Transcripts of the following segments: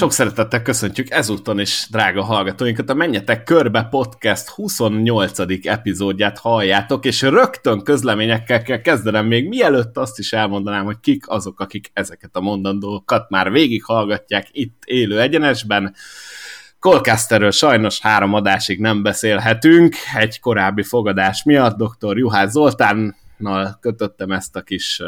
Sok szeretettel köszöntjük ezúton is, drága hallgatóinkat, a Menjetek Körbe Podcast 28. epizódját halljátok, és rögtön közleményekkel kell kezdenem, még mielőtt azt is elmondanám, hogy kik azok, akik ezeket a mondandókat már végighallgatják itt élő egyenesben. Colcasterről sajnos három adásig nem beszélhetünk, egy korábbi fogadás miatt dr. Juhász Zoltánnal kötöttem ezt a kis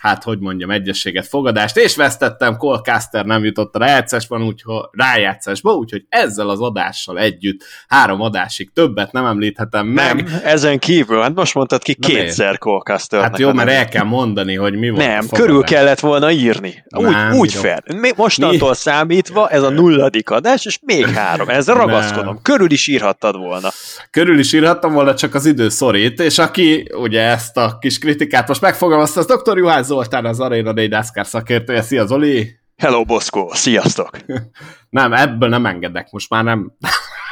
hát hogy mondjam, egyességet, fogadást, és vesztettem, Colcaster nem jutott a rájátszásban, úgyhogy, rájátszásba, úgyhogy ezzel az adással együtt három adásig többet nem említhetem meg. Nem, ezen kívül, hát most mondtad ki kétszer Colcaster. Hát jó, mert el kell mondani, hogy mi volt Nem, körül kellett volna írni. Úgy, nem, úgy fel. Mostantól mi? számítva ez a nulladik adás, és még három. Ezzel ragaszkodom. Nem. Körül is írhattad volna. Körül is írhattam volna, csak az idő szorít, és aki ugye ezt a kis kritikát most megfogalmazta, az dr. Juhász Zoltán az Arena 4 NASCAR szakértője. Szia Zoli! Hello Boszkó, sziasztok! nem, ebből nem engedek, most már nem...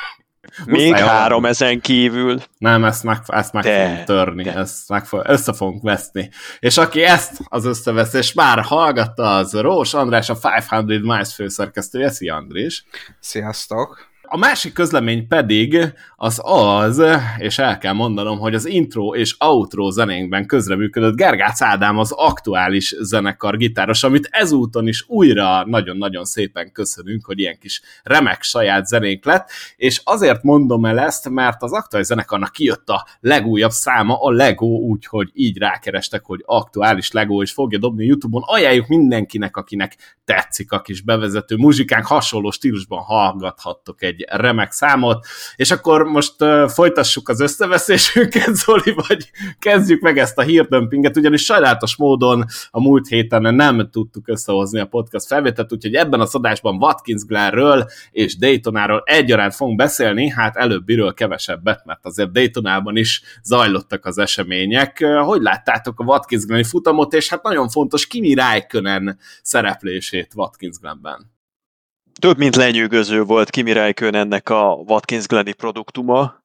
Még három ezen kívül. Nem, ezt meg, ezt meg de, fogunk törni, de. ezt meg, össze fogunk veszni. És aki ezt az összeveszés már hallgatta, az Rós András, a 500 Miles főszerkesztője. Szia Andrés! Sziasztok! A másik közlemény pedig az az, és el kell mondanom, hogy az intro és outro zenénkben közreműködött Gergác Ádám az aktuális zenekar gitáros, amit ezúton is újra nagyon-nagyon szépen köszönünk, hogy ilyen kis remek saját zenénk lett, és azért mondom el ezt, mert az aktuális zenekarnak kijött a legújabb száma, a Lego, úgyhogy így rákerestek, hogy aktuális Lego, és fogja dobni YouTube-on. Ajánljuk mindenkinek, akinek tetszik a kis bevezető muzsikánk, hasonló stílusban hallgathattok egy egy remek számot, és akkor most folytassuk az összeveszésünket, Zoli, vagy kezdjük meg ezt a hírdömpinget, ugyanis sajnálatos módon a múlt héten nem tudtuk összehozni a podcast felvételt, úgyhogy ebben a adásban Watkins Glenről és Daytonáról egyaránt fogunk beszélni, hát előbbiről kevesebbet, mert azért Daytonában is zajlottak az események. Hogy láttátok a Watkins Gleni futamot, és hát nagyon fontos Kimi Räikkönen szereplését Watkins Glenben? Több mint lenyűgöző volt Kimi ennek a Watkins Gleni produktuma.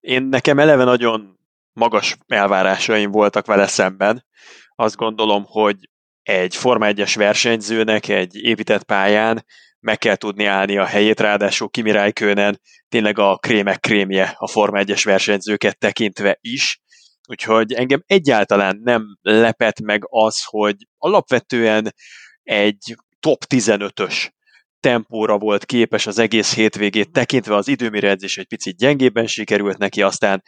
Én nekem eleve nagyon magas elvárásaim voltak vele szemben. Azt gondolom, hogy egy Forma 1-es versenyzőnek egy épített pályán meg kell tudni állni a helyét, ráadásul Kimi Räikkönen tényleg a krémek krémje a Forma 1-es versenyzőket tekintve is, úgyhogy engem egyáltalán nem lepett meg az, hogy alapvetően egy top 15-ös tempóra volt képes az egész hétvégét tekintve, az időmérő edzés egy picit gyengébben sikerült neki, aztán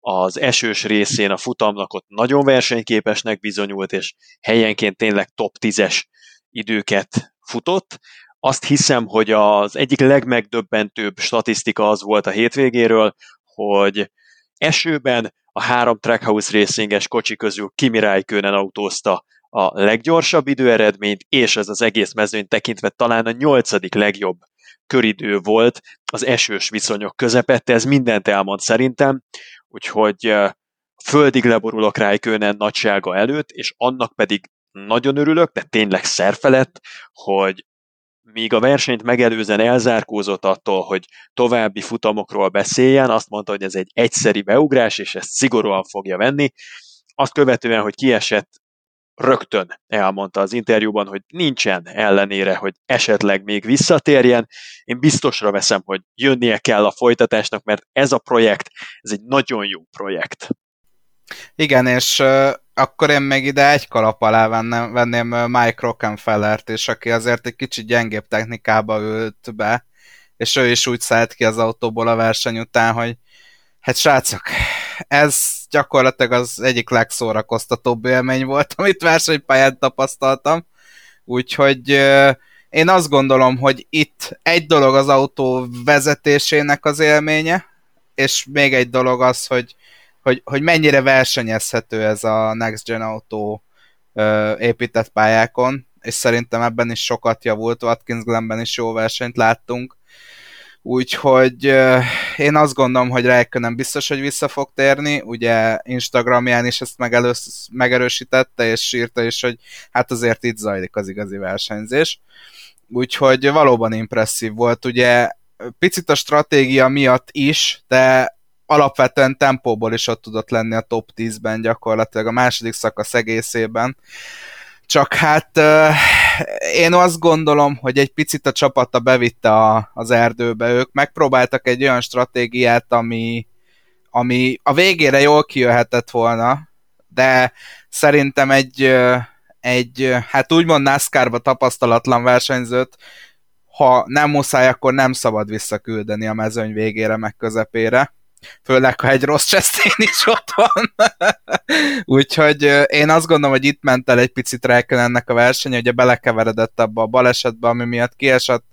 az esős részén a futamnak ott nagyon versenyképesnek bizonyult, és helyenként tényleg top 10-es időket futott. Azt hiszem, hogy az egyik legmegdöbbentőbb statisztika az volt a hétvégéről, hogy esőben a három Trackhouse Racinges kocsi közül Kimi Räikkönen autózta a leggyorsabb időeredményt, és ez az egész mezőny tekintve talán a nyolcadik legjobb köridő volt az esős viszonyok közepette, ez mindent elmond szerintem, úgyhogy földig leborulok Rijkönen nagysága előtt, és annak pedig nagyon örülök, de tényleg szerfelett, hogy míg a versenyt megelőzen elzárkózott attól, hogy további futamokról beszéljen, azt mondta, hogy ez egy egyszeri beugrás, és ezt szigorúan fogja venni. Azt követően, hogy kiesett rögtön elmondta az interjúban, hogy nincsen ellenére, hogy esetleg még visszatérjen. Én biztosra veszem, hogy jönnie kell a folytatásnak, mert ez a projekt, ez egy nagyon jó projekt. Igen, és uh, akkor én még ide egy kalap alá venném, venném Mike Rockenfellert, és aki azért egy kicsit gyengébb technikába ült be, és ő is úgy szállt ki az autóból a verseny után, hogy hát srácok, ez gyakorlatilag az egyik legszórakoztatóbb élmény volt, amit versenypályán tapasztaltam. Úgyhogy én azt gondolom, hogy itt egy dolog az autó vezetésének az élménye, és még egy dolog az, hogy, hogy, hogy mennyire versenyezhető ez a Next Gen autó épített pályákon, és szerintem ebben is sokat javult, Watkins Glenben is jó versenyt láttunk, Úgyhogy én azt gondolom, hogy Räikkönen biztos, hogy vissza fog térni, ugye Instagramján is ezt megelősz, megerősítette, és sírta is, hogy hát azért itt zajlik az igazi versenyzés. Úgyhogy valóban impresszív volt, ugye picit a stratégia miatt is, de alapvetően tempóból is ott tudott lenni a top 10-ben gyakorlatilag a második szakasz egészében csak hát én azt gondolom, hogy egy picit a csapata bevitte a, az erdőbe. Ők megpróbáltak egy olyan stratégiát, ami, ami a végére jól kijöhetett volna, de szerintem egy, egy hát úgymond NASCAR-ba tapasztalatlan versenyzőt, ha nem muszáj, akkor nem szabad visszaküldeni a mezőny végére meg közepére főleg, ha egy rossz Chastain is ott van. Úgyhogy én azt gondolom, hogy itt ment el egy picit ennek a verseny, ugye belekeveredett abba a balesetbe, ami miatt kiesett,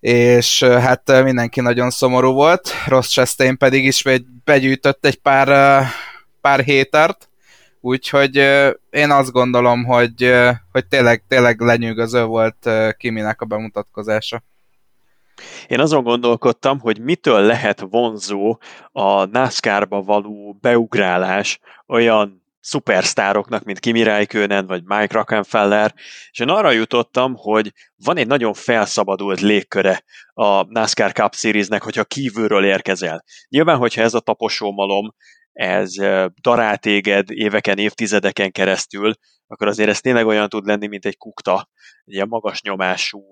és hát mindenki nagyon szomorú volt, Ross Chastain pedig is begyűjtött egy pár, pár hétert, úgyhogy én azt gondolom, hogy, hogy tényleg, tényleg lenyűgöző volt Kiminek a bemutatkozása. Én azon gondolkodtam, hogy mitől lehet vonzó a NASCAR-ba való beugrálás olyan szupersztároknak, mint Kimi Räikkönen vagy Mike Rockenfeller, és én arra jutottam, hogy van egy nagyon felszabadult légköre a NASCAR Cup Seriesnek, hogyha kívülről érkezel. Nyilván, hogyha ez a taposómalom, ez darál téged éveken, évtizedeken keresztül, akkor azért ez tényleg olyan tud lenni, mint egy kukta, egy ilyen magas nyomású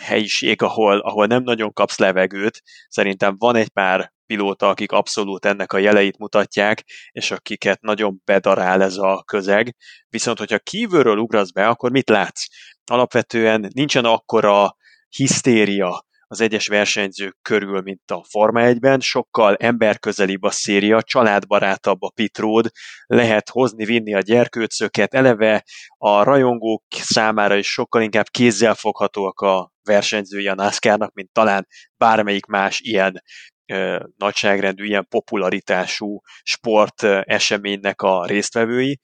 helyiség, ahol, ahol nem nagyon kapsz levegőt. Szerintem van egy pár pilóta, akik abszolút ennek a jeleit mutatják, és akiket nagyon bedarál ez a közeg. Viszont, hogyha kívülről ugrasz be, akkor mit látsz? Alapvetően nincsen akkora hisztéria, az egyes versenyzők körül, mint a Forma 1-ben, sokkal emberközelibb a széria, családbarátabb a pitród, lehet hozni, vinni a gyerkőcöket, eleve a rajongók számára is sokkal inkább kézzelfoghatóak a versenyzői a NASCAR-nak, mint talán bármelyik más ilyen ö, nagyságrendű, ilyen popularitású sport ö, eseménynek a résztvevői,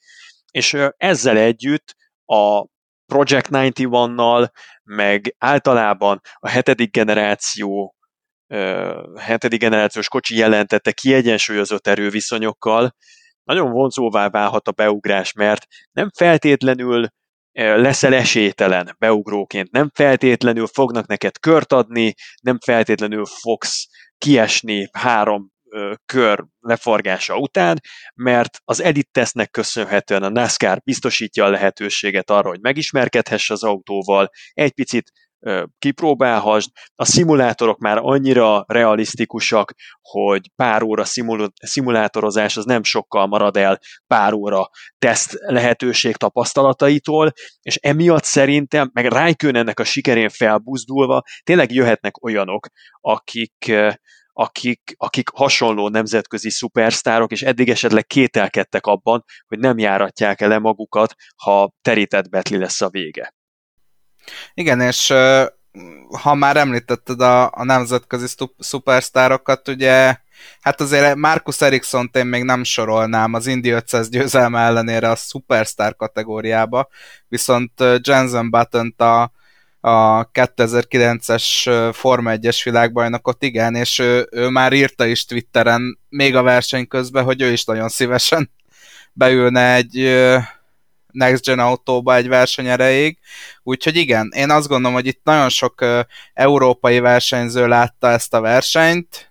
és ö, ezzel együtt a Project 91-nal, meg általában a hetedik generáció hetedik generációs kocsi jelentette kiegyensúlyozott erőviszonyokkal, nagyon vonzóvá válhat a beugrás, mert nem feltétlenül leszel esélytelen beugróként, nem feltétlenül fognak neked kört adni, nem feltétlenül fogsz kiesni három kör leforgása után, mert az Edit tesznek köszönhetően a NASCAR biztosítja a lehetőséget arra, hogy megismerkedhess az autóval, egy picit kipróbálhasd. A szimulátorok már annyira realisztikusak, hogy pár óra szimul- szimulátorozás az nem sokkal marad el pár óra teszt lehetőség tapasztalataitól, és emiatt szerintem, meg Raikön ennek a sikerén felbuzdulva, tényleg jöhetnek olyanok, akik akik, akik hasonló nemzetközi szupersztárok, és eddig esetleg kételkedtek abban, hogy nem járatják el magukat, ha terített betli lesz a vége. Igen, és ha már említetted a, a nemzetközi szupersztárokat, ugye hát azért Marcus Ericsson én még nem sorolnám az Indy 500 győzelme ellenére a szupersztár kategóriába, viszont Jensen button a a 2009-es Forma 1-es világbajnokot, igen, és ő, ő már írta is Twitteren, még a verseny közben, hogy ő is nagyon szívesen beülne egy Next Gen autóba egy verseny erejéig. Úgyhogy igen, én azt gondolom, hogy itt nagyon sok európai versenyző látta ezt a versenyt,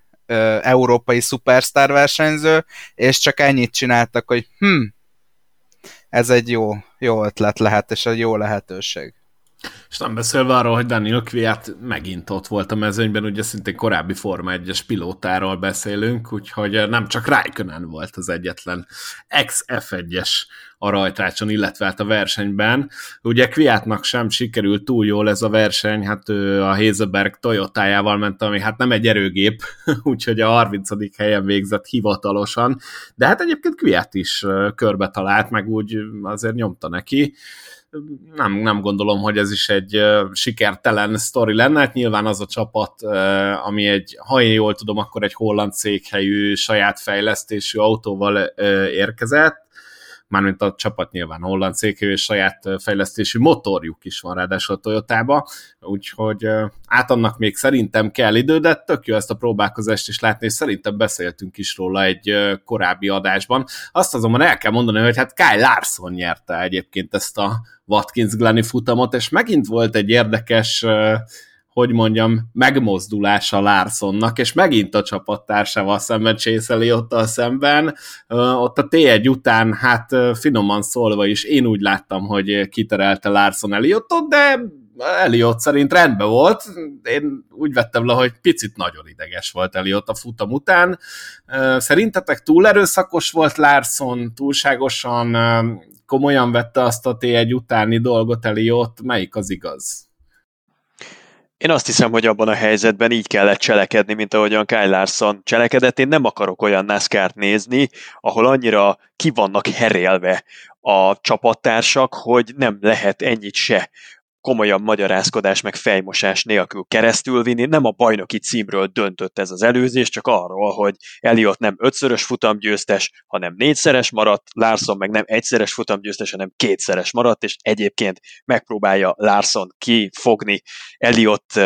európai szupersztár versenyző, és csak ennyit csináltak, hogy hm, ez egy jó, jó ötlet lehet, és egy jó lehetőség. És nem beszélve arról, hogy Daniel Kviat megint ott volt a mezőnyben, ugye szintén korábbi Forma 1-es pilótáról beszélünk, úgyhogy nem csak Raikkonen volt az egyetlen ex-F1-es a rajtrácson, illetve hát a versenyben. Ugye Kviatnak sem sikerült túl jól ez a verseny, hát ő a Hazelberg Toyotájával ment, ami hát nem egy erőgép, úgyhogy a 30. helyen végzett hivatalosan, de hát egyébként Kviat is körbe talált, meg úgy azért nyomta neki nem, nem gondolom, hogy ez is egy sikertelen sztori lenne. Hát nyilván az a csapat, ami egy, ha én jól tudom, akkor egy holland székhelyű, saját fejlesztésű autóval érkezett, mármint a csapat nyilván holland székhelyű és saját fejlesztésű motorjuk is van ráadásul a Toyotába, úgyhogy át annak még szerintem kell idő, de tök jó ezt a próbálkozást is látni, és szerintem beszéltünk is róla egy korábbi adásban. Azt azonban el kell mondani, hogy hát Kyle Larson nyerte egyébként ezt a Watkins Glenny futamot, és megint volt egy érdekes hogy mondjam, megmozdulása Larsonnak, és megint a csapattársával szemben Chase a szemben. Ott a T1 után, hát finoman szólva is én úgy láttam, hogy kiterelte Larson Eliottot, de Eliott szerint rendben volt. Én úgy vettem le, hogy picit nagyon ideges volt Eliott a futam után. Szerintetek túl erőszakos volt Larson, túlságosan komolyan vette azt a T1 utáni dolgot Eliott, melyik az igaz? Én azt hiszem, hogy abban a helyzetben így kellett cselekedni, mint ahogyan Kyle Larson cselekedett. Én nem akarok olyan NASCAR-t nézni, ahol annyira ki vannak herélve a csapattársak, hogy nem lehet ennyit se komolyabb magyarázkodás meg fejmosás nélkül keresztülvinni. Nem a bajnoki címről döntött ez az előzés, csak arról, hogy Eliott nem ötszörös futamgyőztes, hanem négyszeres maradt, Larson meg nem egyszeres futamgyőztes, hanem kétszeres maradt, és egyébként megpróbálja Larson kifogni Eliott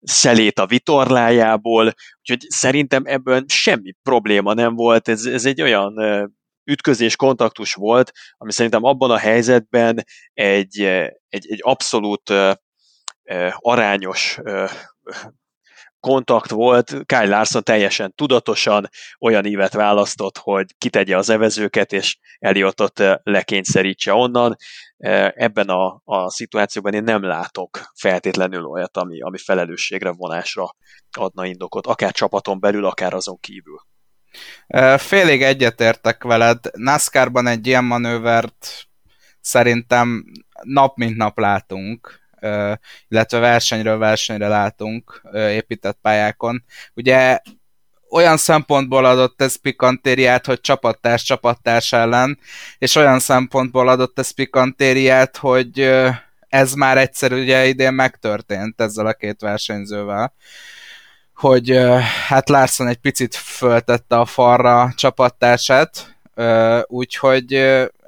szelét a vitorlájából, úgyhogy szerintem ebben semmi probléma nem volt, ez, ez egy olyan ütközés, kontaktus volt, ami szerintem abban a helyzetben egy, egy, egy abszolút arányos kontakt volt, Kyle Larson teljesen tudatosan olyan ívet választott, hogy kitegye az evezőket, és Eliottot lekényszerítse onnan. Ebben a, a szituációban én nem látok feltétlenül olyat, ami, ami felelősségre vonásra adna indokot, akár csapaton belül, akár azon kívül. Félig egyetértek veled. NASCAR-ban egy ilyen manővert szerintem nap mint nap látunk, illetve versenyről versenyre látunk épített pályákon. Ugye olyan szempontból adott ez pikantériát, hogy csapattárs csapattárs ellen, és olyan szempontból adott ez pikantériát, hogy ez már egyszer ugye idén megtörtént ezzel a két versenyzővel hogy hát Larson egy picit föltette a falra a csapattársát, úgyhogy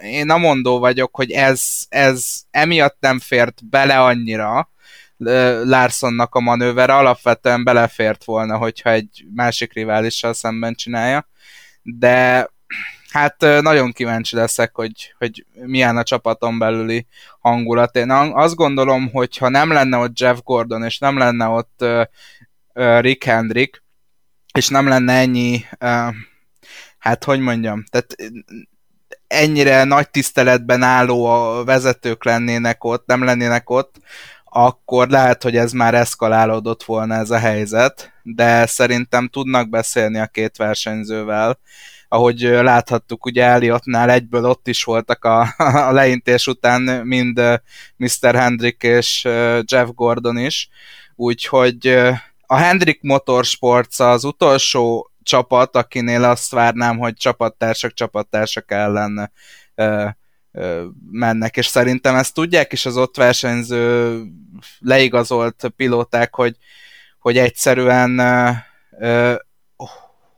én a mondó vagyok, hogy ez, ez emiatt nem fért bele annyira Larsonnak a manőver, alapvetően belefért volna, hogyha egy másik riválissal szemben csinálja, de hát nagyon kíváncsi leszek, hogy, hogy milyen a csapaton belüli hangulat. Én azt gondolom, hogy ha nem lenne ott Jeff Gordon, és nem lenne ott Rick Hendrick, és nem lenne ennyi, hát hogy mondjam, tehát ennyire nagy tiszteletben álló a vezetők lennének ott, nem lennének ott, akkor lehet, hogy ez már eszkalálódott volna ez a helyzet, de szerintem tudnak beszélni a két versenyzővel. Ahogy láthattuk, ugye Elliottnál egyből ott is voltak a, a leintés után mind Mr. Hendrick és Jeff Gordon is, úgyhogy a Hendrik Motorsports az utolsó csapat, akinél azt várnám, hogy csapattársak csapattársak ellen ö, ö, mennek, és szerintem ezt tudják is az ott versenyző leigazolt pilóták, hogy, hogy egyszerűen ö,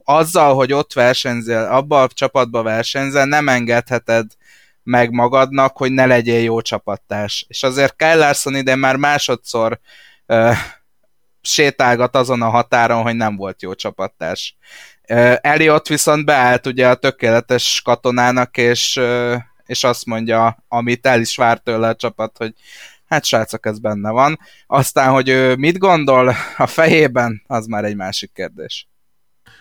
azzal, hogy ott versenyzel, abban a csapatban versenyzel, nem engedheted meg magadnak, hogy ne legyél jó csapattárs. És azért Kyle Larson ide már másodszor sétálgat azon a határon, hogy nem volt jó csapattárs. Eliott viszont beállt ugye a tökéletes katonának, és, és azt mondja, amit el is várt tőle a csapat, hogy hát srácok, ez benne van. Aztán, hogy ő mit gondol a fejében, az már egy másik kérdés.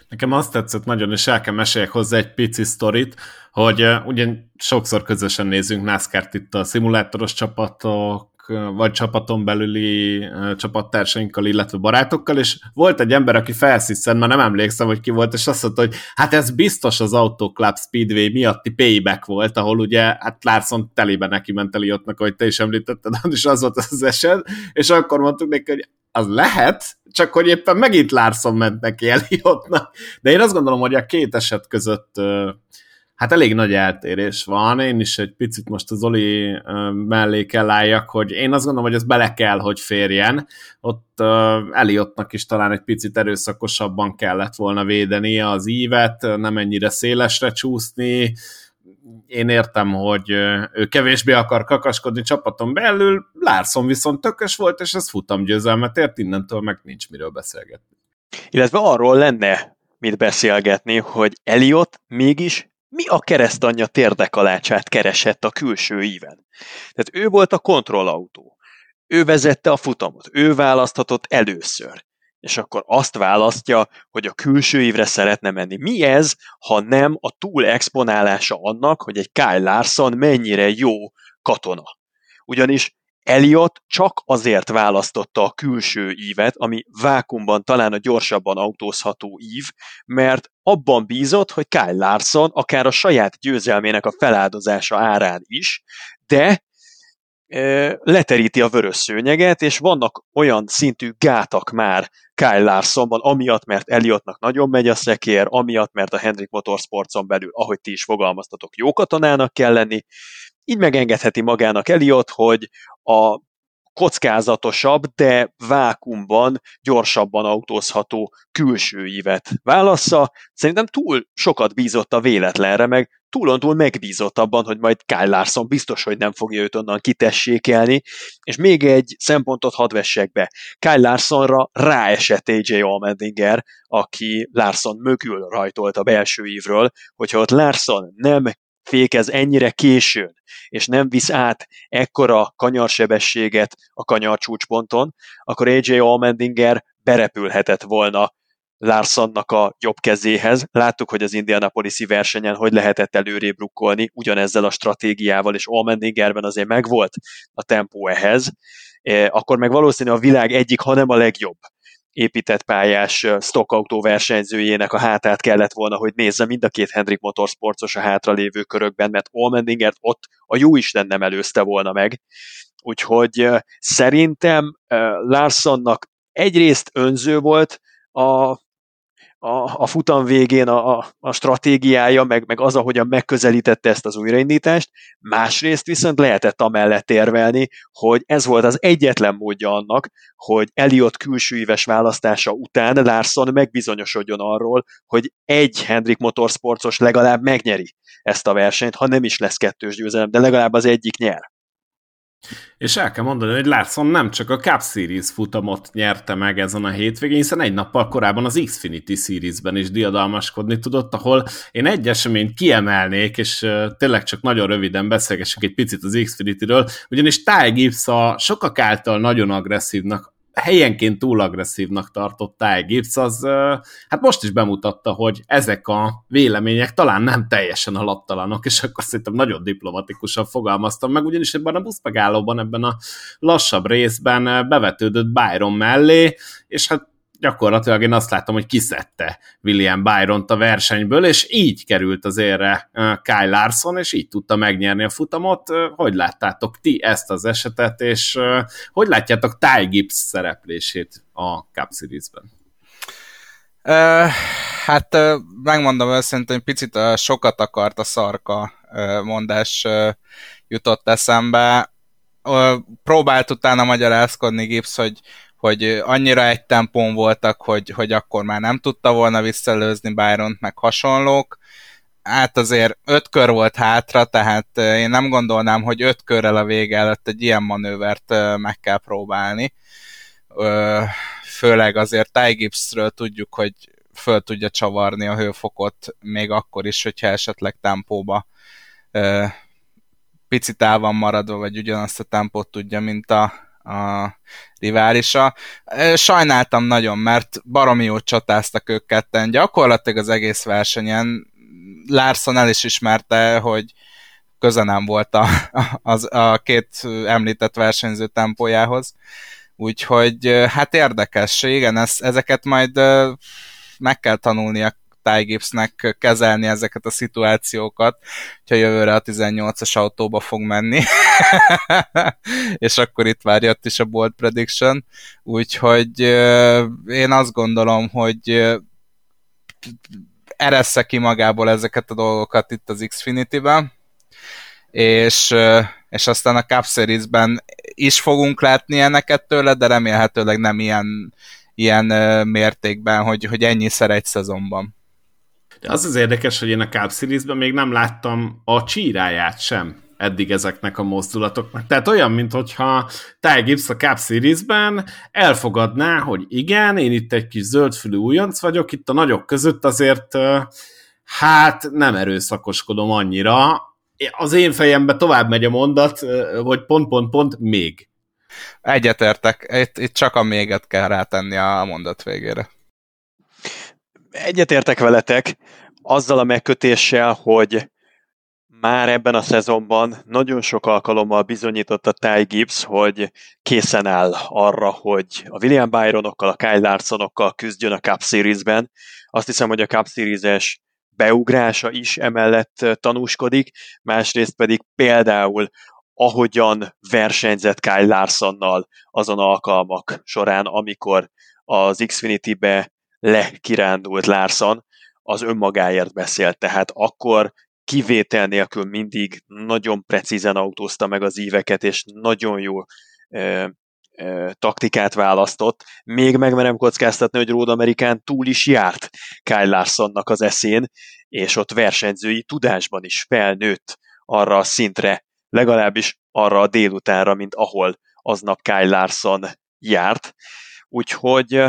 Nekem azt tetszett nagyon, és el kell meséljek hozzá egy pici sztorit, hogy uh, ugye sokszor közösen nézünk NASCAR-t itt a szimulátoros csapatok, vagy csapaton belüli csapattársainkkal, illetve barátokkal, és volt egy ember, aki felsziszen, már nem emlékszem, hogy ki volt, és azt mondta, hogy hát ez biztos az Auto Club Speedway miatti payback volt, ahol ugye, hát Larson telibe neki ment Eliottnak, ahogy te is említetted, és az volt az eset, és akkor mondtuk neki, hogy az lehet, csak hogy éppen megint Larson ment neki Eliottnak. De én azt gondolom, hogy a két eset között hát elég nagy eltérés van. Én is egy picit most az Oli mellé kell álljak, hogy én azt gondolom, hogy ez bele kell, hogy férjen. Ott uh, Eliottnak is talán egy picit erőszakosabban kellett volna védeni az ívet, nem ennyire szélesre csúszni. Én értem, hogy ő kevésbé akar kakaskodni csapaton belül, Larson viszont tökös volt, és ez futamgyőzelmet ért, innentől meg nincs miről beszélgetni. Illetve arról lenne mit beszélgetni, hogy Eliott mégis mi a keresztanyja térdekalácsát keresett a külső íven. Tehát ő volt a kontrollautó. ő vezette a futamot, ő választhatott először és akkor azt választja, hogy a külső évre szeretne menni. Mi ez, ha nem a túl exponálása annak, hogy egy Kyle Larson mennyire jó katona? Ugyanis Elliot csak azért választotta a külső ívet, ami vákumban talán a gyorsabban autózható ív, mert abban bízott, hogy Kyle Larson akár a saját győzelmének a feláldozása árán is, de leteríti a vörös szőnyeget, és vannak olyan szintű gátak már Kyle Larsonban, amiatt, mert Elliotnak nagyon megy a szekér, amiatt, mert a Hendrik Motorsportson belül, ahogy ti is fogalmaztatok, jó katonának kell lenni, így megengedheti magának Elliot, hogy a kockázatosabb, de vákumban gyorsabban autózható külső ívet válassza. Szerintem túl sokat bízott a véletlenre, meg túlontúl megbízott abban, hogy majd Kyle Larson biztos, hogy nem fogja őt onnan kitessékelni, és még egy szempontot hadd vessek be. Kyle Larsonra ráesett AJ Allmendinger, aki Larson mögül rajtolt a belső ívről, hogyha ott Larson nem fékez ennyire későn, és nem visz át ekkora kanyarsebességet a kanyar csúcsponton, akkor AJ Allmendinger berepülhetett volna Larsonnak a jobb kezéhez. Láttuk, hogy az Indianapolisi versenyen hogy lehetett előrébb rukkolni, ugyanezzel a stratégiával, és Allmendingerben azért megvolt a tempó ehhez, e, akkor meg valószínű a világ egyik, hanem a legjobb épített pályás stockautó versenyzőjének a hátát kellett volna, hogy nézze mind a két Hendrik Motorsportos a hátralévő körökben, mert Allmendingert ott a jó Isten nem előzte volna meg. Úgyhogy szerintem Larsonnak egyrészt önző volt a a, a futam végén a, a, a stratégiája, meg, meg az, ahogyan megközelítette ezt az újraindítást, másrészt viszont lehetett amellett érvelni, hogy ez volt az egyetlen módja annak, hogy Eliott külsőíves választása után Larson megbizonyosodjon arról, hogy egy Hendrik Motorsportos legalább megnyeri ezt a versenyt, ha nem is lesz kettős győzelem, de legalább az egyik nyer. És el kell mondani, hogy Larson nem csak a Cup Series futamot nyerte meg ezen a hétvégén, hiszen egy nappal korábban az Xfinity Series-ben is diadalmaskodni tudott, ahol én egy eseményt kiemelnék, és tényleg csak nagyon röviden beszélgessünk egy picit az Xfinity-ről, ugyanis Ty Gibbs a sokak által nagyon agresszívnak helyenként túl agresszívnak tartott Ty Gibbs, az hát most is bemutatta, hogy ezek a vélemények talán nem teljesen alaptalanok, és akkor szerintem nagyon diplomatikusan fogalmaztam meg, ugyanis ebben a buszmegállóban, ebben a lassabb részben bevetődött Byron mellé, és hát gyakorlatilag én azt látom, hogy kiszedte William Byron-t a versenyből, és így került az érre Kyle Larson, és így tudta megnyerni a futamot. Hogy láttátok ti ezt az esetet, és hogy látjátok Ty Gibbs szereplését a Cup Series-ben? Hát megmondom őszintén, picit sokat akart a szarka mondás jutott eszembe. Uh, próbált utána magyarázkodni Gibbs, hogy hogy annyira egy tempón voltak, hogy, hogy akkor már nem tudta volna visszalőzni byron meg hasonlók. Hát azért öt kör volt hátra, tehát én nem gondolnám, hogy öt körrel a vége előtt egy ilyen manővert meg kell próbálni. Főleg azért Ty Gibbsről tudjuk, hogy föl tudja csavarni a hőfokot, még akkor is, hogyha esetleg tempóba picit el van maradva, vagy ugyanazt a tempót tudja, mint a, a riválisa. Sajnáltam nagyon, mert baromi jót csatáztak ők ketten. Gyakorlatilag az egész versenyen Larson el is ismerte, hogy köze nem volt a, a, a két említett versenyző tempójához. Úgyhogy hát érdekes, igen, ez, ezeket majd meg kell tanulnia Ty Gibbsnek kezelni ezeket a szituációkat, hogyha jövőre a 18-as autóba fog menni, és akkor itt várja ott is a bold prediction, úgyhogy én azt gondolom, hogy eressze ki magából ezeket a dolgokat itt az Xfinity-ben, és, és aztán a Cup Series-ben is fogunk látni ennek tőle, de remélhetőleg nem ilyen, ilyen mértékben, hogy, hogy ennyiszer egy szezonban. Az az érdekes, hogy én a Cup Series-ben még nem láttam a csíráját sem eddig ezeknek a mozdulatoknak. Tehát olyan, mintha Ty Gibbs a Cup Series-ben elfogadná, hogy igen, én itt egy kis zöldfülű újonc vagyok, itt a nagyok között azért hát nem erőszakoskodom annyira. Az én fejembe tovább megy a mondat, hogy pont-pont-pont még. Egyetértek, itt, itt csak a méget kell rátenni a mondat végére. Egyetértek veletek, azzal a megkötéssel, hogy már ebben a szezonban nagyon sok alkalommal bizonyított a Ty Gibbs, hogy készen áll arra, hogy a William Byronokkal, a Kyle Larsonokkal küzdjön a Cup Series-ben. Azt hiszem, hogy a Cup Series-es beugrása is emellett tanúskodik, másrészt pedig például ahogyan versenyzett Kyle Larsonnal azon alkalmak során, amikor az Xfinity-be lekirándult Larson, az önmagáért beszélt, tehát akkor kivétel nélkül mindig nagyon precízen autózta meg az íveket, és nagyon jó ö, ö, taktikát választott. Még megmerem kockáztatni, hogy Road Amerikán túl is járt Kyle Larsonnak az eszén, és ott versenyzői tudásban is felnőtt arra a szintre, legalábbis arra a délutánra, mint ahol aznap Kyle Larson járt. Úgyhogy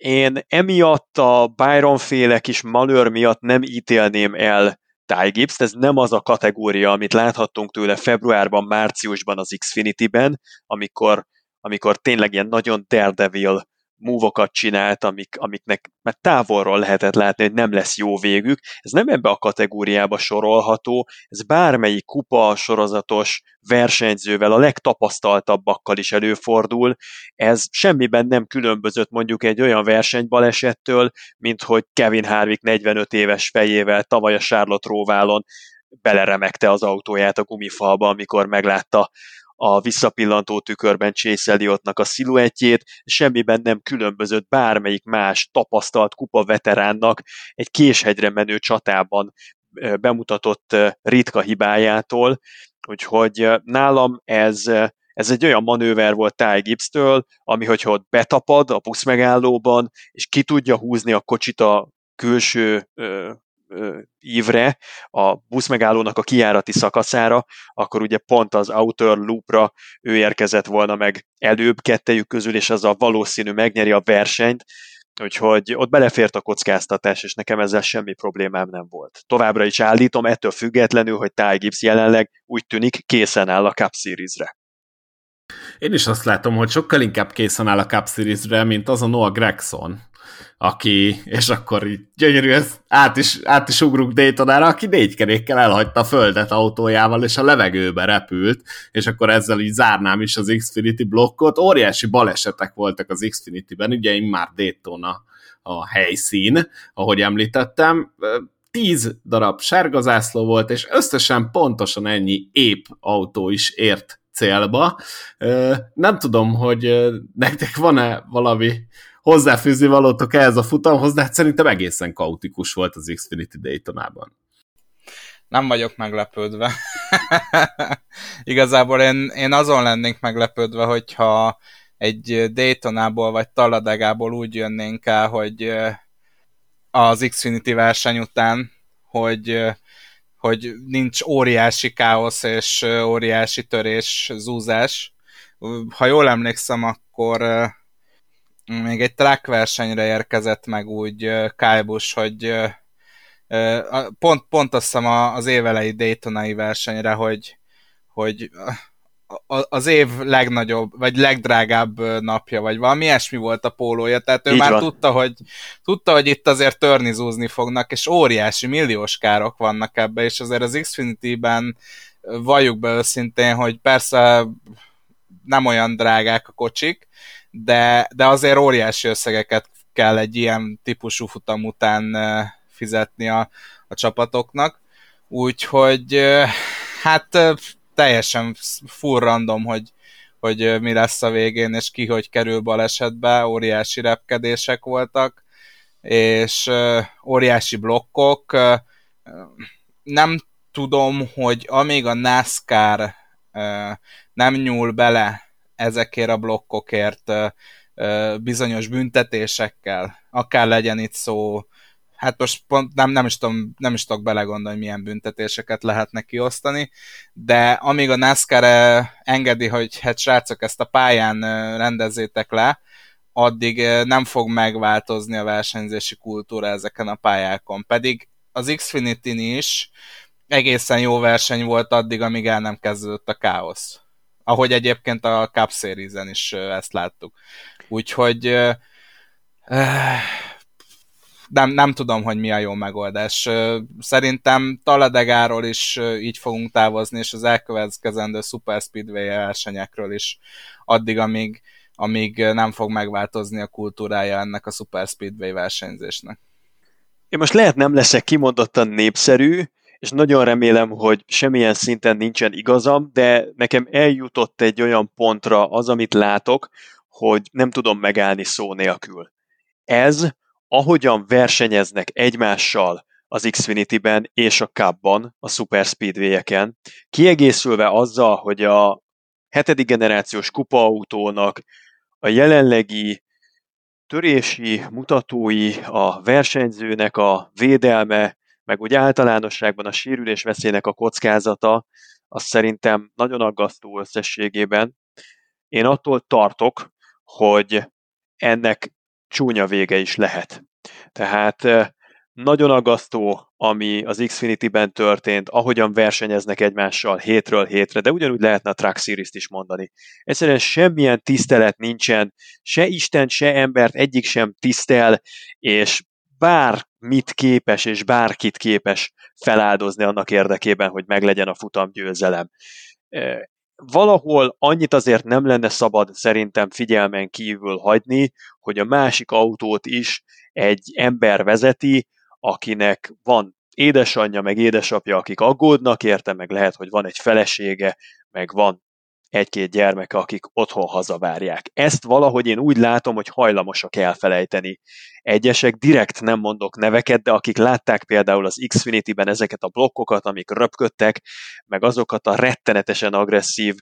én emiatt a Byron féle kis malőr miatt nem ítélném el Ty Gibbs, ez nem az a kategória, amit láthattunk tőle februárban, márciusban az Xfinity-ben, amikor, amikor tényleg ilyen nagyon daredevil múvokat csinált, amik, amiknek már távolról lehetett látni, hogy nem lesz jó végük. Ez nem ebbe a kategóriába sorolható, ez bármelyik kupa sorozatos versenyzővel, a legtapasztaltabbakkal is előfordul. Ez semmiben nem különbözött mondjuk egy olyan versenybalesettől, mint hogy Kevin Harvick 45 éves fejével tavaly a Charlotte Róválon beleremegte az autóját a gumifalba, amikor meglátta a visszapillantó tükörben Chase Elliottnak a sziluettjét, semmiben nem különbözött bármelyik más tapasztalt kupa veteránnak egy késhegyre menő csatában bemutatott ritka hibájától, úgyhogy nálam ez, ez egy olyan manőver volt Ty Gibbs-től, ami hogyha ott betapad a buszmegállóban, és ki tudja húzni a kocsit a külső ívre, a buszmegállónak a kijárati szakaszára, akkor ugye pont az outer loopra ő érkezett volna meg előbb kettejük közül, és az a valószínű megnyeri a versenyt, Úgyhogy ott belefért a kockáztatás, és nekem ezzel semmi problémám nem volt. Továbbra is állítom, ettől függetlenül, hogy Ty Gibbs jelenleg úgy tűnik készen áll a Cup Series-re. Én is azt látom, hogy sokkal inkább készen áll a Cup Series-re, mint az a Noah Gregson, aki, és akkor így gyönyörű, ez át is, át is ugrunk Daytonára, aki négy kerékkel elhagyta a földet autójával, és a levegőbe repült, és akkor ezzel így zárnám is az Xfinity blokkot. Óriási balesetek voltak az Xfinity-ben, ugye már Daytona a helyszín, ahogy említettem, tíz darab sárgazászló volt, és összesen pontosan ennyi épp autó is ért célba. Nem tudom, hogy nektek van-e valami hozzáfűzni valótok ehhez a futamhoz, de hát szerintem egészen kaotikus volt az Xfinity Daytonában. Nem vagyok meglepődve. Igazából én, én azon lennénk meglepődve, hogyha egy Daytonából vagy Taladegából úgy jönnénk el, hogy az Xfinity verseny után, hogy, hogy nincs óriási káosz és óriási törés, zúzás. Ha jól emlékszem, akkor még egy track versenyre érkezett meg úgy Kyle Busch, hogy pont, pont azt hiszem az évelei Daytonai versenyre, hogy, hogy az év legnagyobb, vagy legdrágább napja, vagy valami ilyesmi volt a pólója, tehát ő Így már tudta hogy, tudta, hogy itt azért törnizúzni fognak, és óriási milliós károk vannak ebbe, és azért az Xfinity-ben valljuk be őszintén, hogy persze nem olyan drágák a kocsik, de, de azért óriási összegeket kell egy ilyen típusú futam után fizetni a, a csapatoknak. Úgyhogy hát teljesen full hogy, hogy mi lesz a végén, és ki hogy kerül balesetbe, óriási repkedések voltak, és óriási blokkok. Nem tudom, hogy amíg a NASCAR nem nyúl bele ezekért a blokkokért bizonyos büntetésekkel, akár legyen itt szó, hát most pont nem, nem, is tudom, nem is tudok belegondolni, hogy milyen büntetéseket lehetne kiosztani, de amíg a NASCAR engedi, hogy hát srácok, ezt a pályán rendezzétek le, addig nem fog megváltozni a versenyzési kultúra ezeken a pályákon. Pedig az Xfinity-n is egészen jó verseny volt addig, amíg el nem kezdődött a káosz ahogy egyébként a Cup Series-en is ezt láttuk. Úgyhogy nem, nem tudom, hogy mi a jó megoldás. Szerintem Taladegáról is így fogunk távozni, és az elkövetkezendő Super Speedway versenyekről is addig, amíg, amíg nem fog megváltozni a kultúrája ennek a Super Speedway versenyzésnek. Én most lehet nem leszek kimondottan népszerű, és nagyon remélem, hogy semmilyen szinten nincsen igazam, de nekem eljutott egy olyan pontra az, amit látok, hogy nem tudom megállni szó nélkül. Ez, ahogyan versenyeznek egymással az Xfinity-ben és a Cup-ban, a Super Speedway-eken, kiegészülve azzal, hogy a hetedik generációs kupaautónak a jelenlegi törési mutatói, a versenyzőnek a védelme, meg úgy általánosságban a sérülés veszélynek a kockázata, az szerintem nagyon aggasztó összességében. Én attól tartok, hogy ennek csúnya vége is lehet. Tehát nagyon aggasztó, ami az Xfinity-ben történt, ahogyan versenyeznek egymással hétről hétre, de ugyanúgy lehetne a Truck Series-t is mondani. Egyszerűen semmilyen tisztelet nincsen, se Isten, se embert egyik sem tisztel, és bár mit képes, és bárkit képes feláldozni annak érdekében, hogy meglegyen a futam győzelem. Valahol annyit azért nem lenne szabad szerintem figyelmen kívül hagyni, hogy a másik autót is egy ember vezeti, akinek van édesanyja, meg édesapja, akik aggódnak érte, meg lehet, hogy van egy felesége, meg van egy-két gyermeke, akik otthon hazavárják. Ezt valahogy én úgy látom, hogy hajlamosak elfelejteni. Egyesek direkt nem mondok neveket, de akik látták például az Xfinity-ben ezeket a blokkokat, amik röpködtek, meg azokat a rettenetesen agresszív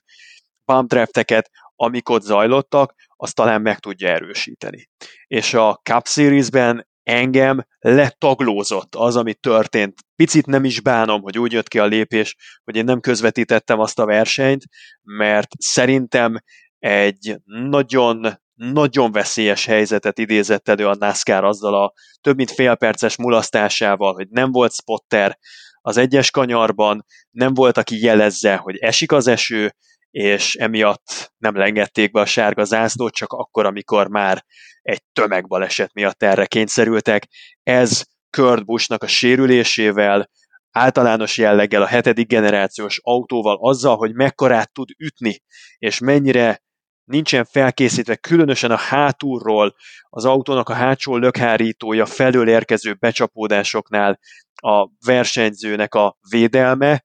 bump drafteket, amik ott zajlottak, azt talán meg tudja erősíteni. És a Cup Series-ben engem letaglózott az, ami történt. Picit nem is bánom, hogy úgy jött ki a lépés, hogy én nem közvetítettem azt a versenyt, mert szerintem egy nagyon nagyon veszélyes helyzetet idézett elő a NASCAR azzal a több mint fél perces mulasztásával, hogy nem volt spotter az egyes kanyarban, nem volt, aki jelezze, hogy esik az eső, és emiatt nem lengették be a sárga zászlót, csak akkor, amikor már egy tömegbaleset miatt erre kényszerültek. Ez Kurt Buschnak a sérülésével, általános jelleggel a hetedik generációs autóval, azzal, hogy mekkorát tud ütni, és mennyire nincsen felkészítve, különösen a hátulról, az autónak a hátsó lökhárítója felől érkező becsapódásoknál a versenyzőnek a védelme,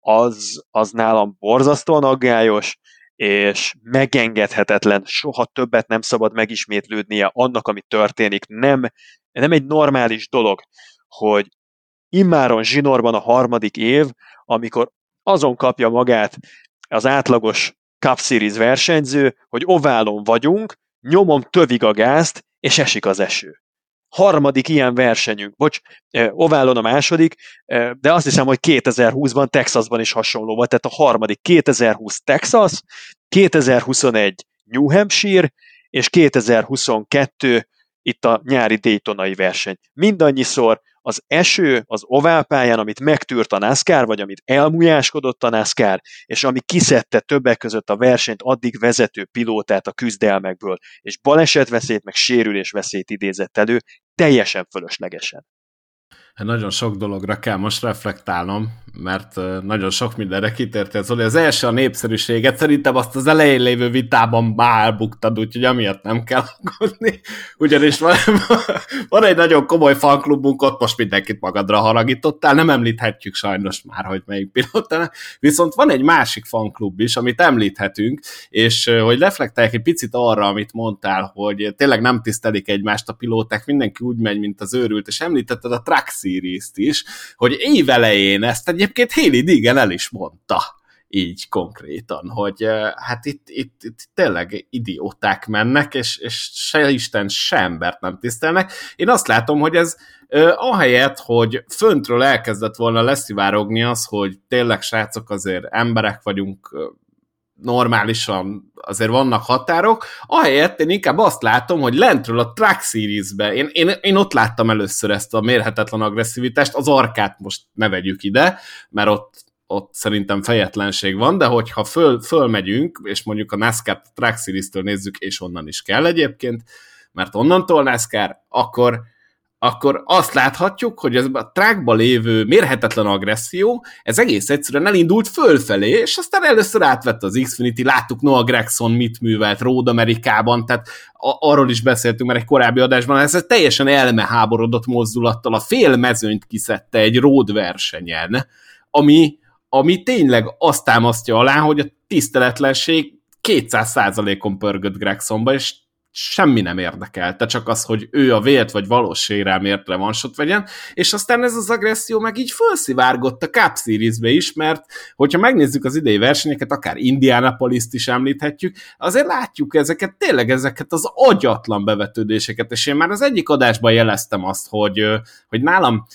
az, az nálam borzasztóan aggályos, és megengedhetetlen, soha többet nem szabad megismétlődnie annak, ami történik. Nem, nem egy normális dolog, hogy immáron zsinorban a harmadik év, amikor azon kapja magát az átlagos Cup Series versenyző, hogy oválon vagyunk, nyomom tövig a gázt, és esik az eső harmadik ilyen versenyünk, bocs, Oválon a második, de azt hiszem, hogy 2020-ban Texasban is hasonló volt, tehát a harmadik 2020 Texas, 2021 New Hampshire, és 2022 itt a nyári Daytonai verseny. Mindannyiszor az eső az oválpályán, amit megtűrt a NASCAR, vagy amit elmújáskodott a NASCAR, és ami kiszedte többek között a versenyt addig vezető pilótát a küzdelmekből, és balesetveszélyt, meg sérülésveszélyt idézett elő, teljesen fölöslegesen. Hát nagyon sok dologra kell most reflektálnom, mert nagyon sok mindenre kitértél, Zoli. Az első a népszerűséget, szerintem azt az elején lévő vitában már elbuktad, úgyhogy amiatt nem kell aggódni. Ugyanis van, van egy nagyon komoly fanklubunk, ott most mindenkit magadra haragítottál, nem említhetjük sajnos már, hogy melyik pilótának, viszont van egy másik fanklub is, amit említhetünk, és hogy reflektálják egy picit arra, amit mondtál, hogy tényleg nem tisztelik egymást a pilóták, mindenki úgy megy, mint az őrült, és említetted a Track Series-t is, hogy évelején ezt egyébként Haley Digen el is mondta így konkrétan, hogy hát itt, itt, itt tényleg idióták mennek, és, és se Isten, se embert nem tisztelnek. Én azt látom, hogy ez ahelyett, hogy föntről elkezdett volna leszivárogni az, hogy tényleg srácok azért emberek vagyunk, normálisan azért vannak határok, ahelyett én inkább azt látom, hogy lentről a Track Series-be, én, én, én ott láttam először ezt a mérhetetlen agresszivitást, az arkát most ne vegyük ide, mert ott ott szerintem fejetlenség van, de hogyha föl, fölmegyünk, és mondjuk a NASCAR Track Series-től nézzük, és onnan is kell egyébként, mert onnantól NASCAR, akkor akkor azt láthatjuk, hogy ez a trackba lévő mérhetetlen agresszió, ez egész egyszerűen elindult fölfelé, és aztán először átvette az Xfinity, láttuk Noah Gregson mit művelt Road Amerikában, tehát arról is beszéltünk már egy korábbi adásban, ez egy teljesen elmeháborodott mozdulattal a fél mezőnyt kiszedte egy road versenyen, ami, ami tényleg azt támasztja alá, hogy a tiszteletlenség 200%-on pörgött Gregsonba, és semmi nem érdekelte, csak az, hogy ő a vélt vagy valós sérelmért revansot vegyen, és aztán ez az agresszió meg így felszivárgott a Cup Series-be is, mert hogyha megnézzük az idei versenyeket, akár Indianapolis-t is említhetjük, azért látjuk ezeket, tényleg ezeket az agyatlan bevetődéseket, és én már az egyik adásban jeleztem azt, hogy, hogy nálam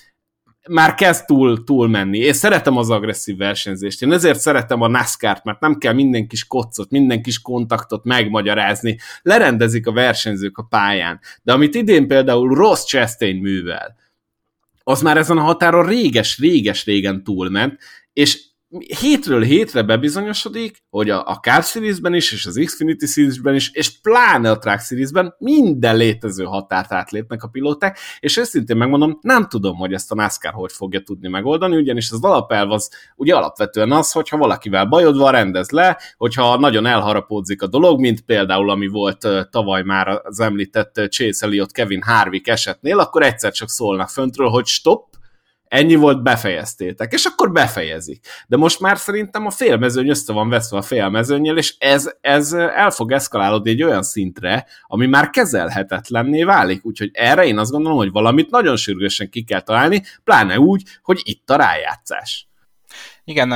már kezd túl, túl menni. Én szeretem az agresszív versenyzést. Én ezért szeretem a NASCAR-t, mert nem kell minden kis kocot, minden kis kontaktot megmagyarázni. Lerendezik a versenyzők a pályán. De amit idén például Ross Chastain művel, az már ezen a határon réges-réges-régen túlment, és hétről hétre bebizonyosodik, hogy a, a Cup Series-ben is, és az Xfinity Series-ben is, és pláne a Track Series-ben minden létező határt átlépnek a pilóták, és őszintén megmondom, nem tudom, hogy ezt a NASCAR hogy fogja tudni megoldani, ugyanis az alapelv az ugye alapvetően az, hogyha valakivel bajod van, rendez le, hogyha nagyon elharapódzik a dolog, mint például ami volt tavaly már az említett Chase Elliott Kevin Harvick esetnél, akkor egyszer csak szólnak föntről, hogy stop, ennyi volt, befejeztétek, és akkor befejezik. De most már szerintem a félmezőny össze van veszve a félmezőnyel, és ez, ez el fog eszkalálódni egy olyan szintre, ami már kezelhetetlenné válik. Úgyhogy erre én azt gondolom, hogy valamit nagyon sürgősen ki kell találni, pláne úgy, hogy itt a rájátszás. Igen,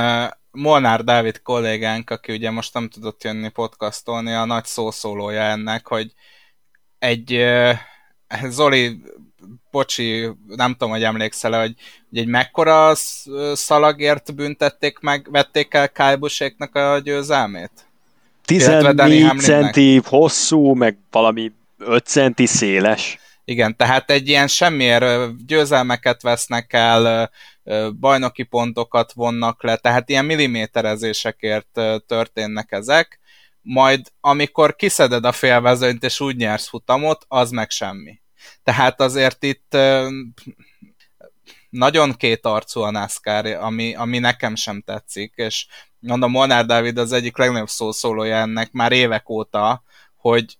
Molnár Dávid kollégánk, aki ugye most nem tudott jönni podcastolni, a nagy szószólója ennek, hogy egy Zoli bocsi, nem tudom, hogy emlékszel hogy, hogy egy mekkora szalagért büntették meg, vették el Kálbuséknak a győzelmét? 14 centi hosszú, meg valami 5 centi széles. Igen, tehát egy ilyen semmiért győzelmeket vesznek el, bajnoki pontokat vonnak le, tehát ilyen milliméterezésekért történnek ezek, majd amikor kiszeded a félvezőnyt és úgy nyersz futamot, az meg semmi. Tehát azért itt nagyon két arcú a NASCAR, ami, ami nekem sem tetszik, és mondom, Molnár Dávid az egyik legnagyobb szószólója ennek már évek óta, hogy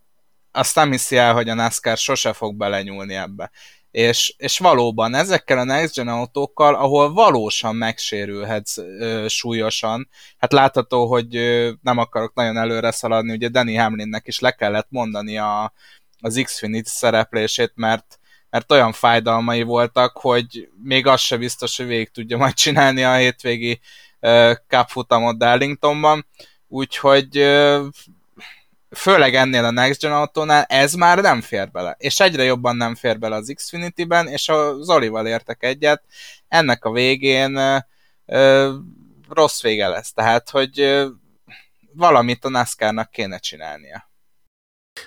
azt nem hiszi el, hogy a NASCAR sose fog belenyúlni ebbe. És, és valóban ezekkel a Next Gen autókkal, ahol valósan megsérülhetsz ö, súlyosan, hát látható, hogy ö, nem akarok nagyon előre szaladni, ugye Danny Hamlinnek is le kellett mondani a, az Xfinity szereplését, mert, mert olyan fájdalmai voltak, hogy még az se biztos, hogy végig tudja majd csinálni a hétvégi uh, Cup futamot Darlingtonban, úgyhogy főleg ennél a Next Gen autónál ez már nem fér bele, és egyre jobban nem fér bele az Xfinity-ben, és a Zolival értek egyet, ennek a végén uh, rossz vége lesz, tehát hogy valamit a NASCAR-nak kéne csinálnia.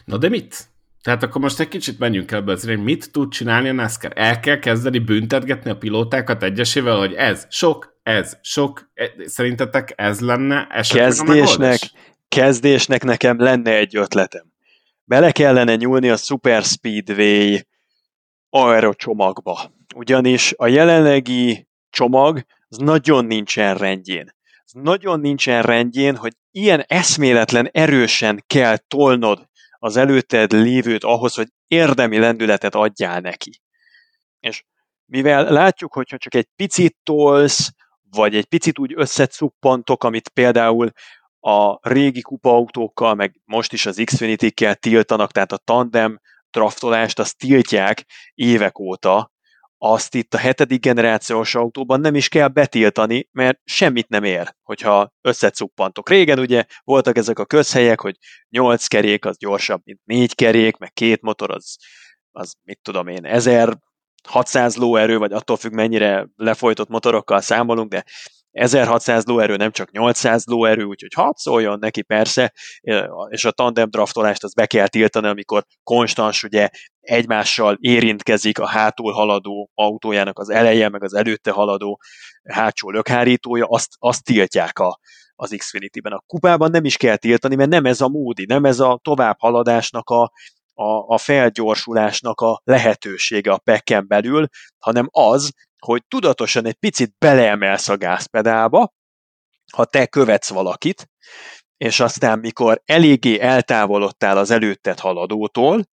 Na de mit? Tehát akkor most egy kicsit menjünk el be mit tud csinálni a NASCAR? El kell kezdeni büntetgetni a pilótákat egyesével, hogy ez sok, ez sok. E, szerintetek ez lenne esetleg kezdésnek, kezdésnek nekem lenne egy ötletem. Bele kellene nyúlni a Super Speedway aerocsomagba. Ugyanis a jelenlegi csomag az nagyon nincsen rendjén. Az nagyon nincsen rendjén, hogy ilyen eszméletlen erősen kell tolnod az előtted lévőt ahhoz, hogy érdemi lendületet adjál neki. És mivel látjuk, hogyha csak egy picit tolsz, vagy egy picit úgy összecuppantok, amit például a régi kupautókkal, meg most is az Xfinity-kkel tiltanak, tehát a tandem draftolást azt tiltják évek óta, azt itt a hetedik generációs autóban nem is kell betiltani, mert semmit nem ér, hogyha összecuppantok. Régen ugye voltak ezek a közhelyek, hogy 8 kerék az gyorsabb, mint 4 kerék, meg két motor az, az mit tudom én, 1600 lóerő, vagy attól függ mennyire lefolytott motorokkal számolunk, de 1600 lóerő, nem csak 800 lóerő, úgyhogy hadd szóljon neki persze, és a tandem draftolást az be kell tiltani, amikor konstans ugye egymással érintkezik a hátul haladó autójának az eleje, meg az előtte haladó hátsó lökhárítója, azt, azt tiltják a, az Xfinity-ben. A kupában nem is kell tiltani, mert nem ez a módi, nem ez a továbbhaladásnak a, a, a felgyorsulásnak a lehetősége a pekken belül, hanem az, hogy tudatosan egy picit beleemelsz a gázpedálba, ha te követsz valakit, és aztán mikor eléggé eltávolodtál az előtted haladótól,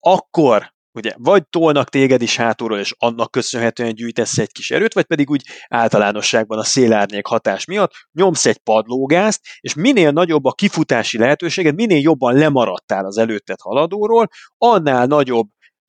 akkor ugye vagy tolnak téged is hátulról, és annak köszönhetően gyűjtesz egy kis erőt, vagy pedig úgy általánosságban a szélárnyék hatás miatt nyomsz egy padlógázt, és minél nagyobb a kifutási lehetőséged, minél jobban lemaradtál az előtted haladóról, annál nagyobb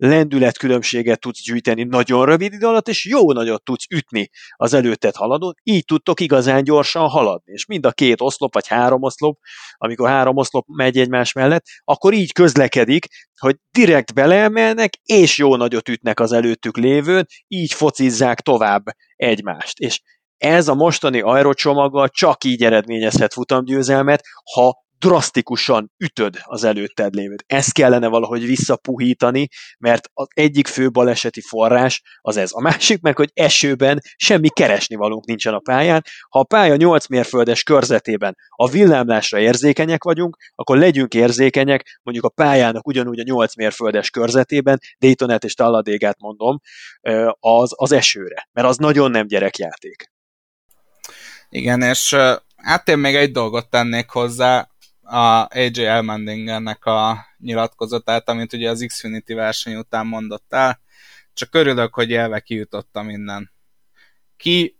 lendületkülönbséget tudsz gyűjteni nagyon rövid idő alatt, és jó nagyot tudsz ütni az előtted haladót, így tudtok igazán gyorsan haladni. És mind a két oszlop, vagy három oszlop, amikor három oszlop megy egymás mellett, akkor így közlekedik, hogy direkt beleemelnek, és jó nagyot ütnek az előttük lévőn, így focizzák tovább egymást. És ez a mostani aerocsomaggal csak így eredményezhet futamgyőzelmet, ha drasztikusan ütöd az előtted lévőt. Ezt kellene valahogy visszapuhítani, mert az egyik fő baleseti forrás az ez. A másik meg, hogy esőben semmi keresni valunk nincsen a pályán. Ha a pálya 8 mérföldes körzetében a villámlásra érzékenyek vagyunk, akkor legyünk érzékenyek mondjuk a pályának ugyanúgy a 8 mérföldes körzetében, Daytonát és Talladégát mondom, az, az esőre, mert az nagyon nem gyerekjáték. Igen, és hát én még egy dolgot tennék hozzá, a AJ Elmendingernek a nyilatkozatát, amit ugye az Xfinity verseny után mondott el. Csak örülök, hogy élve kijutottam innen. Ki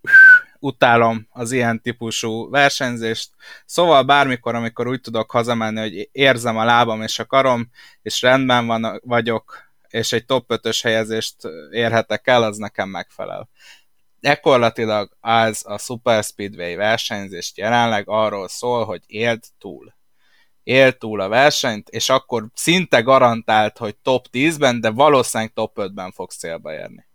utálom az ilyen típusú versenyzést. Szóval bármikor, amikor úgy tudok hazamenni, hogy érzem a lábam és a karom, és rendben van, vagyok, és egy top 5-ös helyezést érhetek el, az nekem megfelel. Gyakorlatilag az a Super Speedway versenyzést jelenleg arról szól, hogy éld túl él túl a versenyt, és akkor szinte garantált, hogy top 10-ben, de valószínűleg top 5-ben fog célba érni.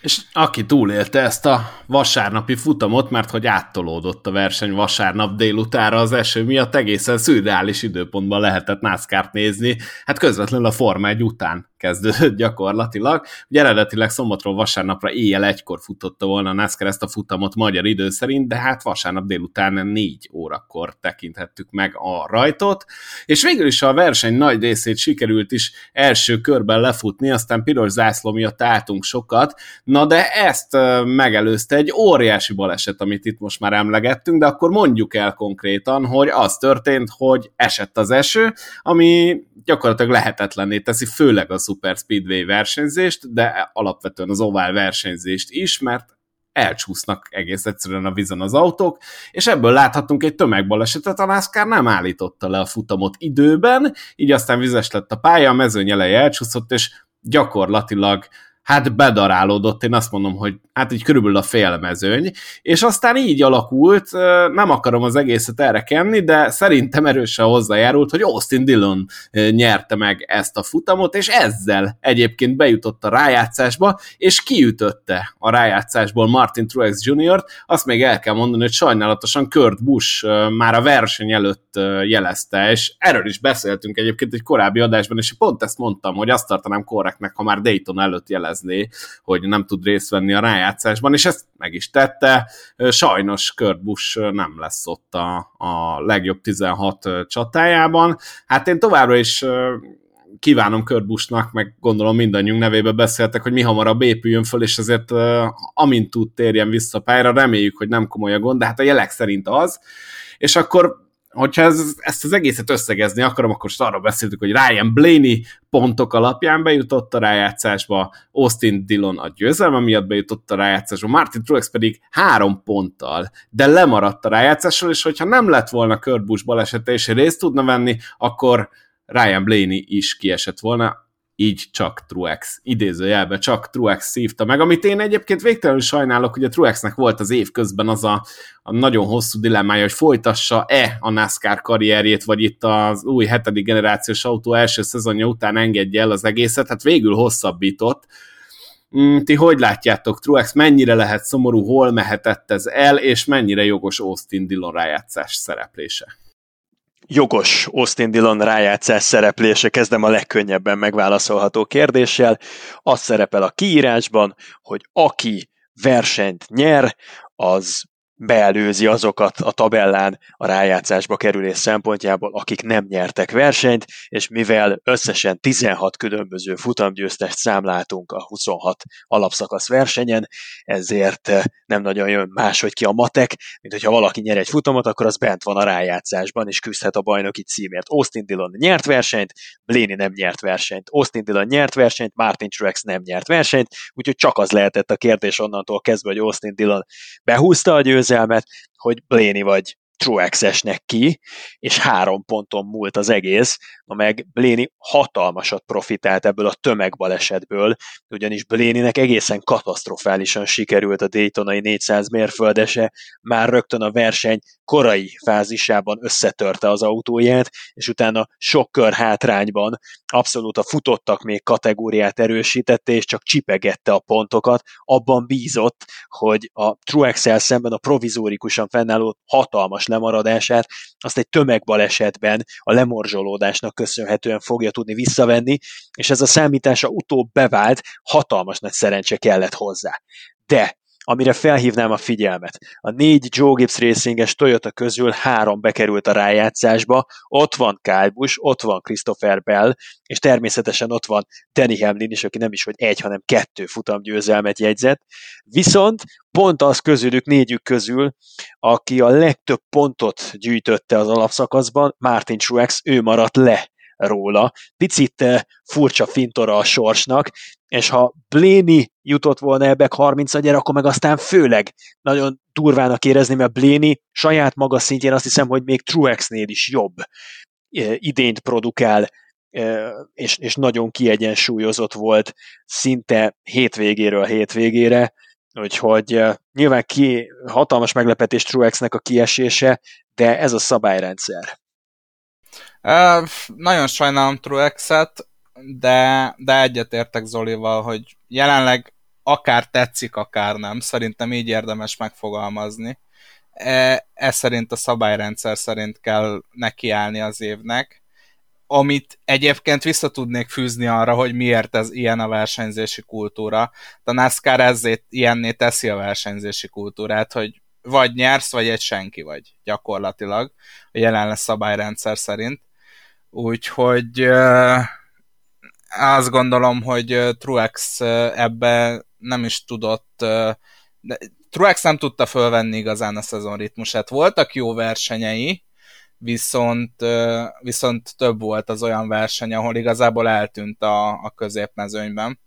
És aki túlélte ezt a vasárnapi futamot, mert hogy áttolódott a verseny vasárnap délutára az eső miatt, egészen szürreális időpontban lehetett NASCAR-t nézni, hát közvetlenül a Forma 1 után kezdődött gyakorlatilag. Ugye eredetileg szombatról vasárnapra éjjel egykor futotta volna a NASCAR ezt a futamot magyar idő szerint, de hát vasárnap délután négy órakor tekinthettük meg a rajtot, és végül is a verseny nagy részét sikerült is első körben lefutni, aztán piros zászló miatt álltunk sokat, na de ezt megelőzte egy óriási baleset, amit itt most már emlegettünk, de akkor mondjuk el konkrétan, hogy az történt, hogy esett az eső, ami gyakorlatilag lehetetlenné teszi, főleg az Super Speedway versenyzést, de alapvetően az ovál versenyzést is, mert elcsúsznak egész egyszerűen a vízon az autók, és ebből láthatunk egy tömegbalesetet, a NASCAR nem állította le a futamot időben, így aztán vizes lett a pálya, a mezőny eleje elcsúszott, és gyakorlatilag hát bedarálódott, én azt mondom, hogy hát így körülbelül a félmezőny, és aztán így alakult, nem akarom az egészet erre kenni, de szerintem erősen hozzájárult, hogy Austin Dillon nyerte meg ezt a futamot, és ezzel egyébként bejutott a rájátszásba, és kiütötte a rájátszásból Martin Truex Jr.-t, azt még el kell mondani, hogy sajnálatosan Kurt Busch már a verseny előtt jelezte, és erről is beszéltünk egyébként egy korábbi adásban, és pont ezt mondtam, hogy azt tartanám korrektnek, ha már Dayton előtt jelezni, hogy nem tud részt venni a rájátszásban, és ezt meg is tette. Sajnos Kurt nem lesz ott a, a legjobb 16 csatájában. Hát én továbbra is kívánom Kurt Buschnak, meg gondolom mindannyiunk nevébe beszéltek, hogy mi hamarabb épüljön föl, és azért amint tud térjen vissza pályára, reméljük, hogy nem komoly a gond, de hát a jelek szerint az. És akkor hogyha ez, ezt az egészet összegezni akarom, akkor most arra beszéltük, hogy Ryan Blaney pontok alapján bejutott a rájátszásba, Austin Dillon a győzelme miatt bejutott a rájátszásba, Martin Truex pedig három ponttal, de lemaradt a rájátszásról, és hogyha nem lett volna Kurt Busch balesete, és részt tudna venni, akkor Ryan Blaney is kiesett volna, így csak Truex, idézőjelben csak Truex szívta meg, amit én egyébként végtelenül sajnálok, hogy a Truexnek volt az év közben az a, a nagyon hosszú dilemmája, hogy folytassa-e a NASCAR karrierjét, vagy itt az új hetedik generációs autó első szezonja után engedje el az egészet, hát végül hosszabbított, mm, ti hogy látjátok, Truex mennyire lehet szomorú, hol mehetett ez el, és mennyire jogos Austin Dillon rájátszás szereplése? Jogos Austin Dillon rájátszás szereplése? Kezdem a legkönnyebben megválaszolható kérdéssel. Az szerepel a kiírásban, hogy aki versenyt nyer, az beelőzi azokat a tabellán a rájátszásba kerülés szempontjából, akik nem nyertek versenyt, és mivel összesen 16 különböző futamgyőztest számlátunk a 26 alapszakasz versenyen, ezért eh, nem nagyon jön máshogy ki a matek, mint hogyha valaki nyer egy futamot, akkor az bent van a rájátszásban, és küzdhet a bajnoki címért. Austin Dillon nyert versenyt, Blaney nem nyert versenyt. Austin Dillon nyert versenyt, Martin Truex nem nyert versenyt, úgyhogy csak az lehetett a kérdés onnantól kezdve, hogy Austin Dillon behúzta a győzelmet, győzelmet, hogy Bléni vagy Truex esnek ki, és három ponton múlt az egész, na meg Bléni hatalmasat profitált ebből a tömegbalesetből, ugyanis Bléninek egészen katasztrofálisan sikerült a Daytonai 400 mérföldese, már rögtön a verseny korai fázisában összetörte az autóját, és utána sok kör hátrányban abszolút a futottak még kategóriát erősítette, és csak csipegette a pontokat, abban bízott, hogy a Truex-el szemben a provizórikusan fennálló hatalmas lemaradását azt egy tömegbalesetben a lemorzsolódásnak köszönhetően fogja tudni visszavenni, és ez a számítása utóbb bevált, hatalmas nagy szerencse kellett hozzá. De amire felhívnám a figyelmet. A négy Joe Gibbs Racinges Toyota közül három bekerült a rájátszásba, ott van Kyle Busch, ott van Christopher Bell, és természetesen ott van Danny Hamlin is, aki nem is hogy egy, hanem kettő futamgyőzelmet jegyzett. Viszont pont az közülük, négyük közül, aki a legtöbb pontot gyűjtötte az alapszakaszban, Martin Truex, ő maradt le róla. Picit eh, furcsa fintora a sorsnak, és ha Bléni jutott volna ebbe 30 agyar, akkor meg aztán főleg nagyon durvának érezni, mert Bléni saját maga szintjén azt hiszem, hogy még Truexnél is jobb eh, idényt produkál, eh, és, és nagyon kiegyensúlyozott volt szinte hétvégéről hétvégére, úgyhogy nyilván ki hatalmas meglepetés Truexnek a kiesése, de ez a szabályrendszer. Uh, nagyon sajnálom Truexet, de, de egyetértek Zolival, hogy jelenleg akár tetszik, akár nem. Szerintem így érdemes megfogalmazni. E, ez szerint a szabályrendszer szerint kell nekiállni az évnek, amit egyébként vissza tudnék fűzni arra, hogy miért ez ilyen a versenyzési kultúra. A NASCAR ezért ilyenné teszi a versenyzési kultúrát, hogy vagy nyersz, vagy egy senki vagy gyakorlatilag a jelenleg szabályrendszer szerint. Úgyhogy azt gondolom, hogy Truex ebbe nem is tudott, de Truex nem tudta fölvenni igazán a szezon ritmusát. Voltak jó versenyei, viszont, viszont több volt az olyan verseny, ahol igazából eltűnt a, a középmezőnyben.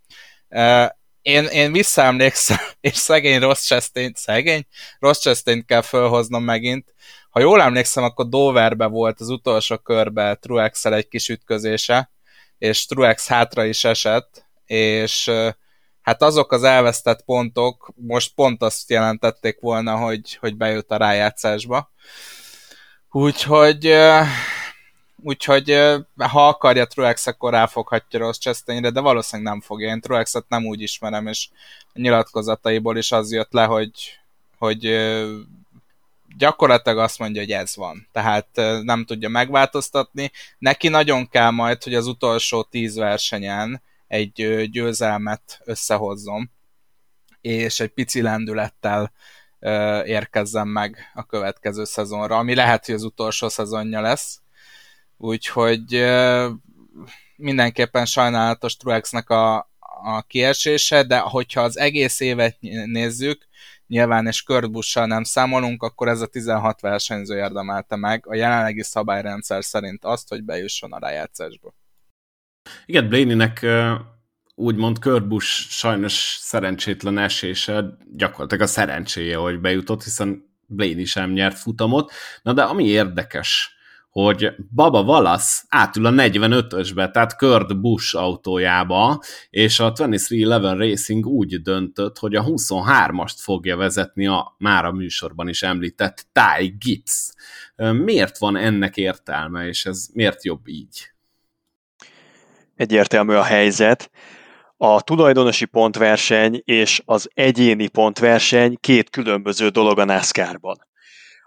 Én, én visszaemlékszem, és szegény Ross Chastain, szegény? Ross Chastain kell fölhoznom megint. Ha jól emlékszem, akkor Doverbe volt az utolsó körbe truex egy kis ütközése, és Truex hátra is esett, és hát azok az elvesztett pontok most pont azt jelentették volna, hogy, hogy bejött a rájátszásba. Úgyhogy úgyhogy ha akarja Truex, akkor ráfoghatja rossz Chastainre, de valószínűleg nem fogja. Én Truexet nem úgy ismerem, és a nyilatkozataiból is az jött le, hogy, hogy gyakorlatilag azt mondja, hogy ez van. Tehát nem tudja megváltoztatni. Neki nagyon kell majd, hogy az utolsó tíz versenyen egy győzelmet összehozzon, és egy pici lendülettel érkezzen meg a következő szezonra, ami lehet, hogy az utolsó szezonja lesz. Úgyhogy mindenképpen sajnálatos Truexnek a, a kiesése, de hogyha az egész évet nézzük, nyilván és Kurt nem számolunk, akkor ez a 16 versenyző érdemelte meg a jelenlegi szabályrendszer szerint azt, hogy bejusson a rájátszásba. Igen, Blaney-nek úgymond Kurt Busch sajnos szerencsétlen esése, gyakorlatilag a szerencséje, hogy bejutott, hiszen Blaney sem nyert futamot. Na de ami érdekes, hogy Baba Wallace átül a 45-ösbe, tehát Kurt Busch autójába, és a 2311 Racing úgy döntött, hogy a 23-ast fogja vezetni a már a műsorban is említett Ty Gibbs. Miért van ennek értelme, és ez miért jobb így? Egyértelmű a helyzet. A tulajdonosi pontverseny és az egyéni pontverseny két különböző dolog a NASCAR-ban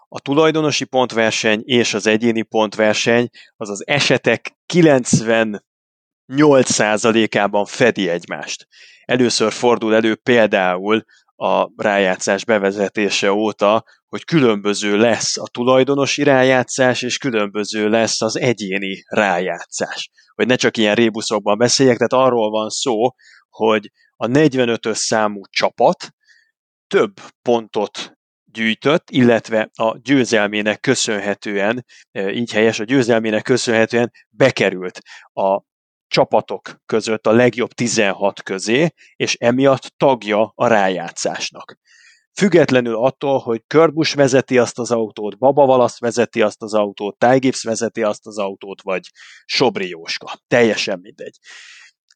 a tulajdonosi pontverseny és az egyéni pontverseny az az esetek 98%-ában fedi egymást. Először fordul elő például a rájátszás bevezetése óta, hogy különböző lesz a tulajdonosi rájátszás, és különböző lesz az egyéni rájátszás. Hogy ne csak ilyen rébuszokban beszéljek, tehát arról van szó, hogy a 45-ös számú csapat több pontot gyűjtött, illetve a győzelmének köszönhetően, e, így helyes, a győzelmének köszönhetően bekerült a csapatok között a legjobb 16 közé, és emiatt tagja a rájátszásnak. Függetlenül attól, hogy Körbus vezeti azt az autót, Baba Valasz vezeti azt az autót, Ty Gibbs vezeti azt az autót, vagy Sobri Jóska. Teljesen mindegy.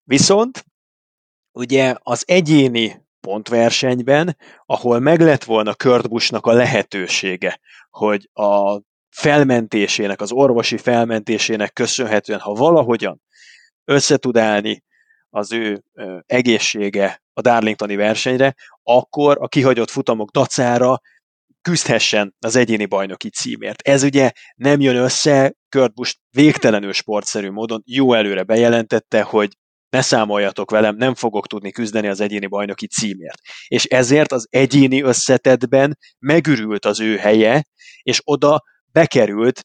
Viszont ugye az egyéni pontversenyben, ahol meg lett volna Kurt Buschnak a lehetősége, hogy a felmentésének, az orvosi felmentésének köszönhetően, ha valahogyan összetud állni az ő egészsége a Darlingtoni versenyre, akkor a kihagyott futamok dacára küzdhessen az egyéni bajnoki címért. Ez ugye nem jön össze, Kurt Busch végtelenül sportszerű módon jó előre bejelentette, hogy ne számoljatok velem, nem fogok tudni küzdeni az egyéni bajnoki címért. És ezért az egyéni összetetben megürült az ő helye, és oda bekerült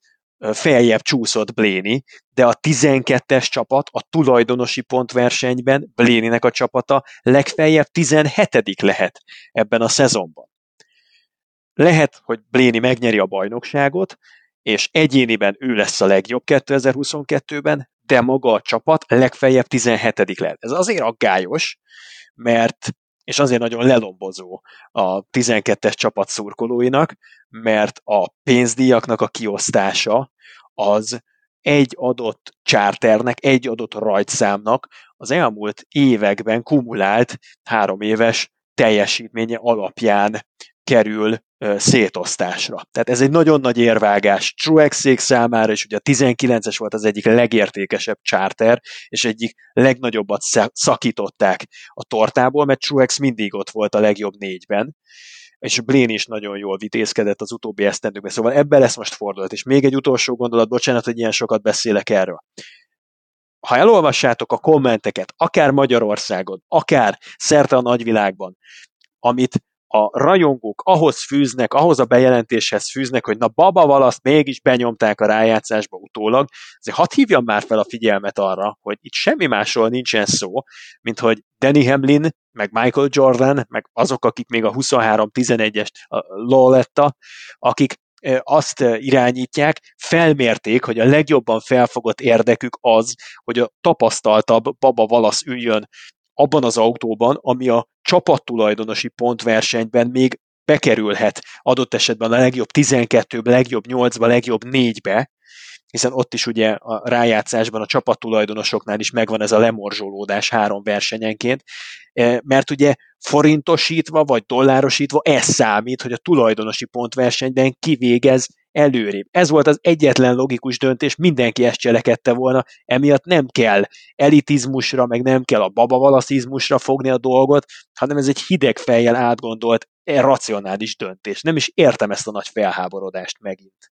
feljebb csúszott Bléni, de a 12-es csapat a tulajdonosi pontversenyben Bléninek a csapata legfeljebb 17 lehet ebben a szezonban. Lehet, hogy Bléni megnyeri a bajnokságot, és egyéniben ő lesz a legjobb 2022-ben, de maga a csapat legfeljebb 17 lehet. Ez azért aggályos, mert és azért nagyon lelombozó a 12-es csapat szurkolóinak, mert a pénzdíjaknak a kiosztása az egy adott charternek, egy adott rajtszámnak az elmúlt években kumulált három éves teljesítménye alapján kerül szétosztásra. Tehát ez egy nagyon nagy érvágás Truex számára, és ugye a 19-es volt az egyik legértékesebb charter, és egyik legnagyobbat szakították a tortából, mert Truex mindig ott volt a legjobb négyben, és Blaine is nagyon jól vitézkedett az utóbbi esztendőkben, szóval ebben lesz most fordulat. És még egy utolsó gondolat, bocsánat, hogy ilyen sokat beszélek erről. Ha elolvassátok a kommenteket, akár Magyarországon, akár szerte a nagyvilágban, amit a rajongók ahhoz fűznek, ahhoz a bejelentéshez fűznek, hogy na Baba Valaszt mégis benyomták a rájátszásba utólag, azért hadd hívjam már fel a figyelmet arra, hogy itt semmi másról nincsen szó, mint hogy Danny Hamlin, meg Michael Jordan, meg azok, akik még a 23-11-est Loletta, akik azt irányítják, felmérték, hogy a legjobban felfogott érdekük az, hogy a tapasztaltabb Baba Valasz üljön abban az autóban, ami a csapattulajdonosi pontversenyben még bekerülhet adott esetben a legjobb 12-be, legjobb 8-ba, legjobb 4-be, hiszen ott is ugye a rájátszásban a csapattulajdonosoknál is megvan ez a lemorzsolódás három versenyenként, e, mert ugye forintosítva vagy dollárosítva ez számít, hogy a tulajdonosi pontversenyben kivégez előrébb. Ez volt az egyetlen logikus döntés, mindenki ezt cselekedte volna, emiatt nem kell elitizmusra, meg nem kell a babavalaszizmusra fogni a dolgot, hanem ez egy hideg fejjel átgondolt, racionális döntés. Nem is értem ezt a nagy felháborodást megint.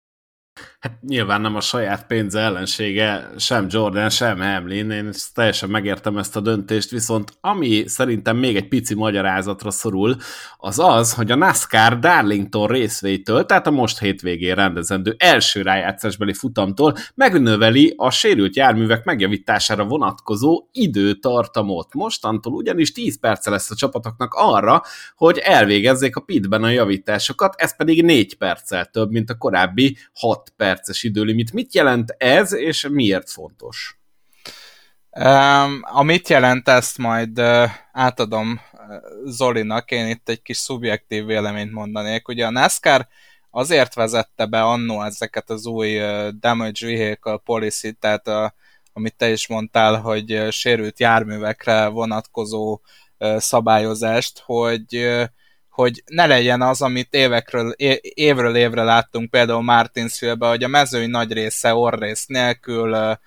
Hát nyilván nem a saját pénze ellensége, sem Jordan, sem Hamlin, én teljesen megértem ezt a döntést, viszont ami szerintem még egy pici magyarázatra szorul, az az, hogy a NASCAR Darlington részvétől, tehát a most hétvégén rendezendő első rájátszásbeli futamtól megnöveli a sérült járművek megjavítására vonatkozó időtartamot. Mostantól ugyanis 10 perce lesz a csapatoknak arra, hogy elvégezzék a pitben a javításokat, ez pedig 4 perccel több, mint a korábbi 6 6 perces időlimit. Mit jelent ez, és miért fontos? Um, amit jelent, ezt majd uh, átadom Zolinak, én itt egy kis szubjektív véleményt mondanék. Ugye a NASCAR azért vezette be annó ezeket az új uh, damage vehicle policy, tehát uh, amit te is mondtál, hogy uh, sérült járművekre vonatkozó uh, szabályozást, hogy uh, hogy ne legyen az, amit évekről, évről évre láttunk például Martinsville-ben, hogy a mezőny nagy része orrész nélkül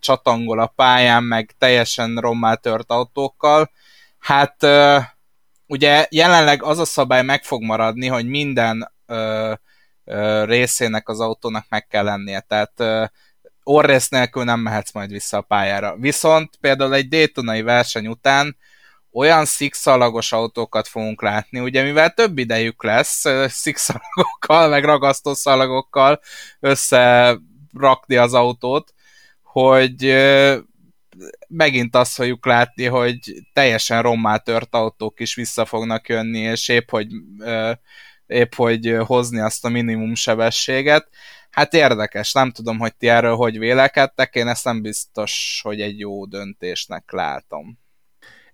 csatangol a pályán, meg teljesen rommá tört autókkal. Hát ugye jelenleg az a szabály meg fog maradni, hogy minden részének az autónak meg kell lennie. Tehát orrész nélkül nem mehetsz majd vissza a pályára. Viszont például egy Daytonai verseny után olyan szikszalagos autókat fogunk látni, ugye mivel több idejük lesz szikszalagokkal, meg ragasztószalagokkal összerakni az autót, hogy megint azt fogjuk látni, hogy teljesen rommá tört autók is vissza fognak jönni, és épp hogy, épp hogy hozni azt a minimum sebességet. Hát érdekes, nem tudom, hogy ti erről hogy vélekedtek, én ezt nem biztos, hogy egy jó döntésnek látom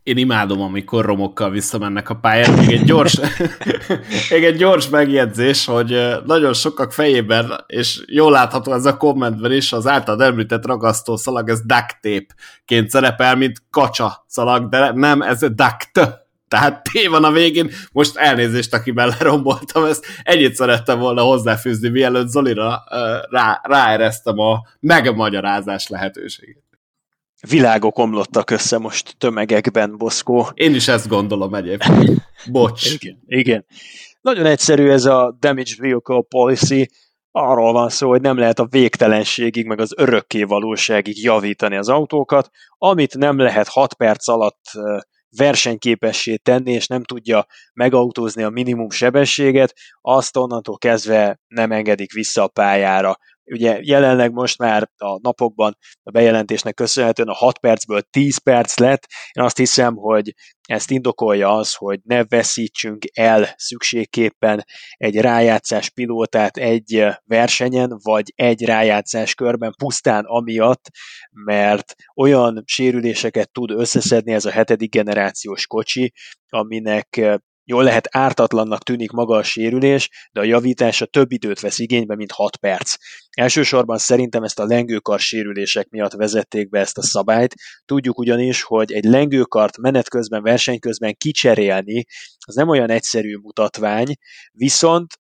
én imádom, amikor romokkal visszamennek a pályára. Még egy gyors, még egy gyors megjegyzés, hogy nagyon sokak fejében, és jól látható ez a kommentben is, az által említett ragasztó szalag, ez duct tape-ként szerepel, mint kacsa szalag, de nem, ez duct. Tehát T van a végén, most elnézést, akiben leromboltam ezt, ennyit szerettem volna hozzáfűzni, mielőtt Zolira rá, ráeresztem a megmagyarázás lehetőséget világok omlottak össze most tömegekben, Boszkó. Én is ezt gondolom egyébként. Bocs. igen, igen. Nagyon egyszerű ez a Damage Vehicle Policy. Arról van szó, hogy nem lehet a végtelenségig, meg az örökké valóságig javítani az autókat. Amit nem lehet 6 perc alatt versenyképessé tenni, és nem tudja megautózni a minimum sebességet, azt onnantól kezdve nem engedik vissza a pályára. Ugye jelenleg most már a napokban a bejelentésnek köszönhetően a 6 percből 10 perc lett. Én azt hiszem, hogy ezt indokolja az, hogy ne veszítsünk el szükségképpen egy rájátszás pilótát egy versenyen, vagy egy rájátszás körben pusztán amiatt, mert olyan sérüléseket tud összeszedni ez a hetedik generációs kocsi, aminek Jól lehet ártatlannak tűnik maga a sérülés, de a javítása több időt vesz igénybe, mint 6 perc. Elsősorban szerintem ezt a lengőkar sérülések miatt vezették be ezt a szabályt. Tudjuk ugyanis, hogy egy lengőkart menet közben, verseny közben kicserélni, az nem olyan egyszerű mutatvány, viszont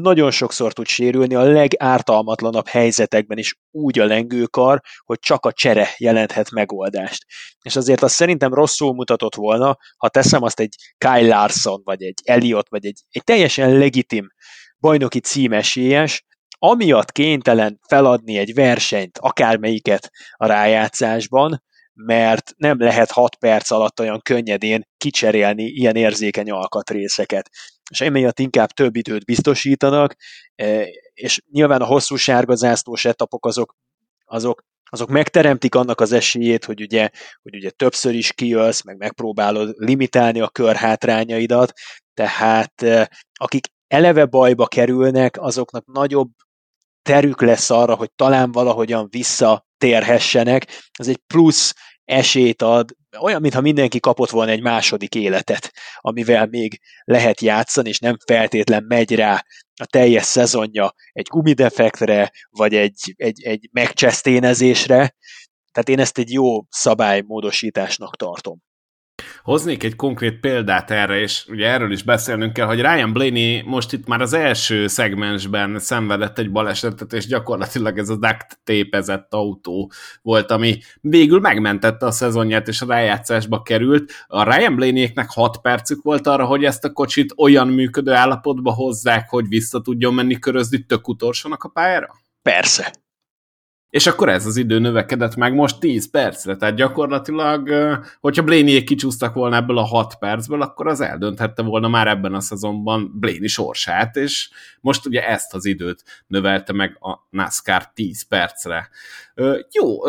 nagyon sokszor tud sérülni a legártalmatlanabb helyzetekben is úgy a lengőkar, hogy csak a csere jelenthet megoldást. És azért azt szerintem rosszul mutatott volna, ha teszem azt egy Kyle Larson, vagy egy Elliot, vagy egy, egy teljesen legitim bajnoki címesélyes, amiatt kénytelen feladni egy versenyt, akármelyiket a rájátszásban, mert nem lehet 6 perc alatt olyan könnyedén kicserélni ilyen érzékeny alkatrészeket. És emiatt inkább több időt biztosítanak, e, és nyilván a hosszú sárga zászlós etapok azok, azok azok megteremtik annak az esélyét, hogy ugye, hogy ugye többször is kijössz, meg megpróbálod limitálni a kör hátrányaidat, tehát e, akik eleve bajba kerülnek, azoknak nagyobb terük lesz arra, hogy talán valahogyan visszatérhessenek. Ez egy plusz esélyt ad, olyan, mintha mindenki kapott volna egy második életet, amivel még lehet játszani, és nem feltétlen megy rá a teljes szezonja egy gumidefektre, vagy egy, egy, egy megcseszténezésre. Tehát én ezt egy jó szabálymódosításnak tartom. Hoznék egy konkrét példát erre, és ugye erről is beszélnünk kell, hogy Ryan Blaney most itt már az első szegmensben szenvedett egy balesetet, és gyakorlatilag ez a duct tépezett autó volt, ami végül megmentette a szezonját, és a rájátszásba került. A Ryan Blaney-eknek 6 percük volt arra, hogy ezt a kocsit olyan működő állapotba hozzák, hogy vissza tudjon menni körözni tök utolsónak a pályára? Persze. És akkor ez az idő növekedett meg most 10 percre, tehát gyakorlatilag, hogyha Blaney kicsúsztak volna ebből a 6 percből, akkor az eldönthette volna már ebben a szezonban Blaney sorsát, és most ugye ezt az időt növelte meg a NASCAR 10 percre. Jó,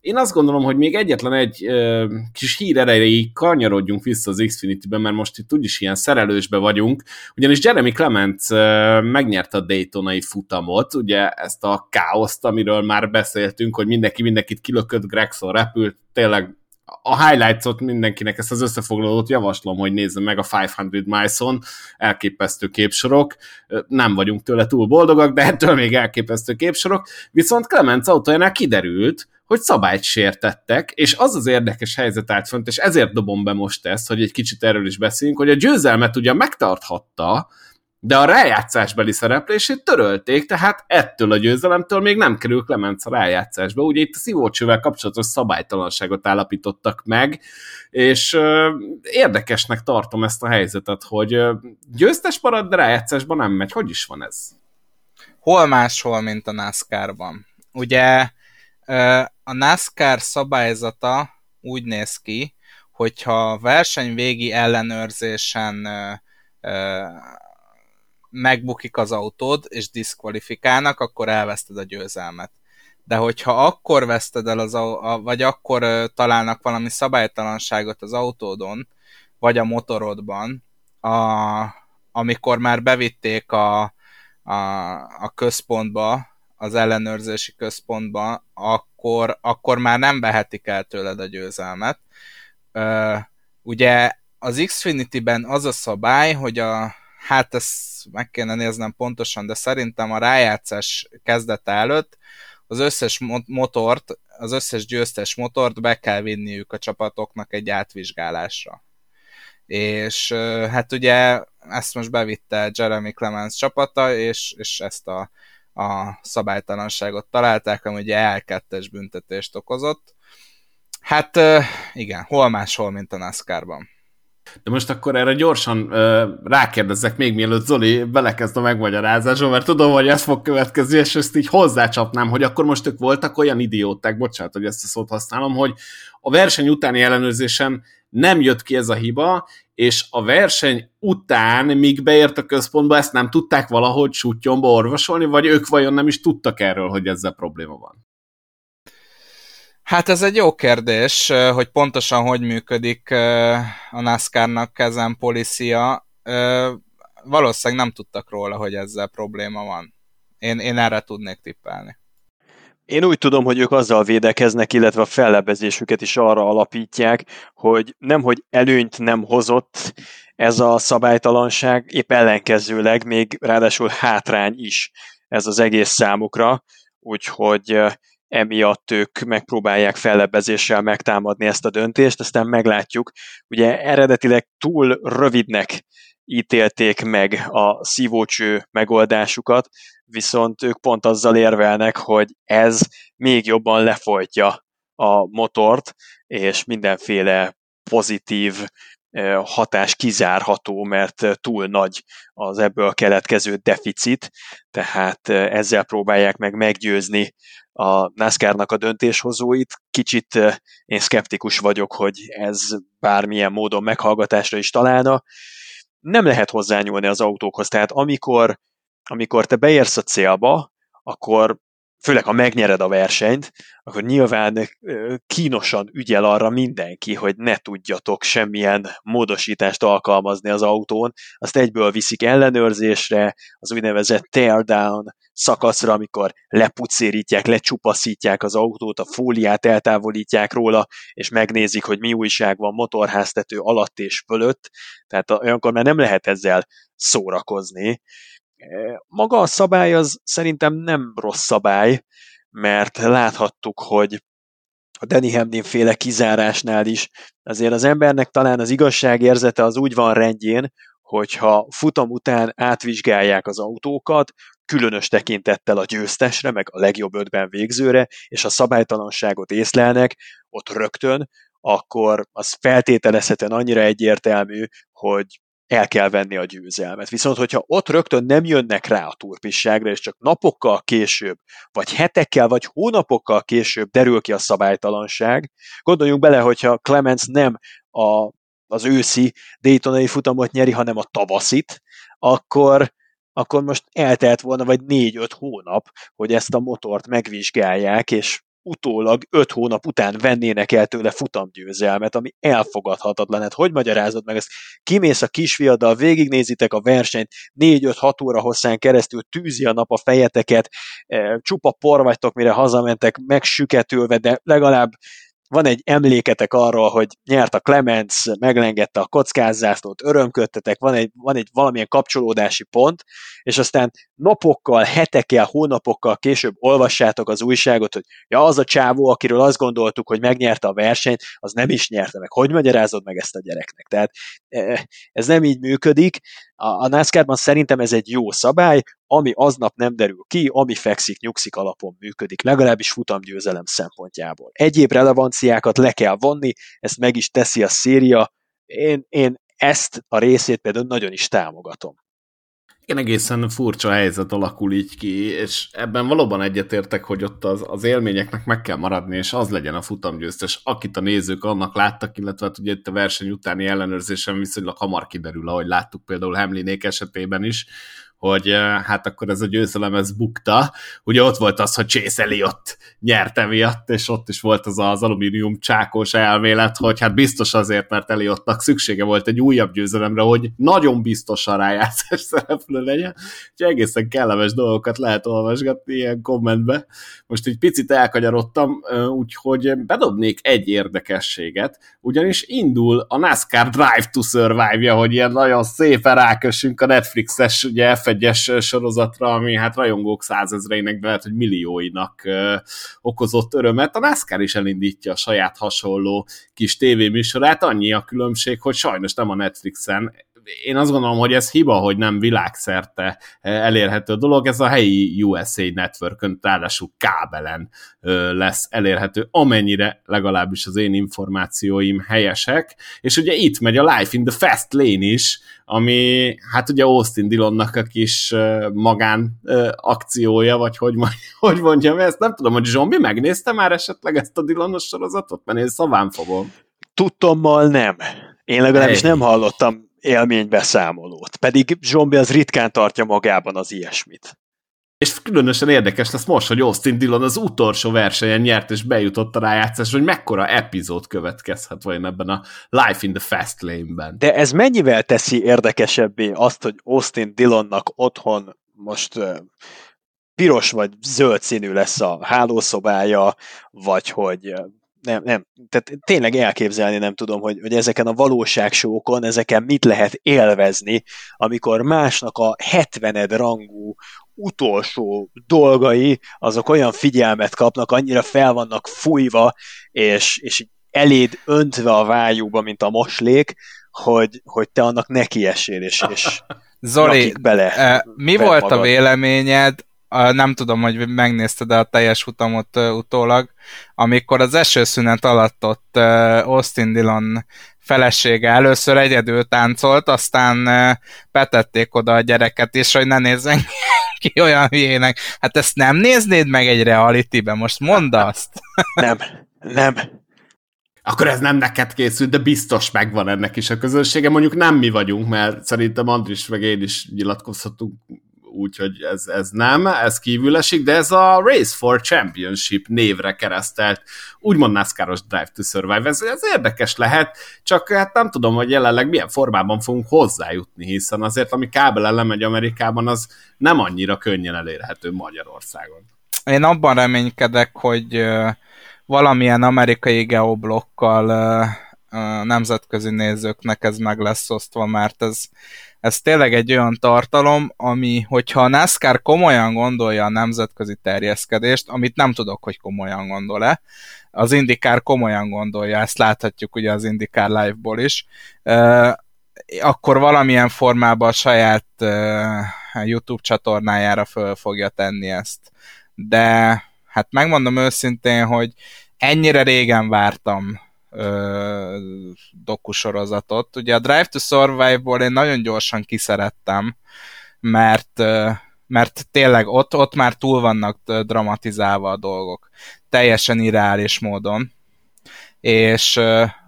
én azt gondolom, hogy még egyetlen egy ö, kis hír erejéig kanyarodjunk vissza az Xfinity-ben, mert most itt úgyis ilyen szerelősbe vagyunk, ugyanis Jeremy Clements ö, megnyerte a Daytonai futamot, ugye ezt a káoszt, amiről már beszéltünk, hogy mindenki mindenkit kilökött, Gregson repült, tényleg a highlights-ot mindenkinek, ezt az összefoglalót javaslom, hogy nézze meg a 500 Miles-on, elképesztő képsorok, nem vagyunk tőle túl boldogak, de ettől még elképesztő képsorok, viszont Clemens autójánál kiderült, hogy szabályt sértettek, és az az érdekes helyzet állt fönt, és ezért dobom be most ezt, hogy egy kicsit erről is beszéljünk, hogy a győzelmet ugye megtarthatta, de a rájátszásbeli szereplését törölték, tehát ettől a győzelemtől még nem kerül Clemens a rájátszásba. Ugye itt a szívócsővel kapcsolatos szabálytalanságot állapítottak meg, és ö, érdekesnek tartom ezt a helyzetet, hogy ö, győztes marad, de rájátszásban nem megy. Hogy is van ez? hol máshol, mint a NASCAR-ban. Ugye a NASCAR szabályzata úgy néz ki, hogyha a verseny végi ellenőrzésen megbukik az autód, és diszkvalifikálnak, akkor elveszted a győzelmet. De hogyha akkor veszted el, az, vagy akkor találnak valami szabálytalanságot az autódon, vagy a motorodban, a, amikor már bevitték a, a, a központba, az ellenőrzési központba, akkor, akkor már nem vehetik el tőled a győzelmet. Ugye az Xfinity-ben az a szabály, hogy a, hát ezt meg kéne néznem pontosan, de szerintem a rájátszás kezdete előtt az összes motort, az összes győztes motort be kell vinniük a csapatoknak egy átvizsgálásra. És hát ugye ezt most bevitte Jeremy Clemens csapata, és, és ezt a, a szabálytalanságot találták, ami ugye L2-es büntetést okozott. Hát igen, hol máshol, mint a NASCAR-ban. De most akkor erre gyorsan rákérdezzek még mielőtt Zoli belekezd a megmagyarázásba, mert tudom, hogy ez fog következni, és ezt így hozzácsapnám, hogy akkor most ők voltak olyan idióták, bocsánat, hogy ezt a szót használom, hogy a verseny utáni ellenőrzésen nem jött ki ez a hiba, és a verseny után, míg beért a központba, ezt nem tudták valahogy sutyomba orvosolni, vagy ők vajon nem is tudtak erről, hogy ezzel probléma van? Hát ez egy jó kérdés, hogy pontosan hogy működik a NASCAR-nak ezen policia. Valószínűleg nem tudtak róla, hogy ezzel probléma van. Én, én erre tudnék tippelni. Én úgy tudom, hogy ők azzal védekeznek, illetve a fellebezésüket is arra alapítják, hogy nemhogy előnyt nem hozott ez a szabálytalanság, épp ellenkezőleg még ráadásul hátrány is ez az egész számukra, úgyhogy emiatt ők megpróbálják fellebezéssel megtámadni ezt a döntést, aztán meglátjuk. Ugye eredetileg túl rövidnek ítélték meg a szívócső megoldásukat, viszont ők pont azzal érvelnek, hogy ez még jobban lefolytja a motort, és mindenféle pozitív hatás kizárható, mert túl nagy az ebből keletkező deficit, tehát ezzel próbálják meg meggyőzni a NASCAR-nak a döntéshozóit. Kicsit én szkeptikus vagyok, hogy ez bármilyen módon meghallgatásra is találna. Nem lehet hozzányúlni az autókhoz, tehát amikor, amikor te beérsz a célba, akkor főleg ha megnyered a versenyt, akkor nyilván kínosan ügyel arra mindenki, hogy ne tudjatok semmilyen módosítást alkalmazni az autón, azt egyből viszik ellenőrzésre, az úgynevezett teardown szakaszra, amikor lepucérítják, lecsupaszítják az autót, a fóliát eltávolítják róla, és megnézik, hogy mi újság van motorháztető alatt és fölött, tehát olyankor már nem lehet ezzel szórakozni, maga a szabály az szerintem nem rossz szabály, mert láthattuk, hogy a Danny Hamlin féle kizárásnál is azért az embernek talán az igazságérzete az úgy van rendjén, hogyha futam után átvizsgálják az autókat, különös tekintettel a győztesre, meg a legjobb ötben végzőre, és a szabálytalanságot észlelnek, ott rögtön, akkor az feltételezhetően annyira egyértelmű, hogy el kell venni a győzelmet. Viszont, hogyha ott rögtön nem jönnek rá a turpisságra, és csak napokkal később, vagy hetekkel, vagy hónapokkal később derül ki a szabálytalanság, gondoljunk bele, hogyha Clemens nem a, az őszi Daytonai futamot nyeri, hanem a tavaszit, akkor akkor most eltelt volna vagy négy-öt hónap, hogy ezt a motort megvizsgálják, és utólag öt hónap után vennének el tőle futamgyőzelmet, ami elfogadhatatlan. Hát hogy magyarázod meg ezt? Kimész a kisfiaddal, végignézitek a versenyt, négy-öt-hat óra hosszán keresztül tűzi a nap a fejeteket, eh, csupa por vagytok, mire hazamentek, megsüketülve, de legalább van egy emléketek arról, hogy nyert a Clemens, meglengette a kockázászlót, örömködtetek, van egy, van egy valamilyen kapcsolódási pont, és aztán napokkal, hetekkel, hónapokkal később olvassátok az újságot, hogy ja, az a csávó, akiről azt gondoltuk, hogy megnyerte a versenyt, az nem is nyerte meg. Hogy magyarázod meg ezt a gyereknek? Tehát e, ez nem így működik. A, a NASCAR-ban szerintem ez egy jó szabály, ami aznap nem derül ki, ami fekszik, nyugszik alapon működik, legalábbis futamgyőzelem szempontjából. Egyéb relevanciákat le kell vonni, ezt meg is teszi a széria, én, én ezt a részét például nagyon is támogatom. Igen, egészen furcsa helyzet alakul így ki, és ebben valóban egyetértek, hogy ott az, az élményeknek meg kell maradni, és az legyen a futamgyőztes, akit a nézők annak láttak, illetve hát ugye itt a verseny utáni ellenőrzésen viszonylag hamar kiderül, ahogy láttuk például Hemlinék esetében is, hogy hát akkor ez a győzelem ez bukta. Ugye ott volt az, hogy Chase Elliott nyerte miatt, és ott is volt az az alumínium csákos elmélet, hogy hát biztos azért, mert Elliottnak szüksége volt egy újabb győzelemre, hogy nagyon biztosan rájátszás szereplő legyen. Úgyhogy egészen kellemes dolgokat lehet olvasgatni ilyen kommentbe. Most egy picit elkanyarodtam, úgyhogy bedobnék egy érdekességet, ugyanis indul a NASCAR Drive to Survive-ja, hogy ilyen nagyon szépen rákössünk a Netflixes ugye F1-es sorozatra, ami hát rajongók százezreinek, de lehet, hogy millióinak okozott örömet. A NASCAR is elindítja a saját hasonló kis tévéműsorát, annyi a különbség, hogy sajnos nem a Netflixen én azt gondolom, hogy ez hiba, hogy nem világszerte elérhető dolog, ez a helyi USA network ráadásul kábelen lesz elérhető, amennyire legalábbis az én információim helyesek, és ugye itt megy a Life in the Fast Lane is, ami hát ugye Austin Dillonnak a kis magán akciója, vagy hogy, hogy mondjam ezt, nem tudom, hogy Zsombi megnézte már esetleg ezt a Dillonos sorozatot, mert én szaván fogom. Tudtommal nem. Én legalábbis hey. nem hallottam élménybeszámolót. Pedig Zsombi az ritkán tartja magában az ilyesmit. És különösen érdekes lesz most, hogy Austin Dillon az utolsó versenyen nyert és bejutott a rájátszás, hogy mekkora epizód következhet vajon ebben a Life in the Fast Lane-ben. De ez mennyivel teszi érdekesebbé azt, hogy Austin Dillonnak otthon most uh, piros vagy zöld színű lesz a hálószobája, vagy hogy nem, nem, tehát tényleg elképzelni nem tudom, hogy, hogy ezeken a valóságsókon, ezeken mit lehet élvezni, amikor másnak a 70 rangú utolsó dolgai, azok olyan figyelmet kapnak, annyira fel vannak fújva, és, és eléd öntve a vájúba, mint a moslék, hogy, hogy te annak essél, és, és Zoli, bele. Mi volt magad. a véleményed nem tudom, hogy megnézted a teljes futamot utólag, amikor az esőszünet alatt ott Austin Dillon felesége először egyedül táncolt, aztán betették oda a gyereket is, hogy ne nézzen ki olyan hülyének. Hát ezt nem néznéd meg egy reality-be, most mondd azt. Nem, nem. Akkor ez nem neked készült, de biztos megvan ennek is a közönsége. Mondjuk nem mi vagyunk, mert szerintem Andris meg én is nyilatkozhatunk úgyhogy ez, ez nem, ez kívül esik, de ez a Race for Championship névre keresztelt, úgymond NASCAR-os Drive to Survive, ez, ez érdekes lehet, csak hát nem tudom, hogy jelenleg milyen formában fogunk hozzájutni, hiszen azért, ami kábelen lemegy Amerikában, az nem annyira könnyen elérhető Magyarországon. Én abban reménykedek, hogy valamilyen amerikai geoblokkal nemzetközi nézőknek ez meg lesz osztva, mert ez ez tényleg egy olyan tartalom, ami, hogyha a NASCAR komolyan gondolja a nemzetközi terjeszkedést, amit nem tudok, hogy komolyan gondol-e, az IndyCar komolyan gondolja, ezt láthatjuk ugye az IndyCar live-ból is, akkor valamilyen formában a saját YouTube csatornájára föl fogja tenni ezt. De hát megmondom őszintén, hogy ennyire régen vártam dokusorozatot. Ugye a Drive to Survive-ból én nagyon gyorsan kiszerettem, mert, mert tényleg ott, ott már túl vannak dramatizálva a dolgok. Teljesen irreális módon. És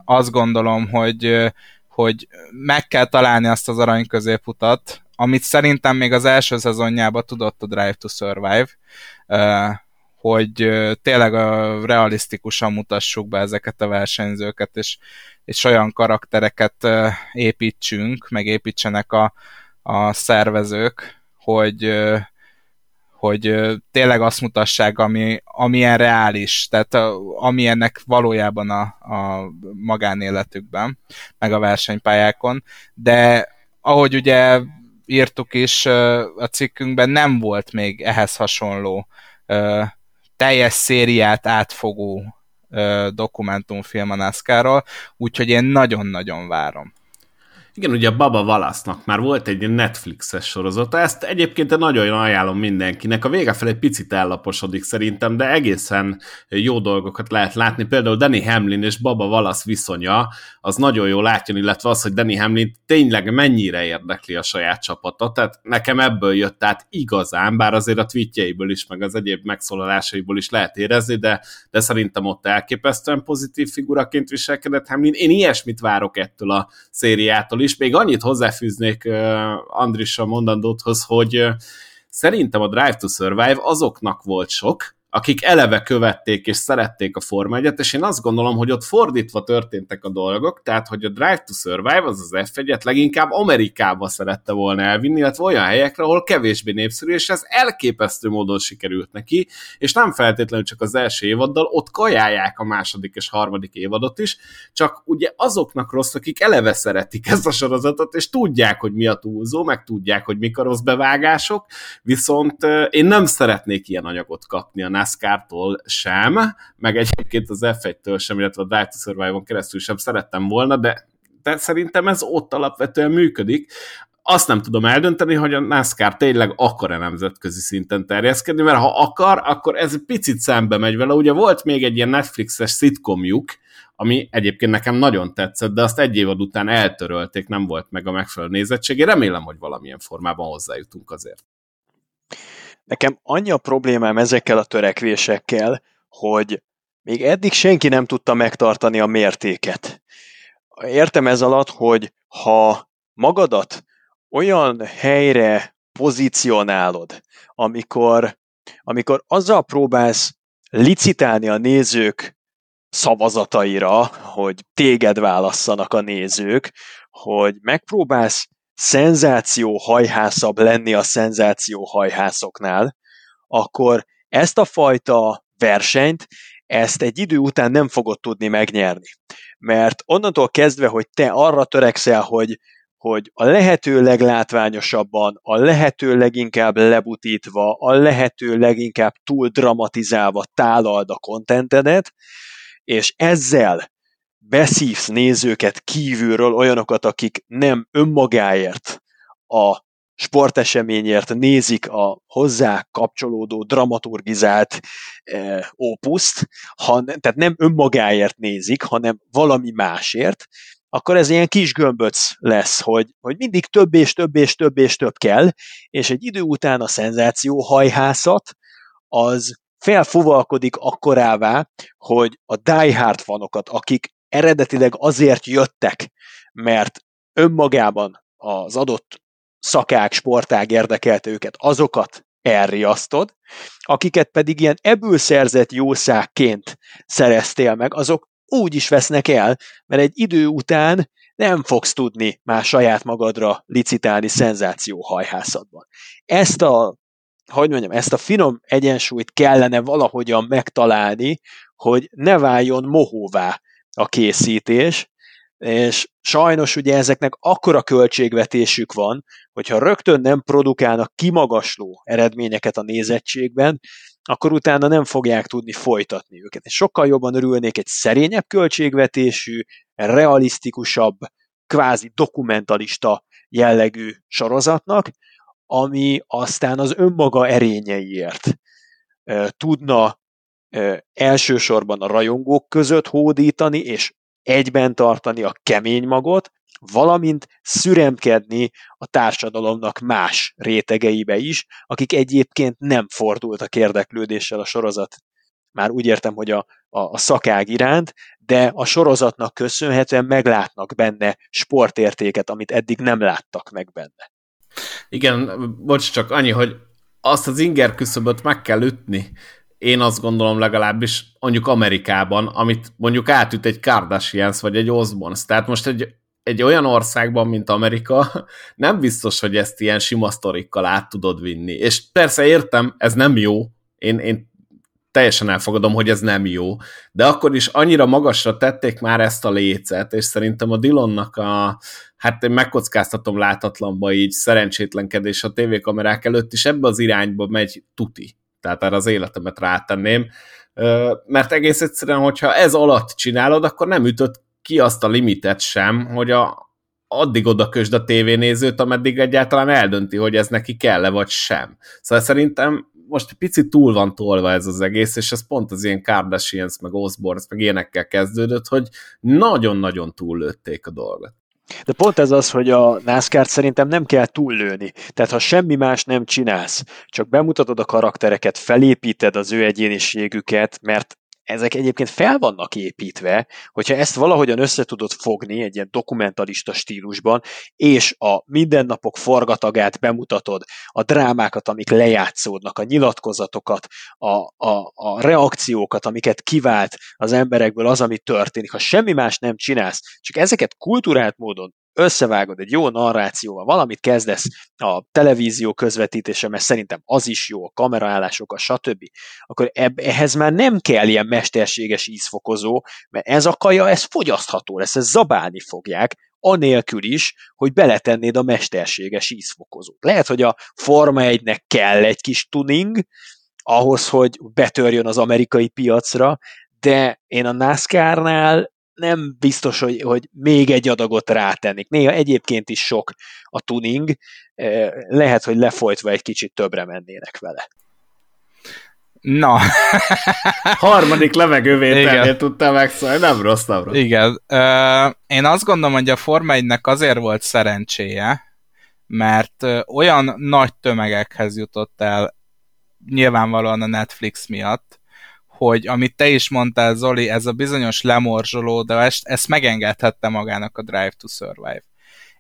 azt gondolom, hogy, hogy meg kell találni azt az arany középutat, amit szerintem még az első szezonjában tudott a Drive to Survive, hogy tényleg a realisztikusan mutassuk be ezeket a versenyzőket, és, és olyan karaktereket építsünk, meg építsenek a, a szervezők, hogy, hogy tényleg azt mutassák, ami, amilyen reális, tehát amilyennek valójában a, a magánéletükben, meg a versenypályákon, de ahogy ugye írtuk is a cikkünkben, nem volt még ehhez hasonló teljes szériát átfogó dokumentumfilm a NASCAR-ról, úgyhogy én nagyon-nagyon várom. Igen, ugye a Baba Valasznak már volt egy Netflixes sorozata, ezt egyébként nagyon ajánlom mindenkinek. A vége felé picit ellaposodik szerintem, de egészen jó dolgokat lehet látni. Például Danny Hamlin és Baba Valasz viszonya, az nagyon jó látni, illetve az, hogy Danny Hamlin tényleg mennyire érdekli a saját csapatot. Tehát nekem ebből jött át igazán, bár azért a tweetjeiből is, meg az egyéb megszólalásaiból is lehet érezni, de, de szerintem ott elképesztően pozitív figuraként viselkedett Hamlin. Én ilyesmit várok ettől a szériától is. Még annyit hozzáfűznék Andrissa mondandóthoz, hogy szerintem a Drive to Survive azoknak volt sok, akik eleve követték és szerették a Forma 1 és én azt gondolom, hogy ott fordítva történtek a dolgok, tehát hogy a Drive to Survive, az az F1-et leginkább Amerikába szerette volna elvinni, illetve olyan helyekre, ahol kevésbé népszerű, és ez elképesztő módon sikerült neki, és nem feltétlenül csak az első évaddal, ott kajálják a második és harmadik évadot is, csak ugye azoknak rossz, akik eleve szeretik ezt a sorozatot, és tudják, hogy mi a túlzó, meg tudják, hogy mik a rossz bevágások, viszont én nem szeretnék ilyen anyagot kapni a NASCAR-tól sem, meg egyébként az F1-től sem, illetve a Drive to Survive-on keresztül sem szerettem volna, de, de szerintem ez ott alapvetően működik azt nem tudom eldönteni, hogy a NASCAR tényleg akar-e nemzetközi szinten terjeszkedni, mert ha akar, akkor ez picit szembe megy vele. Ugye volt még egy ilyen Netflixes szitkomjuk, ami egyébként nekem nagyon tetszett, de azt egy évad után eltörölték, nem volt meg a megfelelő nézettsége. Remélem, hogy valamilyen formában hozzájutunk azért. Nekem annyi a problémám ezekkel a törekvésekkel, hogy még eddig senki nem tudta megtartani a mértéket. Értem ez alatt, hogy ha magadat olyan helyre pozícionálod, amikor, amikor azzal próbálsz licitálni a nézők szavazataira, hogy téged válasszanak a nézők, hogy megpróbálsz szenzáció hajhászabb lenni a szenzáció hajhászoknál, akkor ezt a fajta versenyt, ezt egy idő után nem fogod tudni megnyerni. Mert onnantól kezdve, hogy te arra törekszel, hogy, hogy a lehető leglátványosabban, a lehető leginkább lebutítva, a lehető leginkább túl dramatizálva tálald a kontentedet, és ezzel beszívsz nézőket kívülről, olyanokat, akik nem önmagáért a sporteseményért nézik a hozzá kapcsolódó dramaturgizált e, opuszt, han, tehát nem önmagáért nézik, hanem valami másért, akkor ez ilyen kis gömböc lesz, hogy, hogy mindig több és több és több és több kell, és egy idő után a szenzáció hajhászat az felfuvalkodik akkorává, hogy a Die Hard fanokat, akik eredetileg azért jöttek, mert önmagában az adott szakák, sportág érdekelte őket, azokat elriasztod, akiket pedig ilyen ebből szerzett jószágként szereztél meg, azok úgy is vesznek el, mert egy idő után nem fogsz tudni már saját magadra licitálni szenzációhajhászatban. Ezt a, hogy mondjam, ezt a finom egyensúlyt kellene valahogyan megtalálni, hogy ne váljon mohóvá a készítés, és sajnos ugye ezeknek akkora költségvetésük van, hogyha rögtön nem produkálnak kimagasló eredményeket a nézettségben, akkor utána nem fogják tudni folytatni őket. És sokkal jobban örülnék egy szerényebb költségvetésű, realisztikusabb, kvázi dokumentalista jellegű sorozatnak, ami aztán az önmaga erényeiért tudna elsősorban a rajongók között hódítani, és egyben tartani a kemény magot, valamint szüremkedni a társadalomnak más rétegeibe is, akik egyébként nem fordultak érdeklődéssel a sorozat. Már úgy értem, hogy a, a, a szakág iránt, de a sorozatnak köszönhetően meglátnak benne sportértéket, amit eddig nem láttak meg benne. Igen, bocs, csak annyi, hogy azt az inger küszöböt meg kell ütni én azt gondolom legalábbis mondjuk Amerikában, amit mondjuk átüt egy Kardashians vagy egy Osborns. Tehát most egy, egy olyan országban, mint Amerika, nem biztos, hogy ezt ilyen sima sztorikkal át tudod vinni. És persze értem, ez nem jó, én, én teljesen elfogadom, hogy ez nem jó, de akkor is annyira magasra tették már ezt a lécet, és szerintem a Dillonnak a, hát én megkockáztatom látatlanba így szerencsétlenkedés a tévékamerák előtt is ebbe az irányba megy tuti tehát erre az életemet rátenném, mert egész egyszerűen, hogyha ez alatt csinálod, akkor nem ütött ki azt a limitet sem, hogy a, addig oda kösd a tévénézőt, ameddig egyáltalán eldönti, hogy ez neki kell-e vagy sem. Szóval szerintem most picit túl van tolva ez az egész, és ez pont az ilyen Kardashians, meg Osborns, meg ilyenekkel kezdődött, hogy nagyon-nagyon túllőtték a dolgot. De pont ez az, hogy a NASCAR szerintem nem kell túllőni. Tehát ha semmi más nem csinálsz, csak bemutatod a karaktereket, felépíted az ő egyéniségüket, mert ezek egyébként fel vannak építve, hogyha ezt valahogyan össze tudod fogni egy ilyen dokumentalista stílusban, és a mindennapok forgatagát bemutatod, a drámákat, amik lejátszódnak, a nyilatkozatokat, a, a, a reakciókat, amiket kivált az emberekből az, ami történik. Ha semmi más nem csinálsz, csak ezeket kulturált módon összevágod egy jó narrációval, valamit kezdesz a televízió közvetítése, mert szerintem az is jó, a kameraállások, a stb., akkor eb- ehhez már nem kell ilyen mesterséges ízfokozó, mert ez a kaja, ez fogyasztható lesz, ez zabálni fogják, anélkül is, hogy beletennéd a mesterséges ízfokozót. Lehet, hogy a Forma 1-nek kell egy kis tuning, ahhoz, hogy betörjön az amerikai piacra, de én a NASCAR-nál nem biztos, hogy, hogy még egy adagot rátennék. Néha egyébként is sok a tuning, lehet, hogy lefolytva egy kicsit többre mennének vele. Na. Harmadik levegővételnél tudta megszólni, nem rossz, nem rossz. Igen. Én azt gondolom, hogy a Forma 1 azért volt szerencséje, mert olyan nagy tömegekhez jutott el nyilvánvalóan a Netflix miatt, hogy amit te is mondtál, Zoli, ez a bizonyos lemorzsoló, de ezt, ezt megengedhette magának a Drive to Survive.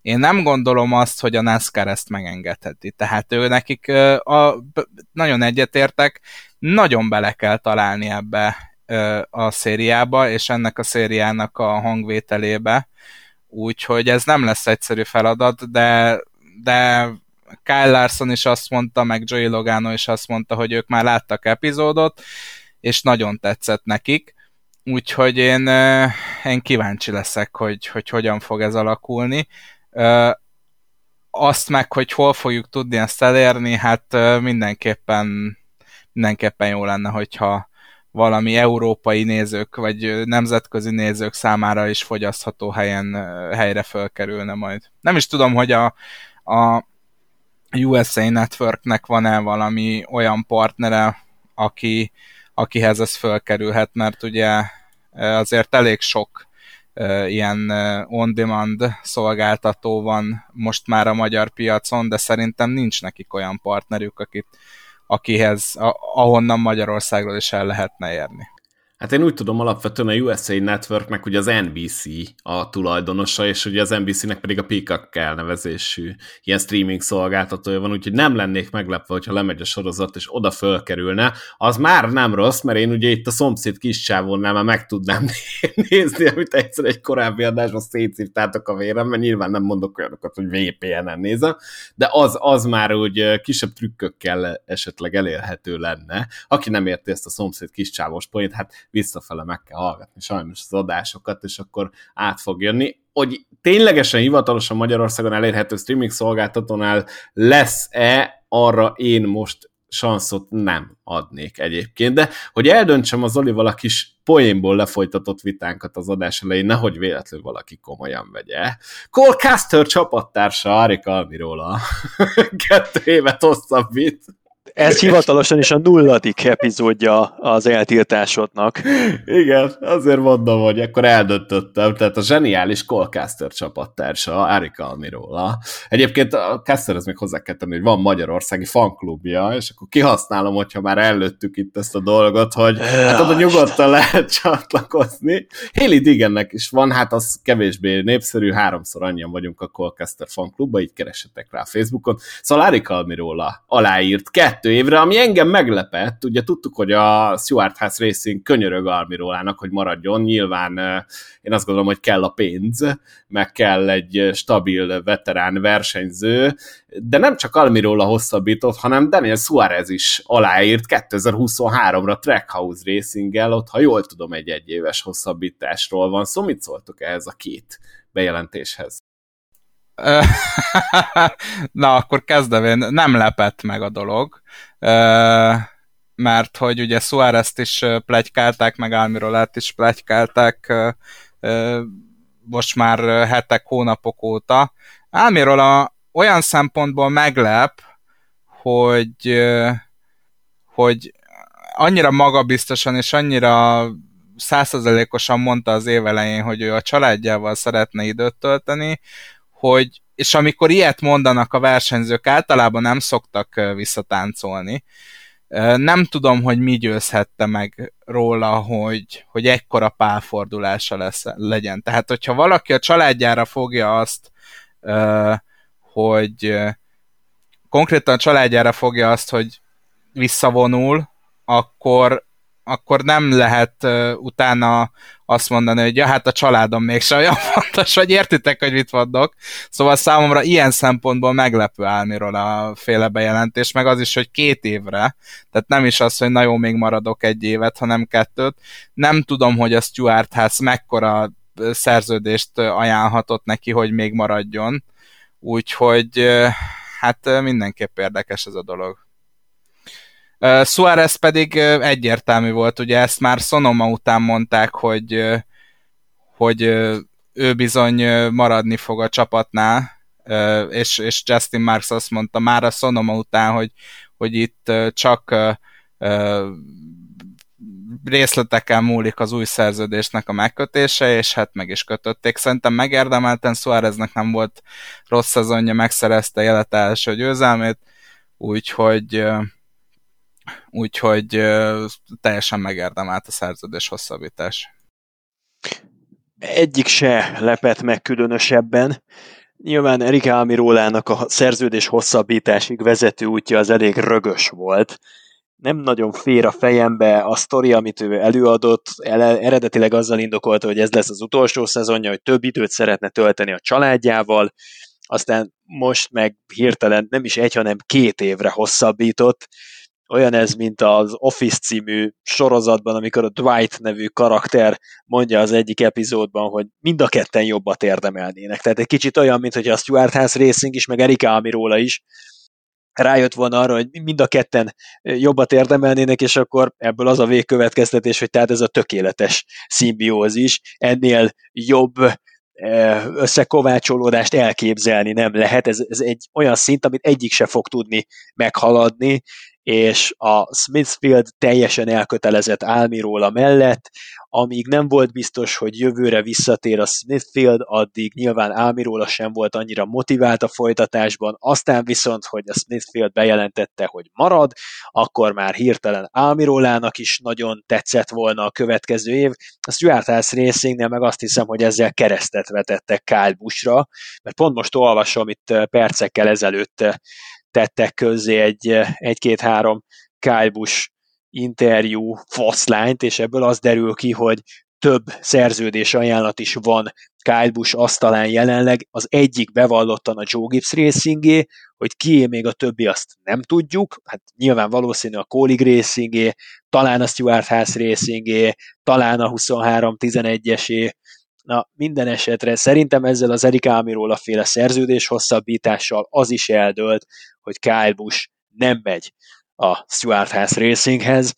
Én nem gondolom azt, hogy a NASCAR ezt megengedheti. Tehát ő nekik a, nagyon egyetértek, nagyon bele kell találni ebbe a szériába, és ennek a szériának a hangvételébe. Úgyhogy ez nem lesz egyszerű feladat, de, de Kyle Larson is azt mondta, meg Joey Logano is azt mondta, hogy ők már láttak epizódot, és nagyon tetszett nekik, úgyhogy én, én kíváncsi leszek, hogy, hogy hogyan fog ez alakulni. Azt meg, hogy hol fogjuk tudni ezt elérni, hát mindenképpen, mindenképpen jó lenne, hogyha valami európai nézők, vagy nemzetközi nézők számára is fogyasztható helyen helyre fölkerülne majd. Nem is tudom, hogy a, a USA Networknek van-e valami olyan partnere, aki, akihez ez fölkerülhet, mert ugye azért elég sok ilyen on-demand szolgáltató van most már a magyar piacon, de szerintem nincs nekik olyan partnerük, akit, akihez, ahonnan Magyarországról is el lehetne érni. Hát én úgy tudom, alapvetően a USA Networknek ugye az NBC a tulajdonosa, és ugye az NBC-nek pedig a Peacock elnevezésű ilyen streaming szolgáltatója van, úgyhogy nem lennék meglepve, hogyha lemegy a sorozat, és oda fölkerülne. Az már nem rossz, mert én ugye itt a szomszéd kis csávónál már meg tudnám nézni, amit egyszer egy korábbi adásban szétszívtátok a vérem, mert nyilván nem mondok olyanokat, hogy VPN-en nézem, de az, az már úgy kisebb trükkökkel esetleg elérhető lenne. Aki nem érti ezt a szomszéd kis csávós point, hát visszafele meg kell hallgatni sajnos az adásokat, és akkor át fog jönni. Hogy ténylegesen hivatalosan Magyarországon elérhető streaming szolgáltatónál lesz-e, arra én most sanszot nem adnék egyébként, de hogy eldöntsem az Olival a kis poénból lefolytatott vitánkat az adás elején, nehogy véletlenül valaki komolyan vegye. Cole Caster csapattársa Arik Almirola kettő évet hosszabbít. Ez hivatalosan is a nulladik epizódja az eltiltásodnak. Igen, azért mondom, hogy akkor eldöntöttem. Tehát a zseniális Colcaster csapattársa, Erika Almirola. Egyébként a Caster ez még hozzá kell tenni, hogy van magyarországi fanklubja, és akkor kihasználom, hogyha már előttük itt ezt a dolgot, hogy hát oda nyugodtan lehet csatlakozni. Haley Digennek is van, hát az kevésbé népszerű, háromszor annyian vagyunk a Colcaster fanklubba, így keresetek rá Facebookon. Szóval Erika Almirola aláírt kettő kettő évre, ami engem meglepett. Ugye tudtuk, hogy a Stuart House Racing könyörög Almirólának, hogy maradjon. Nyilván én azt gondolom, hogy kell a pénz, meg kell egy stabil veterán versenyző, de nem csak Almiróla hosszabbított, hanem Daniel Suarez is aláírt 2023-ra Trackhouse Racing-el, ott ha jól tudom, egy egyéves hosszabbításról van szó. Mit szóltok ehhez a két bejelentéshez? Na, akkor kezdem én. Nem lepett meg a dolog, mert hogy ugye Suárez-t is plegykálták, meg Almirolát is plegykálták most már hetek, hónapok óta. Álmiról a, olyan szempontból meglep, hogy, hogy annyira magabiztosan és annyira százszerzelékosan mondta az évelején, hogy ő a családjával szeretne időt tölteni, hogy és amikor ilyet mondanak a versenyzők, általában nem szoktak visszatáncolni. Nem tudom, hogy mi győzhette meg róla, hogy, hogy ekkora pálfordulása lesz, legyen. Tehát, hogyha valaki a családjára fogja azt, hogy konkrétan a családjára fogja azt, hogy visszavonul, akkor, akkor nem lehet utána azt mondani, hogy ja, hát a családom mégsem olyan fontos, hogy értitek, hogy mit mondok. Szóval számomra ilyen szempontból meglepő Álmiról a féle bejelentés, meg az is, hogy két évre, tehát nem is az, hogy na még maradok egy évet, hanem kettőt. Nem tudom, hogy a Stuart House mekkora szerződést ajánlhatott neki, hogy még maradjon. Úgyhogy hát mindenképp érdekes ez a dolog. Suarez pedig egyértelmű volt, ugye ezt már Sonoma után mondták, hogy, hogy ő bizony maradni fog a csapatnál, és, és Justin Marks azt mondta már a Sonoma után, hogy, hogy itt csak részleteken múlik az új szerződésnek a megkötése, és hát meg is kötötték. Szerintem megérdemelten Suáreznek nem volt rossz szezonja, megszerezte élete első győzelmét, úgyhogy úgyhogy teljesen megérdemelt a szerződés hosszabbítás. Egyik se lepett meg különösebben. Nyilván Erik Almirólának a szerződés hosszabbításig vezető útja az elég rögös volt. Nem nagyon fér a fejembe a sztori, amit ő előadott. Eredetileg azzal indokolta, hogy ez lesz az utolsó szezonja, hogy több időt szeretne tölteni a családjával, aztán most meg hirtelen nem is egy, hanem két évre hosszabbított olyan ez, mint az Office című sorozatban, amikor a Dwight nevű karakter mondja az egyik epizódban, hogy mind a ketten jobbat érdemelnének. Tehát egy kicsit olyan, mint hogy a Stuart House Racing is, meg Erika Amiróla is rájött volna arra, hogy mind a ketten jobbat érdemelnének, és akkor ebből az a végkövetkeztetés, hogy tehát ez a tökéletes szimbiózis, ennél jobb összekovácsolódást elképzelni nem lehet. Ez, ez egy olyan szint, amit egyik se fog tudni meghaladni, és a Smithfield teljesen elkötelezett Álmiróla mellett, amíg nem volt biztos, hogy jövőre visszatér a Smithfield, addig nyilván Álmiróla sem volt annyira motivált a folytatásban, aztán viszont, hogy a Smithfield bejelentette, hogy marad, akkor már hirtelen Álmirólának is nagyon tetszett volna a következő év. A Stuart House Racingnél meg azt hiszem, hogy ezzel keresztet vetettek Kyle Buschra, mert pont most olvasom itt percekkel ezelőtt tettek közzé egy, egy-két-három Kyle interjú faszlányt, és ebből az derül ki, hogy több szerződés ajánlat is van Kyle Busch asztalán jelenleg, az egyik bevallottan a Joe Gibbs Racingé, hogy kié még a többi azt nem tudjuk, hát nyilván valószínű a Kolig Racingé, talán a Stuart House Racingé, talán a 23-11-esé, Na, minden esetre szerintem ezzel az Erik Ámiról a féle szerződés hosszabbítással az is eldőlt, hogy Kyle Busch nem megy a Stuart House Racinghez.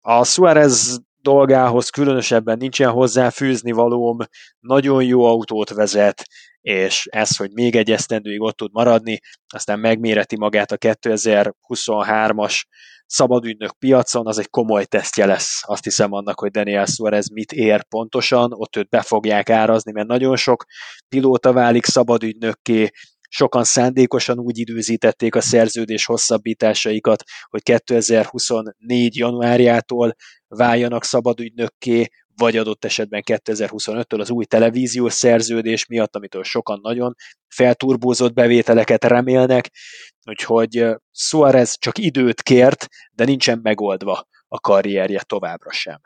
A Suarez dolgához különösebben nincsen hozzáfűzni valóm, nagyon jó autót vezet, és ez, hogy még egy esztendőig ott tud maradni, aztán megméreti magát a 2023-as szabadügynök piacon, az egy komoly tesztje lesz, azt hiszem annak, hogy Daniel Suarez mit ér pontosan, ott őt be fogják árazni, mert nagyon sok pilóta válik szabadügynökké, sokan szándékosan úgy időzítették a szerződés hosszabbításaikat, hogy 2024. januárjától váljanak szabadügynökké, vagy adott esetben 2025-től az új televíziós szerződés miatt, amitől sokan nagyon felturbózott bevételeket remélnek, úgyhogy Suarez csak időt kért, de nincsen megoldva a karrierje továbbra sem.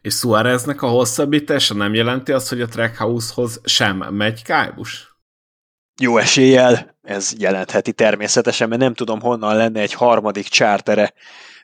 És Suareznek a hosszabbítása nem jelenti azt, hogy a Trackhouse-hoz sem megy Kájbus? Jó eséllyel ez jelentheti természetesen, mert nem tudom honnan lenne egy harmadik csártere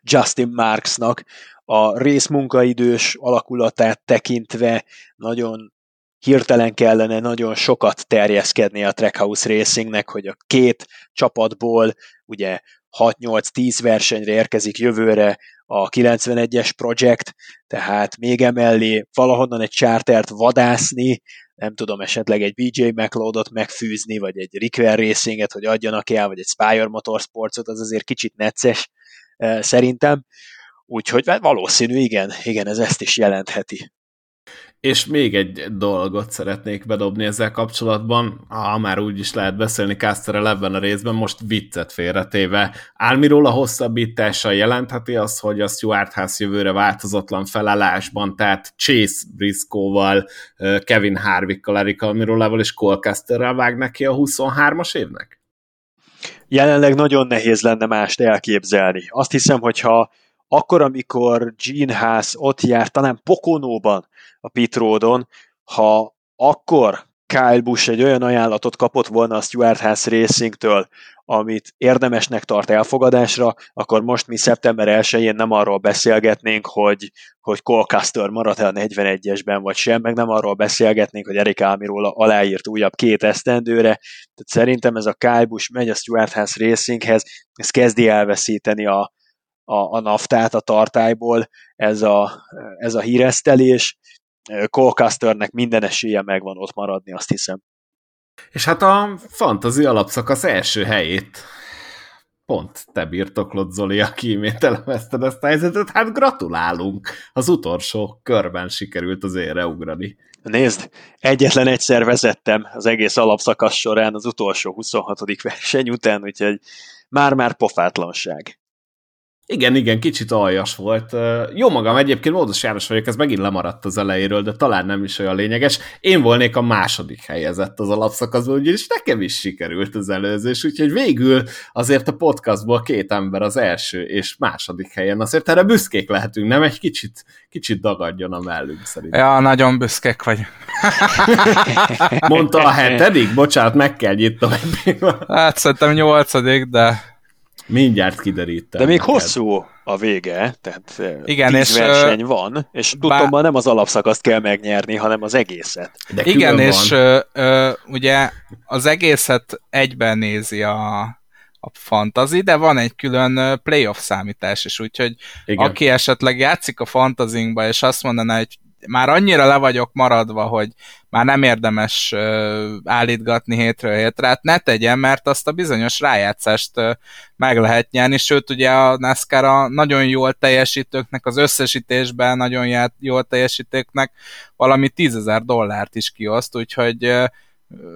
Justin Marksnak, a részmunkaidős alakulatát tekintve nagyon hirtelen kellene nagyon sokat terjeszkedni a Trackhouse Racingnek, hogy a két csapatból ugye 6-8-10 versenyre érkezik jövőre a 91-es projekt, tehát még emellé valahonnan egy chartert vadászni, nem tudom, esetleg egy BJ McLeodot megfűzni, vagy egy Rickwell Racinget, hogy adjanak el, vagy egy Spire Motorsportsot, az azért kicsit necces szerintem. Úgyhogy hát valószínű, igen, igen, ez ezt is jelentheti. És még egy dolgot szeretnék bedobni ezzel kapcsolatban, ha már úgy is lehet beszélni Casterel ebben a részben, most viccet félretéve. Álmiról a hosszabbítása jelentheti azt, hogy a Stuart House jövőre változatlan felállásban, tehát Chase Briscoe-val, Kevin Harvickkal, Eric Almirolával és Cole Casterrel vág neki a 23-as évnek? Jelenleg nagyon nehéz lenne mást elképzelni. Azt hiszem, hogyha akkor, amikor Gene Haas ott járt, talán Pokonóban a Pitródon, ha akkor Kyle Busch egy olyan ajánlatot kapott volna a Stuart Haas Racingtől, amit érdemesnek tart elfogadásra, akkor most mi szeptember 1-én nem arról beszélgetnénk, hogy, hogy Cole Custer maradt-e a 41-esben vagy sem, meg nem arról beszélgetnénk, hogy Erik Almiról aláírt újabb két esztendőre. Tehát szerintem ez a Kyle Busch megy a Stuart Haas Racinghez, ez kezdi elveszíteni a, a, a naftát a tartályból ez a, ez a híresztelés. Colcasternek minden esélye megvan ott maradni, azt hiszem. És hát a fantazi alapszakasz első helyét pont te birtoklod, Zoli, aki imént elemezted ezt a helyzetet, hát gratulálunk! Az utolsó körben sikerült az érre ugrani. Nézd, egyetlen egyszer vezettem az egész alapszakasz során az utolsó 26. verseny után, úgyhogy már-már pofátlanság. Igen, igen, kicsit aljas volt. Jó magam, egyébként Módos János vagyok, ez megint lemaradt az elejéről, de talán nem is olyan lényeges. Én volnék a második helyezett az alapszakaszban, ugyanis nekem is sikerült az előzés, úgyhogy végül azért a podcastból két ember az első és második helyen. Azért erre büszkék lehetünk, nem? Egy kicsit, kicsit dagadjon a mellünk szerintem. Ja, nagyon büszkék vagy. Mondta a hetedik? Bocsánat, meg kell nyitnom egy Hát szerintem nyolcadik, de Mindjárt kiderítem. De még neked. hosszú a vége, tehát eh, Igen, és verseny van, és tudtommal bá... nem az alapszakaszt kell megnyerni, hanem az egészet. De Igen, és ö, ö, ugye az egészet egyben nézi a, a fantasy, de van egy külön playoff számítás is, úgyhogy Igen. aki esetleg játszik a fantazinkba, és azt mondaná, hogy már annyira le vagyok maradva, hogy már nem érdemes állítgatni hétről hétre, hát ne tegyen, mert azt a bizonyos rájátszást meg lehet nyerni, sőt ugye a NASCAR a nagyon jól teljesítőknek, az összesítésben nagyon jól teljesítőknek valami tízezer dollárt is kioszt, úgyhogy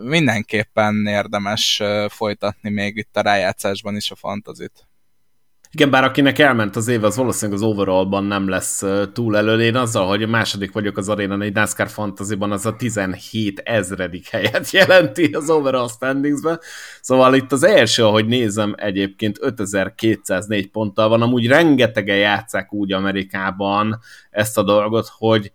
mindenképpen érdemes folytatni még itt a rájátszásban is a fantazit. Igen, bár akinek elment az év, az valószínűleg az overallban nem lesz túl elő. Én azzal, hogy a második vagyok az Arena egy NASCAR Fantasy-ban, az a 17 ezredik helyet jelenti az overall standingsben. Szóval itt az első, ahogy nézem, egyébként 5204 ponttal van. Amúgy rengetegen játszák úgy Amerikában ezt a dolgot, hogy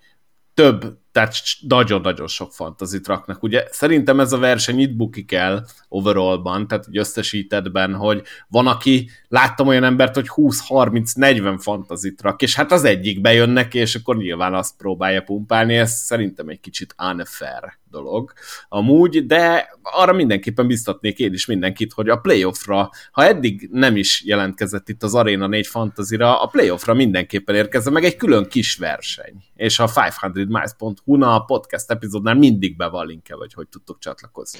több tehát nagyon-nagyon sok fantazit raknak. Ugye szerintem ez a verseny itt bukik el overallban, tehát egy összesítetben, hogy van, aki, láttam olyan embert, hogy 20-30-40 fantazit rak, és hát az egyik bejön neki, és akkor nyilván azt próbálja pumpálni, ez szerintem egy kicsit unfair dolog amúgy, de arra mindenképpen biztatnék én is mindenkit, hogy a playoffra, ha eddig nem is jelentkezett itt az Arena 4 fantazira, a playoffra mindenképpen érkezze meg egy külön kis verseny. És a 500miles.hu a podcast epizódnál mindig be van linke, vagy hogy tudtok csatlakozni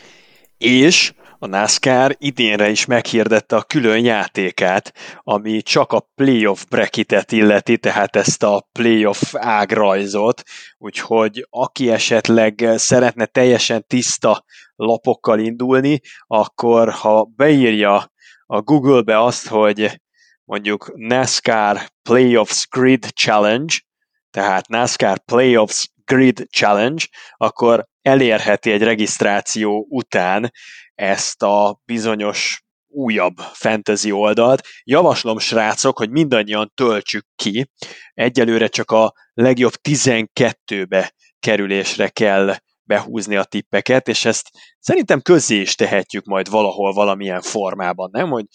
és a NASCAR idénre is meghirdette a külön játékát, ami csak a playoff bracketet illeti, tehát ezt a playoff ágrajzot, úgyhogy aki esetleg szeretne teljesen tiszta lapokkal indulni, akkor ha beírja a Google-be azt, hogy mondjuk NASCAR Playoffs Grid Challenge, tehát NASCAR Playoffs Grid Challenge, akkor elérheti egy regisztráció után ezt a bizonyos újabb fantasy oldalt. Javaslom, srácok, hogy mindannyian töltsük ki. Egyelőre csak a legjobb 12-be kerülésre kell behúzni a tippeket, és ezt szerintem közé is tehetjük majd valahol valamilyen formában, nem? Hogy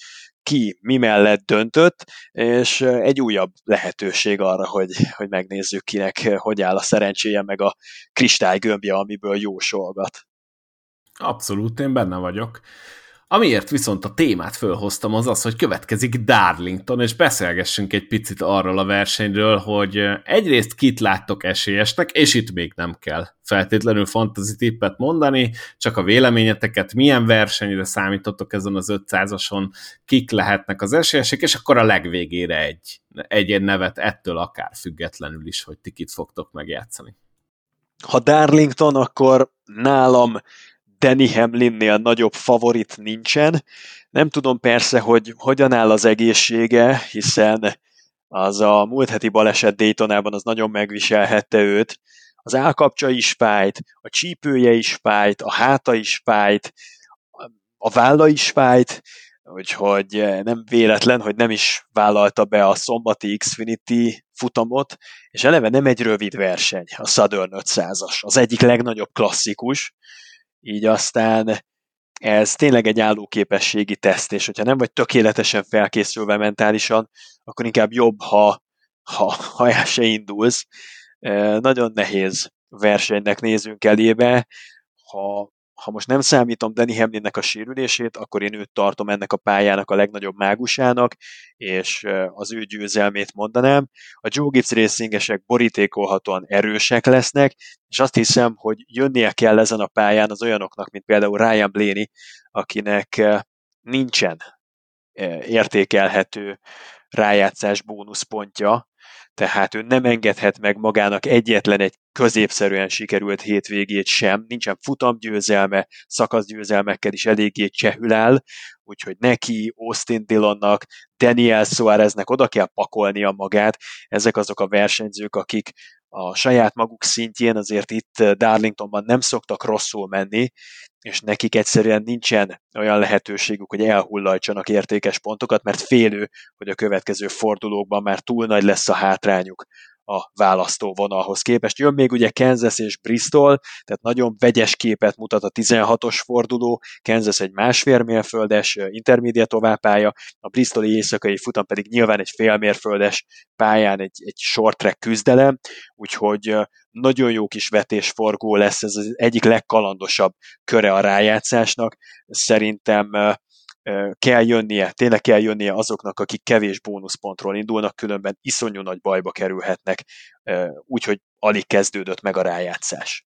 ki mi mellett döntött, és egy újabb lehetőség arra, hogy, hogy megnézzük kinek, hogy áll a szerencséje, meg a kristálygömbje, amiből jósolgat. Abszolút, én benne vagyok. Amiért viszont a témát fölhoztam az az, hogy következik Darlington, és beszélgessünk egy picit arról a versenyről, hogy egyrészt kit láttok esélyesnek, és itt még nem kell feltétlenül fantasy tippet mondani, csak a véleményeteket, milyen versenyre számítottok ezen az 500-ason, kik lehetnek az esélyesek, és akkor a legvégére egy, egy nevet ettől akár függetlenül is, hogy ti kit fogtok megjátszani. Ha Darlington, akkor nálam Danny Hamlinnél nagyobb favorit nincsen. Nem tudom persze, hogy hogyan áll az egészsége, hiszen az a múlt heti baleset Daytonában az nagyon megviselhette őt. Az állkapcsa is fájt, a csípője is fájt, a háta is fájt, a válla is fájt, úgyhogy nem véletlen, hogy nem is vállalta be a szombati Xfinity futamot, és eleve nem egy rövid verseny a Southern 500-as, az egyik legnagyobb klasszikus, így aztán ez tényleg egy állóképességi teszt, és hogyha nem vagy tökéletesen felkészülve mentálisan, akkor inkább jobb, ha, ha, ha el se indulsz. Nagyon nehéz versenynek nézünk elébe, ha ha most nem számítom Danny Hamlinnek a sérülését, akkor én őt tartom ennek a pályának a legnagyobb mágusának, és az ő győzelmét mondanám. A Joe Gibbs racingesek borítékolhatóan erősek lesznek, és azt hiszem, hogy jönnie kell ezen a pályán az olyanoknak, mint például Ryan Blaney, akinek nincsen értékelhető rájátszás bónuszpontja, tehát ő nem engedhet meg magának egyetlen egy középszerűen sikerült hétvégét sem, nincsen futamgyőzelme, szakaszgyőzelmekkel is eléggé csehül áll, úgyhogy neki, Austin Dillonnak, Daniel Suáreznek oda kell pakolnia magát, ezek azok a versenyzők, akik a saját maguk szintjén azért itt Darlingtonban nem szoktak rosszul menni, és nekik egyszerűen nincsen olyan lehetőségük, hogy elhullajtsanak értékes pontokat, mert félő, hogy a következő fordulókban már túl nagy lesz a hátrányuk a választó vonalhoz képest. Jön még ugye Kansas és Bristol, tehát nagyon vegyes képet mutat a 16-os forduló, Kansas egy másfél mérföldes intermediate továbbpálya, a Bristoli éjszakai futam pedig nyilván egy félmérföldes pályán egy, egy short track küzdelem, úgyhogy nagyon jó kis vetésforgó lesz, ez az egyik legkalandosabb köre a rájátszásnak. Szerintem kell jönnie, tényleg kell jönnie azoknak, akik kevés bónuszpontról indulnak, különben iszonyú nagy bajba kerülhetnek, úgyhogy alig kezdődött meg a rájátszás.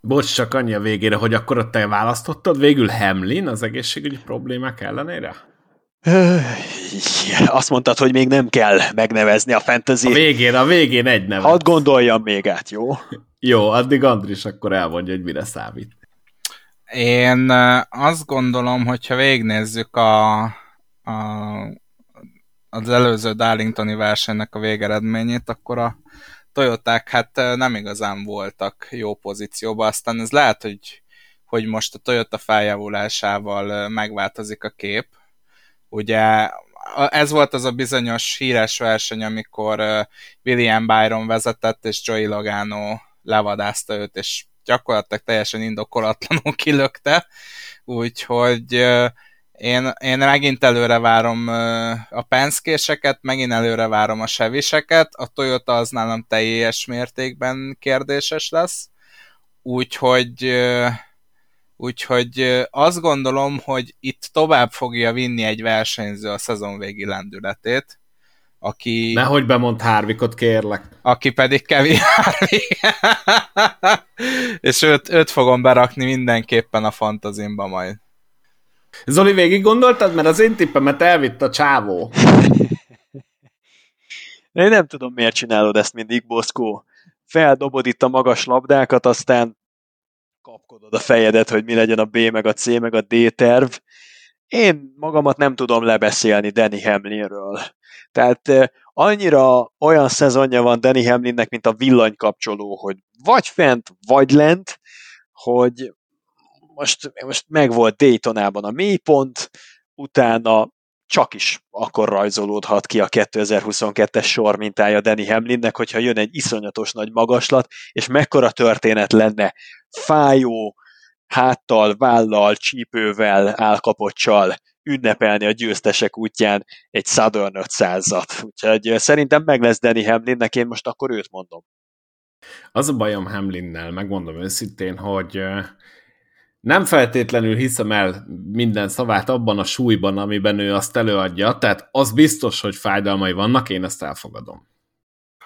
Bocs, csak annyi a végére, hogy akkor te választottad végül Hamlin az egészségügyi problémák ellenére? Azt mondtad, hogy még nem kell megnevezni a fantasy. A végén, a végén egy nevet. Hadd gondoljam még át, jó? jó, addig Andris akkor elmondja, hogy mire számít. Én azt gondolom, hogyha végnézzük a, a, az előző Darlingtoni versenynek a végeredményét, akkor a Toyoták hát nem igazán voltak jó pozícióban, aztán ez lehet, hogy, hogy most a Toyota feljavulásával megváltozik a kép. Ugye ez volt az a bizonyos híres verseny, amikor William Byron vezetett, és Joey Logano levadázta őt, és gyakorlatilag teljesen indokolatlanul kilökte, úgyhogy én, én megint előre várom a penszkéseket, megint előre várom a seviseket, a Toyota az nálam teljes mértékben kérdéses lesz, úgyhogy úgyhogy azt gondolom, hogy itt tovább fogja vinni egy versenyző a szezon végi lendületét, aki... Nehogy bemond Harvickot, kérlek. Aki pedig Kevin Harvick. És őt, őt fogom berakni mindenképpen a fantazimba majd. Zoli, végig gondoltad? Mert az én tippemet elvitt a csávó. Én nem tudom, miért csinálod ezt mindig, Boszkó. Feldobod itt a magas labdákat, aztán kapkodod a fejedet, hogy mi legyen a B, meg a C, meg a D terv. Én magamat nem tudom lebeszélni Danny Hamlinről. Tehát annyira olyan szezonja van Danny Hamlinnek, mint a villanykapcsoló, hogy vagy fent, vagy lent, hogy most, most megvolt Daytonában a mélypont, utána csak is akkor rajzolódhat ki a 2022-es sor mintája Danny Hamlinnek, hogyha jön egy iszonyatos nagy magaslat, és mekkora történet lenne fájó, háttal, vállal, csípővel, álkapocsal ünnepelni a győztesek útján egy Southern 500-at. Úgyhogy szerintem meg lesz Danny Hamlinnek, én most akkor őt mondom. Az a bajom Hamlinnel, megmondom őszintén, hogy nem feltétlenül hiszem el minden szavát abban a súlyban, amiben ő azt előadja, tehát az biztos, hogy fájdalmai vannak, én ezt elfogadom.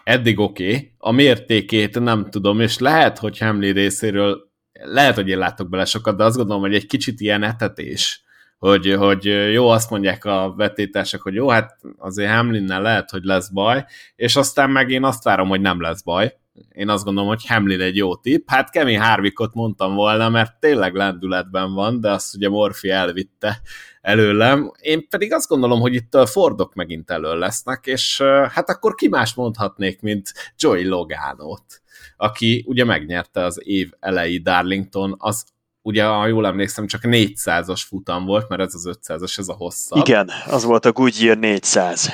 Eddig oké, okay. a mértékét nem tudom, és lehet, hogy Hamlin részéről, lehet, hogy én látok bele sokat, de azt gondolom, hogy egy kicsit ilyen etetés, hogy, hogy jó, azt mondják a vetétások, hogy jó, hát azért Hamlinnel lehet, hogy lesz baj, és aztán meg én azt várom, hogy nem lesz baj, én azt gondolom, hogy Hamlin egy jó tipp. Hát Kemi Harvickot mondtam volna, mert tényleg lendületben van, de azt ugye Morfi elvitte előlem. Én pedig azt gondolom, hogy itt a Fordok megint elő lesznek, és hát akkor ki más mondhatnék, mint Joey Logánót, aki ugye megnyerte az év elejé Darlington, az ugye, ha jól emlékszem, csak 400-as futam volt, mert ez az 500-as, ez a hosszabb. Igen, az volt a Goodyear 400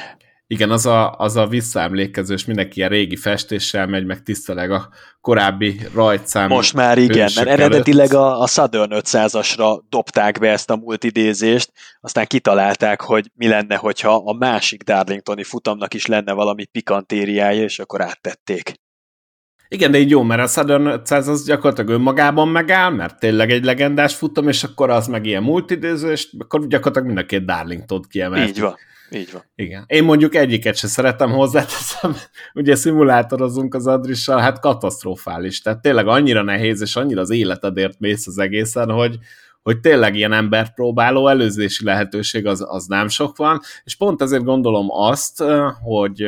igen, az a, az a visszaemlékezős, mindenki ilyen régi festéssel megy, meg tiszteleg a korábbi rajtszám. Most már igen, mert eredetileg a, a Southern 500-asra dobták be ezt a multidézést, aztán kitalálták, hogy mi lenne, hogyha a másik Darlingtoni futamnak is lenne valami pikantériája, és akkor áttették. Igen, de így jó, mert a Southern 500 az gyakorlatilag önmagában megáll, mert tényleg egy legendás futam, és akkor az meg ilyen multidéző, és akkor gyakorlatilag mind a két Darlington kiemelt. Így van. Így van. Igen. Én mondjuk egyiket se szeretem hozzáteszem, ugye szimulátorozunk az Adrissal, hát katasztrofális. Tehát tényleg annyira nehéz, és annyira az életedért mész az egészen, hogy, hogy tényleg ilyen embert próbáló előzési lehetőség az, az nem sok van, és pont ezért gondolom azt, hogy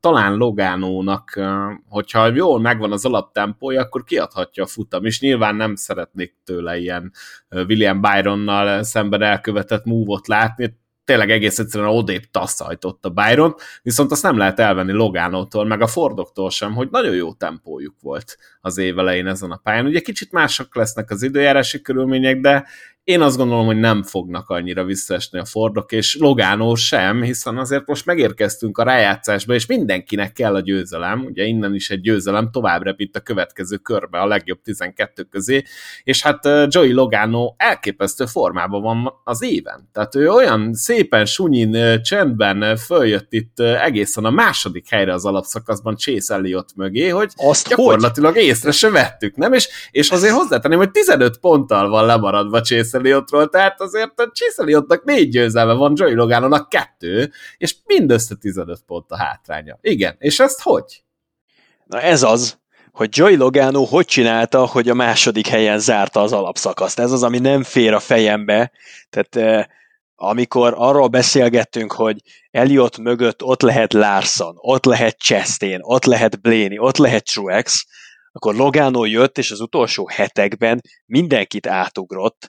talán Logánónak, hogyha jól megvan az alaptempója, akkor kiadhatja a futam, és nyilván nem szeretnék tőle ilyen William Byronnal szemben elkövetett múvot látni, tényleg egész egyszerűen odébb tasszajtott a Byron, viszont azt nem lehet elvenni Logánótól, meg a Fordoktól sem, hogy nagyon jó tempójuk volt az év elején ezen a pályán. Ugye kicsit mások lesznek az időjárási körülmények, de én azt gondolom, hogy nem fognak annyira visszaesni a Fordok, és Logánó sem, hiszen azért most megérkeztünk a rájátszásba, és mindenkinek kell a győzelem, ugye innen is egy győzelem, tovább repít a következő körbe a legjobb 12 közé, és hát Joey Logano elképesztő formában van az éven. Tehát ő olyan szépen, sunyin, csendben följött itt egészen a második helyre az alapszakaszban Chase Elliott mögé, hogy Azt gyakorlatilag hogy? észre se vettük, nem? És, és azért hozzátenném, hogy 15 ponttal van lemaradva Chase Chase tehát azért a Chase Elliottnak négy győzelme van, Joey Loganonak kettő, és mindössze 15 pont a hátránya. Igen, és ezt hogy? Na ez az, hogy Joey Logano hogy csinálta, hogy a második helyen zárta az alapszakaszt. Ez az, ami nem fér a fejembe. Tehát eh, amikor arról beszélgettünk, hogy Elliot mögött ott lehet Larson, ott lehet Chastain, ott lehet Blaney, ott lehet Truex, akkor Logano jött, és az utolsó hetekben mindenkit átugrott,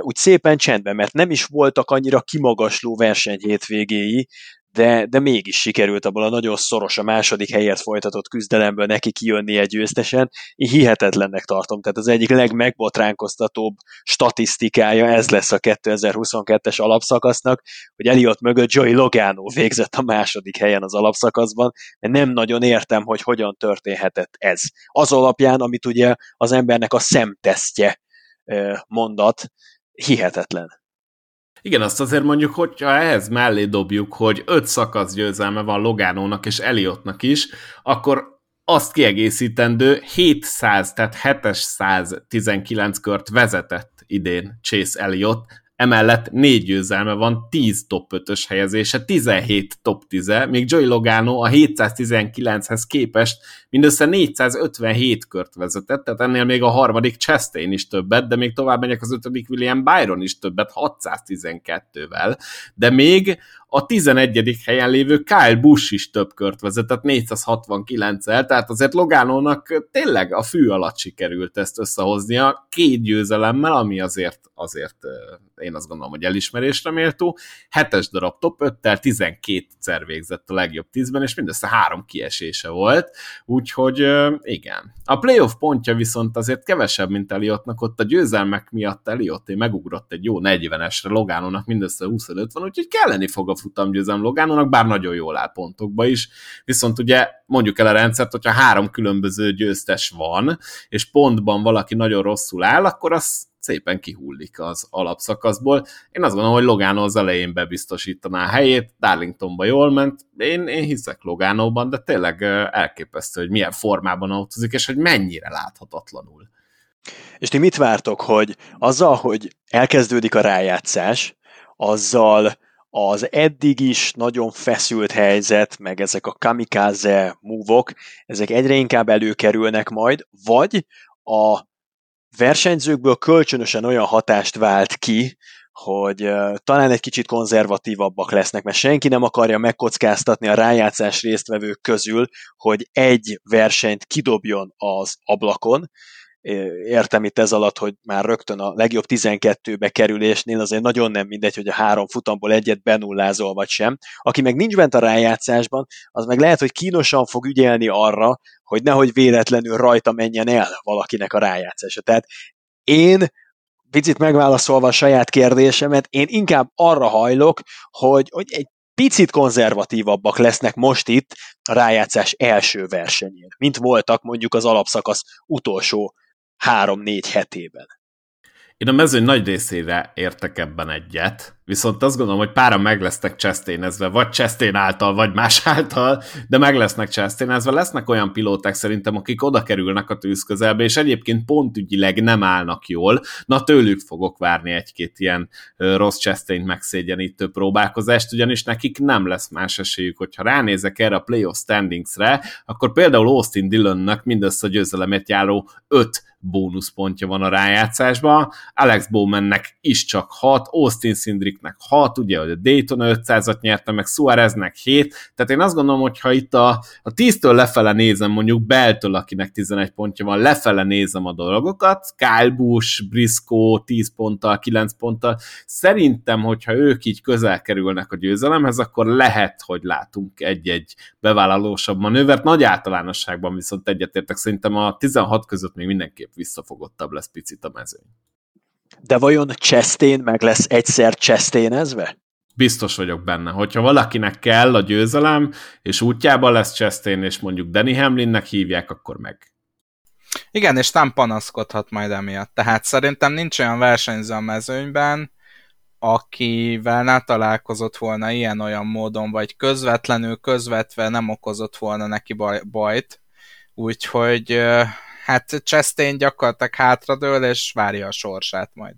úgy szépen csendben, mert nem is voltak annyira kimagasló verseny hétvégéi, de, de mégis sikerült abból a nagyon szoros a második helyet folytatott küzdelemből neki kijönni egy győztesen. Én hihetetlennek tartom, tehát az egyik legmegbotránkoztatóbb statisztikája ez lesz a 2022-es alapszakasznak, hogy Eliott mögött Joey Logano végzett a második helyen az alapszakaszban, de nem nagyon értem, hogy hogyan történhetett ez. Az alapján, amit ugye az embernek a szemtesztje mondat, hihetetlen. Igen, azt azért mondjuk, hogyha ehhez mellé dobjuk, hogy öt szakasz győzelme van Logánónak és Eliottnak is, akkor azt kiegészítendő 700, tehát 719 kört vezetett idén Chase Elliott, emellett négy győzelme van, 10 top 5-ös helyezése, 17 top 10 -e, míg Joey Logano a 719-hez képest mindössze 457 kört vezetett, tehát ennél még a harmadik Chastain is többet, de még tovább megyek az ötödik William Byron is többet, 612-vel, de még a 11. helyen lévő Kyle Busch is több kört vezetett, 469-el, tehát azért Logánónak tényleg a fű alatt sikerült ezt összehoznia, két győzelemmel, ami azért, azért én azt gondolom, hogy elismerésre méltó, hetes darab top 5-tel, 12-szer végzett a legjobb 10-ben, és mindössze három kiesése volt, úgyhogy igen. A playoff pontja viszont azért kevesebb, mint Eliottnak, ott a győzelmek miatt Eliotté megugrott egy jó 40-esre, Logánónak mindössze 25 van, úgyhogy kelleni fog a futamgyőzelem Logánónak, bár nagyon jól áll pontokba is, viszont ugye mondjuk el a rendszert, hogyha három különböző győztes van, és pontban valaki nagyon rosszul áll, akkor az szépen kihullik az alapszakaszból. Én azt gondolom, hogy Logano az elején bebiztosítaná a helyét, Darlingtonba jól ment, én, én hiszek Logánóban, de tényleg elképesztő, hogy milyen formában autózik, és hogy mennyire láthatatlanul. És ti mit vártok, hogy azzal, hogy elkezdődik a rájátszás, azzal az eddig is nagyon feszült helyzet, meg ezek a kamikaze múvok, ezek egyre inkább előkerülnek majd, vagy a versenyzőkből kölcsönösen olyan hatást vált ki, hogy talán egy kicsit konzervatívabbak lesznek, mert senki nem akarja megkockáztatni a rájátszás résztvevők közül, hogy egy versenyt kidobjon az ablakon, értem itt ez alatt, hogy már rögtön a legjobb 12-be kerülésnél azért nagyon nem mindegy, hogy a három futamból egyet benullázol vagy sem. Aki meg nincs bent a rájátszásban, az meg lehet, hogy kínosan fog ügyelni arra, hogy nehogy véletlenül rajta menjen el valakinek a rájátszása. Tehát én picit megválaszolva a saját kérdésemet, én inkább arra hajlok, hogy, hogy egy picit konzervatívabbak lesznek most itt a rájátszás első versenyén, mint voltak mondjuk az alapszakasz utolsó három-négy hetében. Én a mezőny nagy részére értek ebben egyet, viszont azt gondolom, hogy pára meg lesznek cseszténezve, vagy csesztén által, vagy más által, de meg lesznek cseszténezve. Lesznek olyan pilóták szerintem, akik oda kerülnek a tűz közelbe, és egyébként pontügyileg nem állnak jól. Na tőlük fogok várni egy-két ilyen rossz csesztényt megszégyenítő próbálkozást, ugyanis nekik nem lesz más esélyük, hogyha ránézek erre a playoff standingsre, akkor például Austin Dillonnak mindössze győzelemért járó 5 bónuszpontja van a rájátszásban, Alex Bowmannek is csak 6, Austin Sindricknek 6, ugye, a Dayton 500-at nyerte, meg Suareznek 7, tehát én azt gondolom, hogy ha itt a, a 10-től lefele nézem, mondjuk Beltől, akinek 11 pontja van, lefele nézem a dolgokat, Kyle Busch, Briscoe 10 ponttal, 9 ponttal, szerintem, hogyha ők így közel kerülnek a győzelemhez, akkor lehet, hogy látunk egy-egy bevállalósabb manővert, nagy általánosságban viszont egyetértek, szerintem a 16 között még mindenképp visszafogottabb lesz picit a mezőny. De vajon Chastain meg lesz egyszer Chastain-ezve? Biztos vagyok benne. Hogyha valakinek kell a győzelem, és útjában lesz Chastain, és mondjuk Danny Hamlinnek hívják, akkor meg. Igen, és nem panaszkodhat majd emiatt. Tehát szerintem nincs olyan versenyző a mezőnyben, akivel ne találkozott volna ilyen-olyan módon, vagy közvetlenül, közvetve nem okozott volna neki baj, bajt. Úgyhogy hát Chastain gyakorlatilag hátradől, és várja a sorsát majd.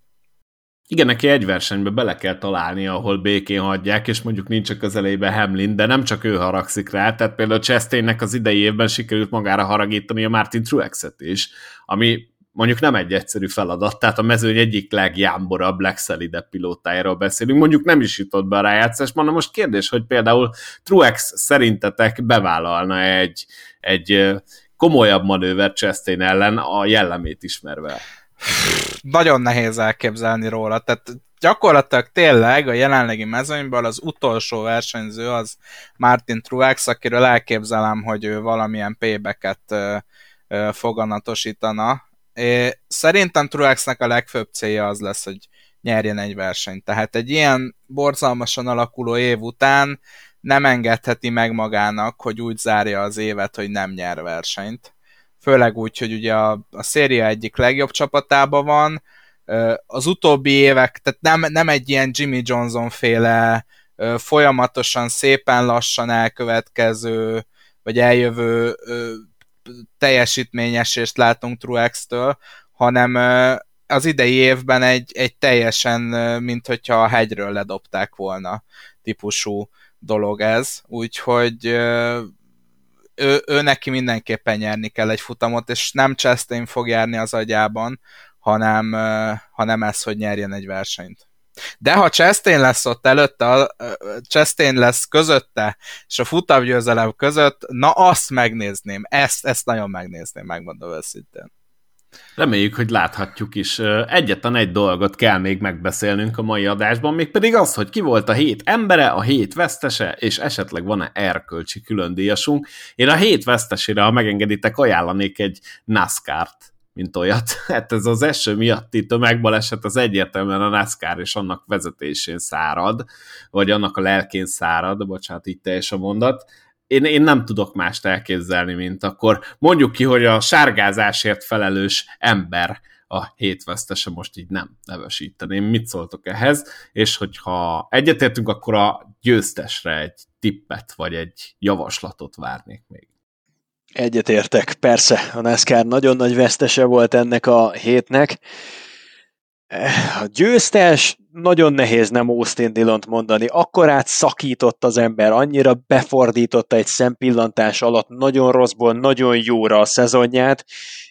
Igen, neki egy versenybe bele kell találni, ahol békén hagyják, és mondjuk nincs a közelében Hamlin, de nem csak ő haragszik rá, tehát például Chastainnek az idei évben sikerült magára haragítani a Martin Truexet is, ami mondjuk nem egy egyszerű feladat, tehát a mezőny egyik legjámborabb, legszelidebb pilótájáról beszélünk, mondjuk nem is jutott be a rájátszás, na most kérdés, hogy például Truex szerintetek bevállalna egy, egy komolyabb manőver Chastain ellen a jellemét ismerve. Nagyon nehéz elképzelni róla, tehát gyakorlatilag tényleg a jelenlegi mezőnyből az utolsó versenyző az Martin Truex, akiről elképzelem, hogy ő valamilyen pébeket foganatosítana. É, szerintem Truexnek a legfőbb célja az lesz, hogy nyerjen egy versenyt. Tehát egy ilyen borzalmasan alakuló év után nem engedheti meg magának, hogy úgy zárja az évet, hogy nem nyer versenyt. Főleg úgy, hogy ugye a, a széria egyik legjobb csapatában van, az utóbbi évek, tehát nem, nem egy ilyen Jimmy Johnson féle folyamatosan, szépen lassan elkövetkező, vagy eljövő teljesítményesést látunk Truex-től, hanem az idei évben egy, egy teljesen, mint hogyha a hegyről ledobták volna típusú dolog ez, úgyhogy ő, ő neki mindenképpen nyerni kell egy futamot, és nem Chastain fog járni az agyában, hanem, hanem ez, hogy nyerjen egy versenyt. De ha Chastain lesz ott előtte, Chastain lesz közötte, és a futamgyőzelem között, na azt megnézném, ezt, ezt nagyon megnézném, megmondom őszintén. Reméljük, hogy láthatjuk is. Egyetlen egy dolgot kell még megbeszélnünk a mai adásban, mégpedig az, hogy ki volt a hét embere, a hét vesztese, és esetleg van-e erkölcsi különdíjasunk. Én a hét vesztesére, ha megengeditek, ajánlanék egy NASCAR-t mint olyat. Hát ez az eső miatti tömegbaleset az egyértelműen a NASCAR és annak vezetésén szárad, vagy annak a lelkén szárad, bocsánat, így teljes a mondat én, én nem tudok mást elképzelni, mint akkor mondjuk ki, hogy a sárgázásért felelős ember a hétvesztese most így nem nevesíteném. Mit szóltok ehhez? És hogyha egyetértünk, akkor a győztesre egy tippet, vagy egy javaslatot várnék még. Egyetértek, persze, a NASCAR nagyon nagy vesztese volt ennek a hétnek. A győztes, nagyon nehéz nem Austin Dillont mondani, akkorát szakított az ember, annyira befordította egy szempillantás alatt nagyon rosszból, nagyon jóra a szezonját,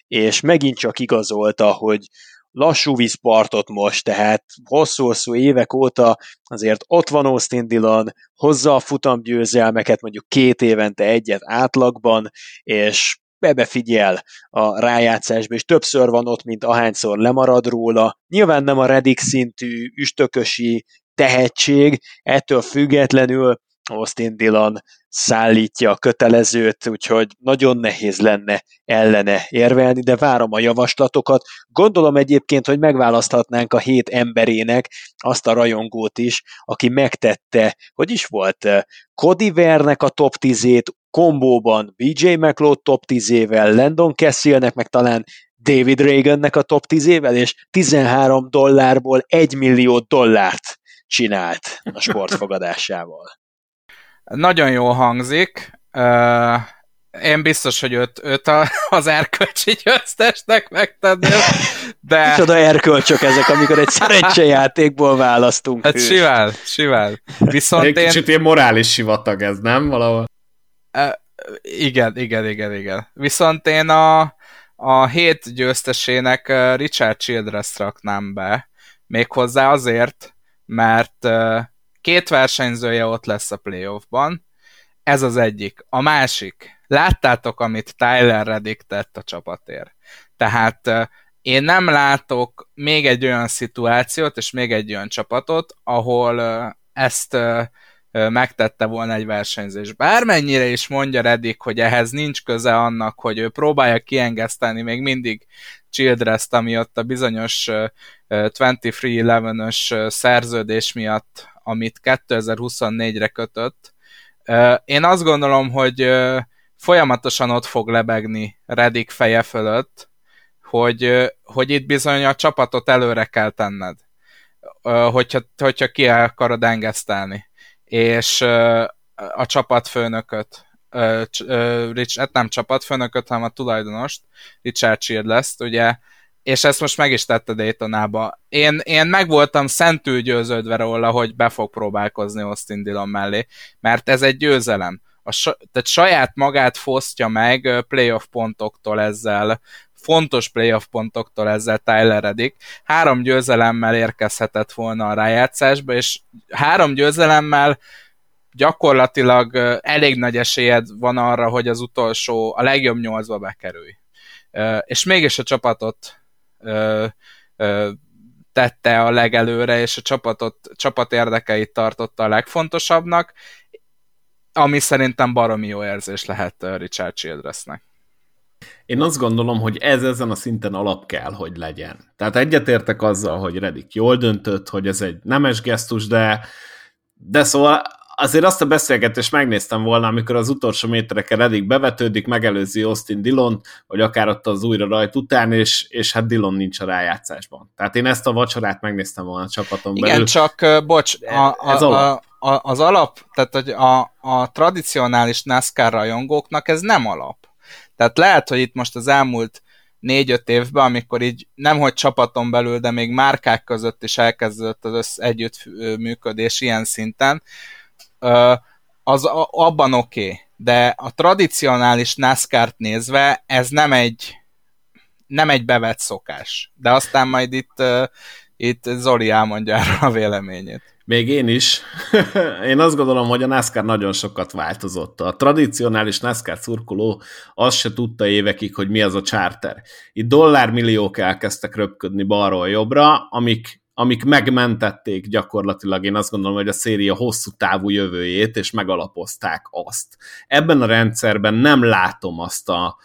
és megint csak igazolta, hogy lassú vízpartot most, tehát hosszú-hosszú évek óta azért ott van Austin Dillon, hozza a futamgyőzelmeket mondjuk két évente egyet átlagban, és bebefigyel a rájátszásba, és többször van ott, mint ahányszor lemarad róla. Nyilván nem a Redik szintű üstökösi tehetség, ettől függetlenül Austin Dillon szállítja a kötelezőt, úgyhogy nagyon nehéz lenne ellene érvelni, de várom a javaslatokat. Gondolom egyébként, hogy megválaszthatnánk a hét emberének azt a rajongót is, aki megtette, hogy is volt, Cody Vernek a top 10-ét, kombóban BJ McLeod top 10-ével, Landon Cassillnek, meg talán David Reagannek a top 10-ével, és 13 dollárból 1 millió dollárt csinált a sportfogadásával. Nagyon jól hangzik. Uh, én biztos, hogy őt, őt a, az erkölcsi győztesnek megtenném, de... Micsoda erkölcsök ezek, amikor egy szerencsejátékból választunk. Hát sivel, sivel. Viszont egy én... kicsit ilyen morális sivatag ez, nem? Valahol. Uh, igen, igen, igen, igen. Viszont én a, a hét győztesének Richard Childress raknám be. Méghozzá azért, mert Két versenyzője ott lesz a playoffban, ez az egyik. A másik, láttátok, amit Tyler Reddick tett a csapatért. Tehát én nem látok még egy olyan szituációt, és még egy olyan csapatot, ahol ezt megtette volna egy versenyzés. Bármennyire is mondja Reddick, hogy ehhez nincs köze annak, hogy ő próbálja kiengeszteni még mindig Childress-t, ami ott a bizonyos 23-11-ös szerződés miatt amit 2024-re kötött. Én azt gondolom, hogy folyamatosan ott fog lebegni Redik feje fölött, hogy, hogy itt bizony a csapatot előre kell tenned, hogyha, hogyha ki akarod engesztelni. És a csapatfőnököt, Rich, hát nem csapatfőnököt, hanem a tulajdonost, Richard Childless-t, ugye és ezt most meg is tette Daytonába. Én, én meg voltam szentül győződve róla, hogy be fog próbálkozni Austin Dillon mellé, mert ez egy győzelem. A, tehát saját magát fosztja meg playoff pontoktól ezzel, fontos playoff pontoktól ezzel Tyler Reddick. Három győzelemmel érkezhetett volna a rájátszásba, és három győzelemmel gyakorlatilag elég nagy esélyed van arra, hogy az utolsó, a legjobb nyolcba bekerülj. És mégis a csapatot tette a legelőre, és a csapatot, csapat érdekeit tartotta a legfontosabbnak, ami szerintem baromi jó érzés lehet Richard Childressnek. Én azt gondolom, hogy ez ezen a szinten alap kell, hogy legyen. Tehát egyetértek azzal, hogy Redik jól döntött, hogy ez egy nemes gesztus, de, de szóval azért azt a beszélgetést megnéztem volna, amikor az utolsó métereken eddig bevetődik, megelőzi Austin Dillon, vagy akár ott az újra rajt után, és, és hát Dillon nincs a rájátszásban. Tehát én ezt a vacsorát megnéztem volna a csapaton belül. Igen, csak bocs, a, a, ez alap. A, a, az alap, tehát hogy a, a tradicionális NASCAR rajongóknak ez nem alap. Tehát lehet, hogy itt most az elmúlt négy-öt évben, amikor így nemhogy csapaton belül, de még márkák között is elkezdődött az össz együttműködés ilyen szinten, az abban oké, okay, de a tradicionális NASCAR-t nézve ez nem egy nem egy bevett szokás. De aztán majd itt, itt Zoli elmondja erről a véleményét. Még én is. én azt gondolom, hogy a NASCAR nagyon sokat változott. A tradicionális NASCAR szurkoló azt se tudta évekig, hogy mi az a charter. Itt dollármilliók elkezdtek röpködni balról jobbra, amik amik megmentették gyakorlatilag, én azt gondolom, hogy a széria hosszú távú jövőjét, és megalapozták azt. Ebben a rendszerben nem látom azt a,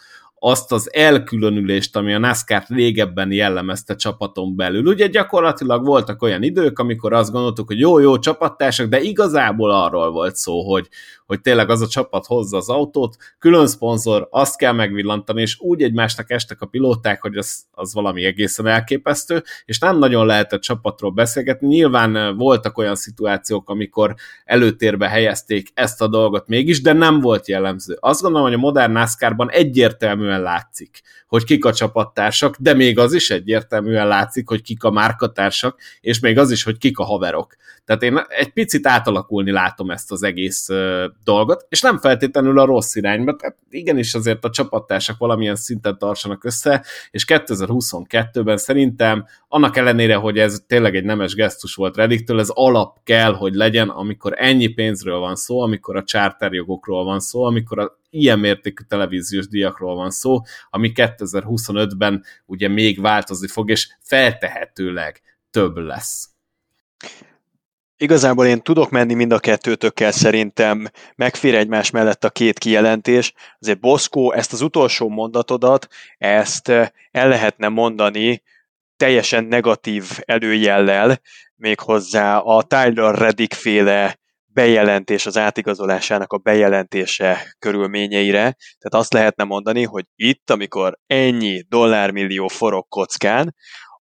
azt az elkülönülést, ami a NASCAR régebben jellemezte csapaton belül. Ugye gyakorlatilag voltak olyan idők, amikor azt gondoltuk, hogy jó-jó csapattársak, de igazából arról volt szó, hogy, hogy tényleg az a csapat hozza az autót, külön szponzor, azt kell megvillantani, és úgy egymásnak estek a pilóták, hogy az, az valami egészen elképesztő, és nem nagyon lehetett csapatról beszélgetni. Nyilván voltak olyan szituációk, amikor előtérbe helyezték ezt a dolgot mégis, de nem volt jellemző. Azt gondolom, hogy a modern NASCAR-ban egyértelműen látszik, hogy kik a csapattársak, de még az is egyértelműen látszik, hogy kik a márkatársak, és még az is, hogy kik a haverok. Tehát én egy picit átalakulni látom ezt az egész dolgot, és nem feltétlenül a rossz irányba, tehát igenis azért a csapattársak valamilyen szinten tartsanak össze, és 2022-ben szerintem annak ellenére, hogy ez tényleg egy nemes gesztus volt Rediktől, ez alap kell, hogy legyen, amikor ennyi pénzről van szó, amikor a charterjogokról van szó, amikor a ilyen mértékű televíziós díjakról van szó, ami 2025-ben ugye még változni fog, és feltehetőleg több lesz. Igazából én tudok menni mind a kettőtökkel szerintem, megfér egymás mellett a két kijelentés. Azért Boszkó, ezt az utolsó mondatodat, ezt eh, el lehetne mondani teljesen negatív előjellel, méghozzá a Tyler Reddick féle bejelentés, az átigazolásának a bejelentése körülményeire. Tehát azt lehetne mondani, hogy itt, amikor ennyi dollármillió forog kockán,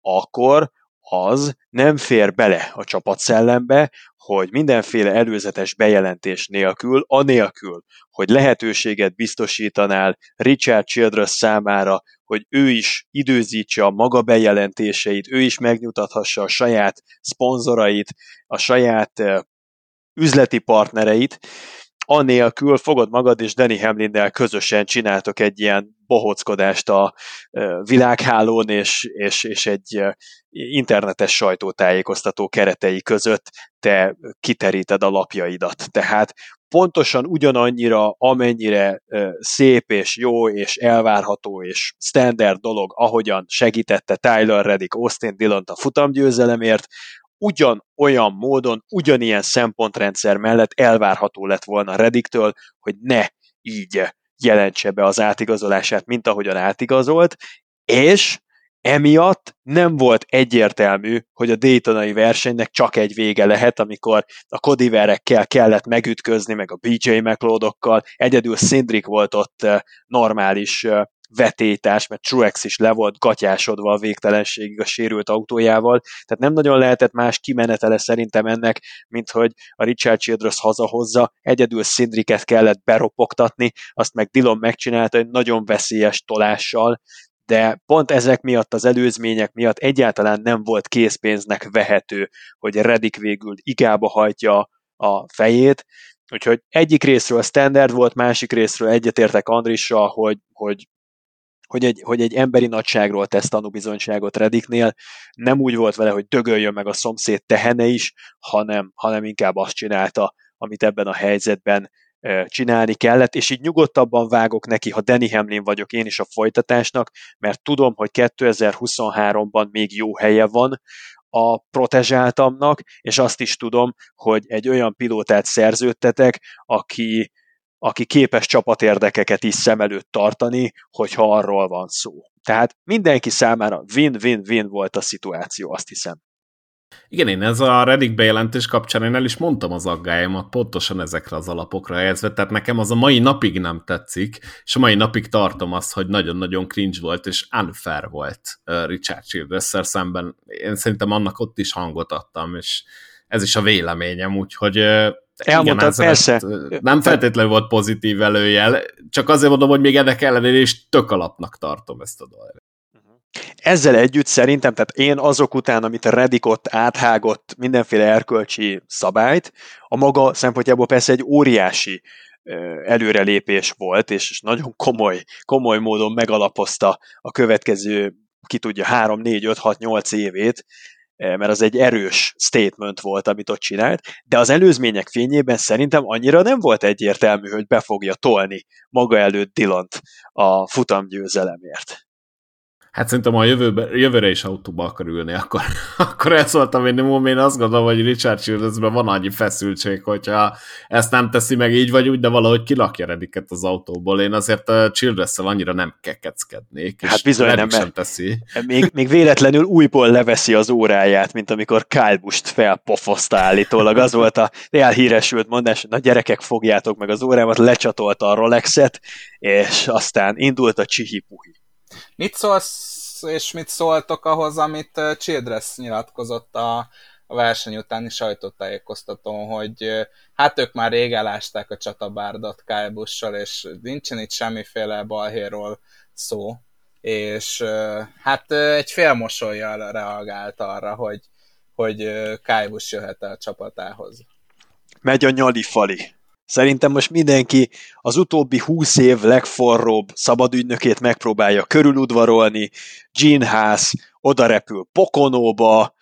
akkor az nem fér bele a csapatszellembe, hogy mindenféle előzetes bejelentés nélkül, anélkül, hogy lehetőséget biztosítanál Richard Childress számára, hogy ő is időzítse a maga bejelentéseit, ő is megnyugtathassa a saját szponzorait, a saját eh, üzleti partnereit, anélkül fogod magad és Danny Hamlinnel közösen csináltok egy ilyen bohockodást a világhálón és, és, és egy internetes sajtótájékoztató keretei között te kiteríted a lapjaidat. Tehát pontosan ugyanannyira, amennyire szép és jó és elvárható és standard dolog, ahogyan segítette Tyler Reddick Austin Dillon a futamgyőzelemért, ugyan olyan módon, ugyanilyen szempontrendszer mellett elvárható lett volna Rediktől, hogy ne így jelentse be az átigazolását, mint ahogyan átigazolt, és emiatt nem volt egyértelmű, hogy a Daytonai versenynek csak egy vége lehet, amikor a kodiverekkel kellett megütközni, meg a BJ McLeodokkal, egyedül Szindrik volt ott eh, normális eh, vetétás, mert Truex is le volt gatyásodva a végtelenségig a sérült autójával, tehát nem nagyon lehetett más kimenetele szerintem ennek, mint hogy a Richard Childress hazahozza, egyedül Szindriket kellett beropogtatni, azt meg Dillon megcsinálta egy nagyon veszélyes tolással, de pont ezek miatt, az előzmények miatt egyáltalán nem volt készpénznek vehető, hogy Redik végül igába hajtja a fejét, Úgyhogy egyik részről standard volt, másik részről egyetértek Andrissal, hogy, hogy hogy egy, hogy egy emberi nagyságról tesz tanúbizonyságot Rediknél, nem úgy volt vele, hogy dögöljön meg a szomszéd tehene is, hanem, hanem inkább azt csinálta, amit ebben a helyzetben csinálni kellett, és így nyugodtabban vágok neki, ha Danny Hamlin vagyok én is a folytatásnak, mert tudom, hogy 2023-ban még jó helye van a protezsáltamnak, és azt is tudom, hogy egy olyan pilótát szerződtetek, aki, aki képes csapatérdekeket is szem előtt tartani, hogyha arról van szó. Tehát mindenki számára win-win-win volt a szituáció, azt hiszem. Igen, én ez a Reddit bejelentés kapcsán én el is mondtam az aggályomat pontosan ezekre az alapokra helyezve, tehát nekem az a mai napig nem tetszik, és a mai napig tartom azt, hogy nagyon-nagyon cringe volt, és unfair volt Richard childress szemben. Én szerintem annak ott is hangot adtam, és ez is a véleményem, úgyhogy Elmondtad, igen, persze. Nem feltétlenül volt pozitív előjel, csak azért mondom, hogy még ennek ellenére is tök alapnak tartom ezt a dolgot. Ezzel együtt szerintem, tehát én azok után, amit a Reddit ott áthágott mindenféle erkölcsi szabályt, a maga szempontjából persze egy óriási előrelépés volt, és nagyon komoly, komoly módon megalapozta a következő, ki tudja, 3, 4, 5, 6, 8 évét, mert az egy erős statement volt, amit ott csinált, de az előzmények fényében szerintem annyira nem volt egyértelmű, hogy be fogja tolni maga előtt Dillant a futamgyőzelemért. Hát szerintem a jövőbe, jövőre is autóba akar ülni, akkor, akkor ez volt a minimum. Én azt gondolom, hogy Richard Childressben van annyi feszültség, hogyha ezt nem teszi meg így vagy úgy, de valahogy kilakja Rediket az autóból. Én azért a childress annyira nem kekeckednék. Hát bizony nem, sem teszi. Még, még véletlenül újból leveszi az óráját, mint amikor Kyle Busch-t felpofozta állítólag. Az volt a elhíresült mondás, hogy na gyerekek, fogjátok meg az órámat, lecsatolta a Rolexet, és aztán indult a csihi-puhi. Mit szólsz, és mit szóltok ahhoz, amit Childress nyilatkozott a, a verseny utáni sajtótájékoztatón, hogy hát ők már rég elásták a csatabárdat Kyle és nincsen itt semmiféle balhéról szó, és hát egy fél mosolyjal reagált arra, hogy, hogy Kyle jöhet a csapatához. Megy a nyali-fali. Szerintem most mindenki az utóbbi húsz év legforróbb szabadügynökét megpróbálja körüludvarolni, Gene Haas oda repül Pokonóba,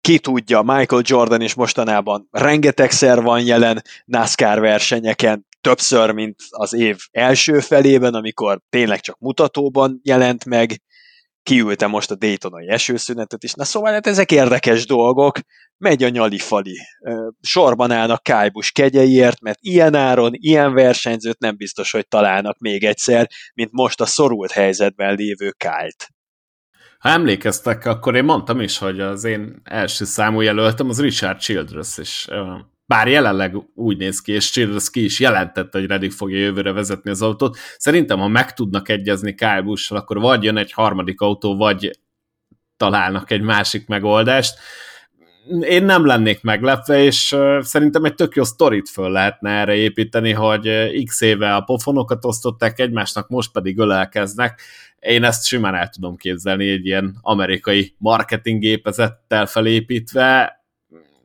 ki tudja, Michael Jordan is mostanában rengetegszer van jelen NASCAR versenyeken, többször, mint az év első felében, amikor tényleg csak mutatóban jelent meg, kiülte most a Daytonai esőszünetet is. Na szóval hát ezek érdekes dolgok, megy a nyali-fali. Sorban állnak Kájbus kegyeiért, mert ilyen áron, ilyen versenyzőt nem biztos, hogy találnak még egyszer, mint most a szorult helyzetben lévő Kájt. Ha emlékeztek, akkor én mondtam is, hogy az én első számú jelöltem az Richard Childress, és bár jelenleg úgy néz ki, és Childress ki is jelentette, hogy Reddick fogja jövőre vezetni az autót, szerintem ha meg tudnak egyezni Kyle Busch-sal, akkor vagy jön egy harmadik autó, vagy találnak egy másik megoldást. Én nem lennék meglepve, és szerintem egy tök jó sztorit föl lehetne erre építeni, hogy x éve a pofonokat osztották egymásnak, most pedig ölelkeznek. Én ezt simán el tudom képzelni egy ilyen amerikai marketing gépezettel felépítve,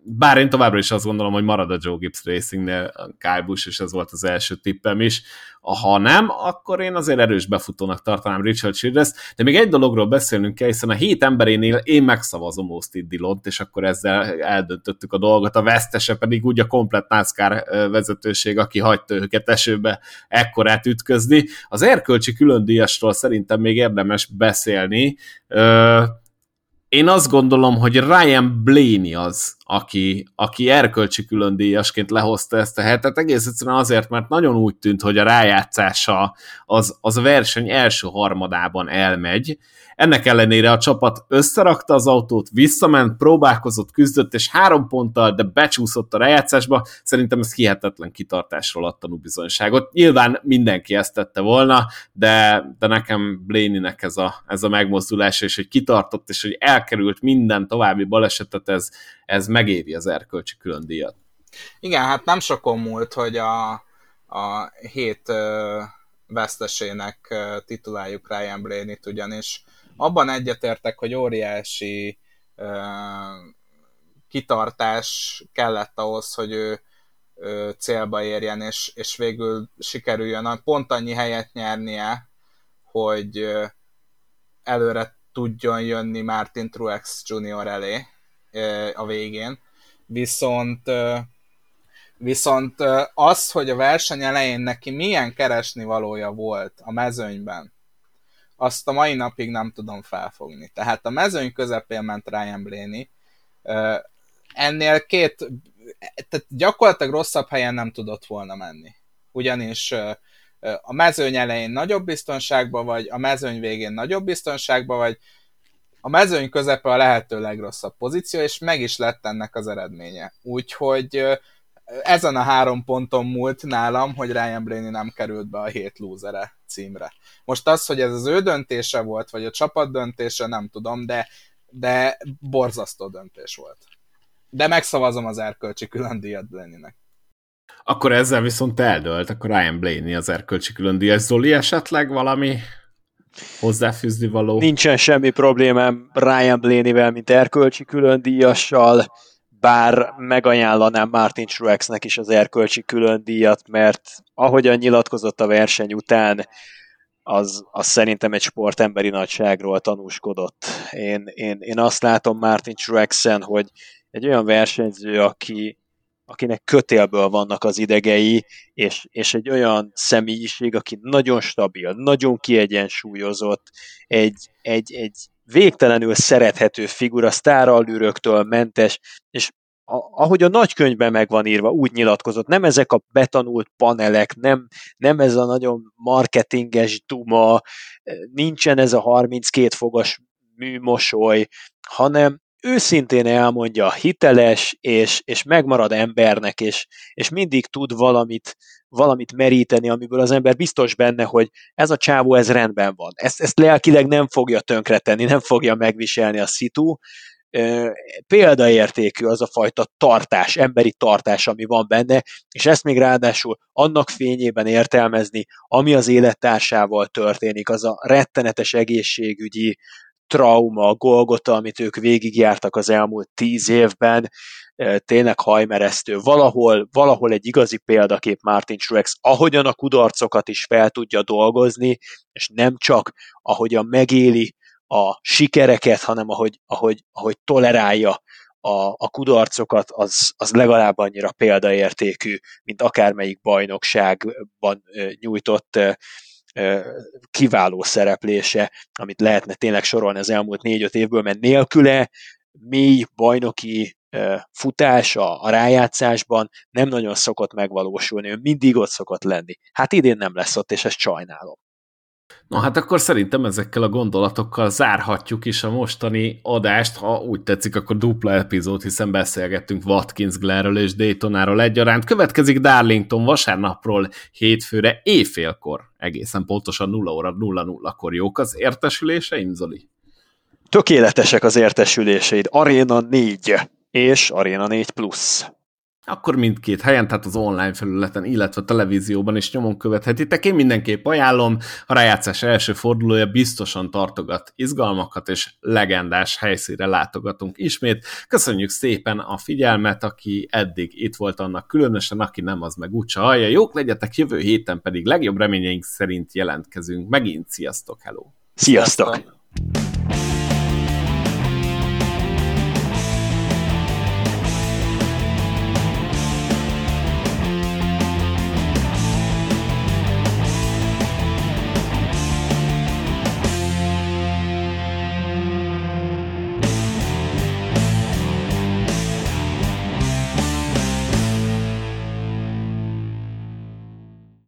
bár én továbbra is azt gondolom, hogy marad a Joe Gibbs Racingnél Kyle Busch, és ez volt az első tippem is. Ha nem, akkor én azért erős befutónak tartanám Richard Childress, de még egy dologról beszélnünk kell, hiszen a hét emberénél én megszavazom Austin Dillont, és akkor ezzel eldöntöttük a dolgot, a vesztese pedig úgy a komplet NASCAR vezetőség, aki hagyta őket esőbe ekkorát ütközni. Az erkölcsi különdíjasról szerintem még érdemes beszélni, én azt gondolom, hogy Ryan Blaney az, aki, aki erkölcsi különdíjasként lehozta ezt a hetet, egész egyszerűen azért, mert nagyon úgy tűnt, hogy a rájátszása az, az a verseny első harmadában elmegy, ennek ellenére a csapat összerakta az autót, visszament, próbálkozott, küzdött, és három ponttal, de becsúszott a rájátszásba. Szerintem ez hihetetlen kitartásról ad tanúbizonyságot. Nyilván mindenki ezt tette volna, de, de nekem Blaney-nek ez a, ez a megmozdulása, és hogy kitartott, és hogy elkerült minden további balesetet, ez, ez megéri az erkölcsi külön díjat. Igen, hát nem sokon múlt, hogy a, a hét vesztesének tituláljuk Ryan Blaney-t, ugyanis abban egyetértek, hogy óriási kitartás kellett ahhoz, hogy ő, célba érjen, és, és végül sikerüljön pont annyi helyet nyernie, hogy előre tudjon jönni Martin Truex Jr. elé a végén. Viszont viszont az, hogy a verseny elején neki milyen keresni valója volt a mezőnyben, azt a mai napig nem tudom felfogni. Tehát a mezőny közepén ment Ryan Blaney, ennél két, tehát gyakorlatilag rosszabb helyen nem tudott volna menni. Ugyanis a mezőny elején nagyobb biztonságban vagy, a mezőny végén nagyobb biztonságban vagy, a mezőny közepe a lehető legrosszabb pozíció, és meg is lett ennek az eredménye. Úgyhogy ezen a három ponton múlt nálam, hogy Ryan Blaney nem került be a hét lúzere címre. Most az, hogy ez az ő döntése volt, vagy a csapat döntése, nem tudom, de, de borzasztó döntés volt. De megszavazom az erkölcsi külön díjat Blaney-nek. Akkor ezzel viszont eldölt, akkor Ryan Blaney az erkölcsi külön díjas. Zoli esetleg valami hozzáfűzni való? Nincsen semmi problémám Ryan Blaney-vel, mint erkölcsi külön díjassal bár megajánlanám Martin Truexnek is az erkölcsi külön díjat, mert ahogyan nyilatkozott a verseny után, az, az szerintem egy sportemberi nagyságról tanúskodott. Én, én, én azt látom Martin Truexen, hogy egy olyan versenyző, aki, akinek kötélből vannak az idegei, és, és egy olyan személyiség, aki nagyon stabil, nagyon kiegyensúlyozott, egy, egy, egy végtelenül szerethető figura, sztárallűröktől mentes, és ahogy a nagykönyvben meg van írva, úgy nyilatkozott, nem ezek a betanult panelek, nem, nem ez a nagyon marketinges duma, nincsen ez a 32 fogos műmosoly, hanem őszintén elmondja, hiteles, és, és megmarad embernek, és, és mindig tud valamit, valamit meríteni, amiből az ember biztos benne, hogy ez a csávó, ez rendben van. Ezt, ezt lelkileg nem fogja tönkretenni, nem fogja megviselni a szitu. Példaértékű az a fajta tartás, emberi tartás, ami van benne, és ezt még ráadásul annak fényében értelmezni, ami az élettársával történik, az a rettenetes egészségügyi trauma, Golgota, amit ők végigjártak az elmúlt tíz évben, tényleg hajmeresztő. Valahol, valahol egy igazi példakép Martin Truex, ahogyan a kudarcokat is fel tudja dolgozni, és nem csak ahogyan megéli a sikereket, hanem ahogy, ahogy, ahogy tolerálja a, a kudarcokat, az, az legalább annyira példaértékű, mint akármelyik bajnokságban nyújtott kiváló szereplése, amit lehetne tényleg sorolni az elmúlt négy-öt évből, mert nélküle mély bajnoki futás a, a rájátszásban nem nagyon szokott megvalósulni, ő mindig ott szokott lenni. Hát idén nem lesz ott, és ezt sajnálom. Na hát akkor szerintem ezekkel a gondolatokkal zárhatjuk is a mostani adást, ha úgy tetszik, akkor dupla epizód, hiszen beszélgettünk Watkins Glenről és Daytonáról egyaránt. Következik Darlington vasárnapról hétfőre éjfélkor, egészen pontosan 0 óra 00-kor jók az értesüléseim, Zoli? Tökéletesek az értesüléseid. Arena 4 és Arena 4 Plus akkor mindkét helyen, tehát az online felületen, illetve a televízióban is nyomon követhetitek. Én mindenképp ajánlom, a rájátszás első fordulója biztosan tartogat izgalmakat, és legendás helyszínre látogatunk ismét. Köszönjük szépen a figyelmet, aki eddig itt volt annak különösen, aki nem, az meg úgyse hallja. Jók legyetek, jövő héten pedig legjobb reményeink szerint jelentkezünk. Megint sziasztok, hello! Sziasztok! sziasztok.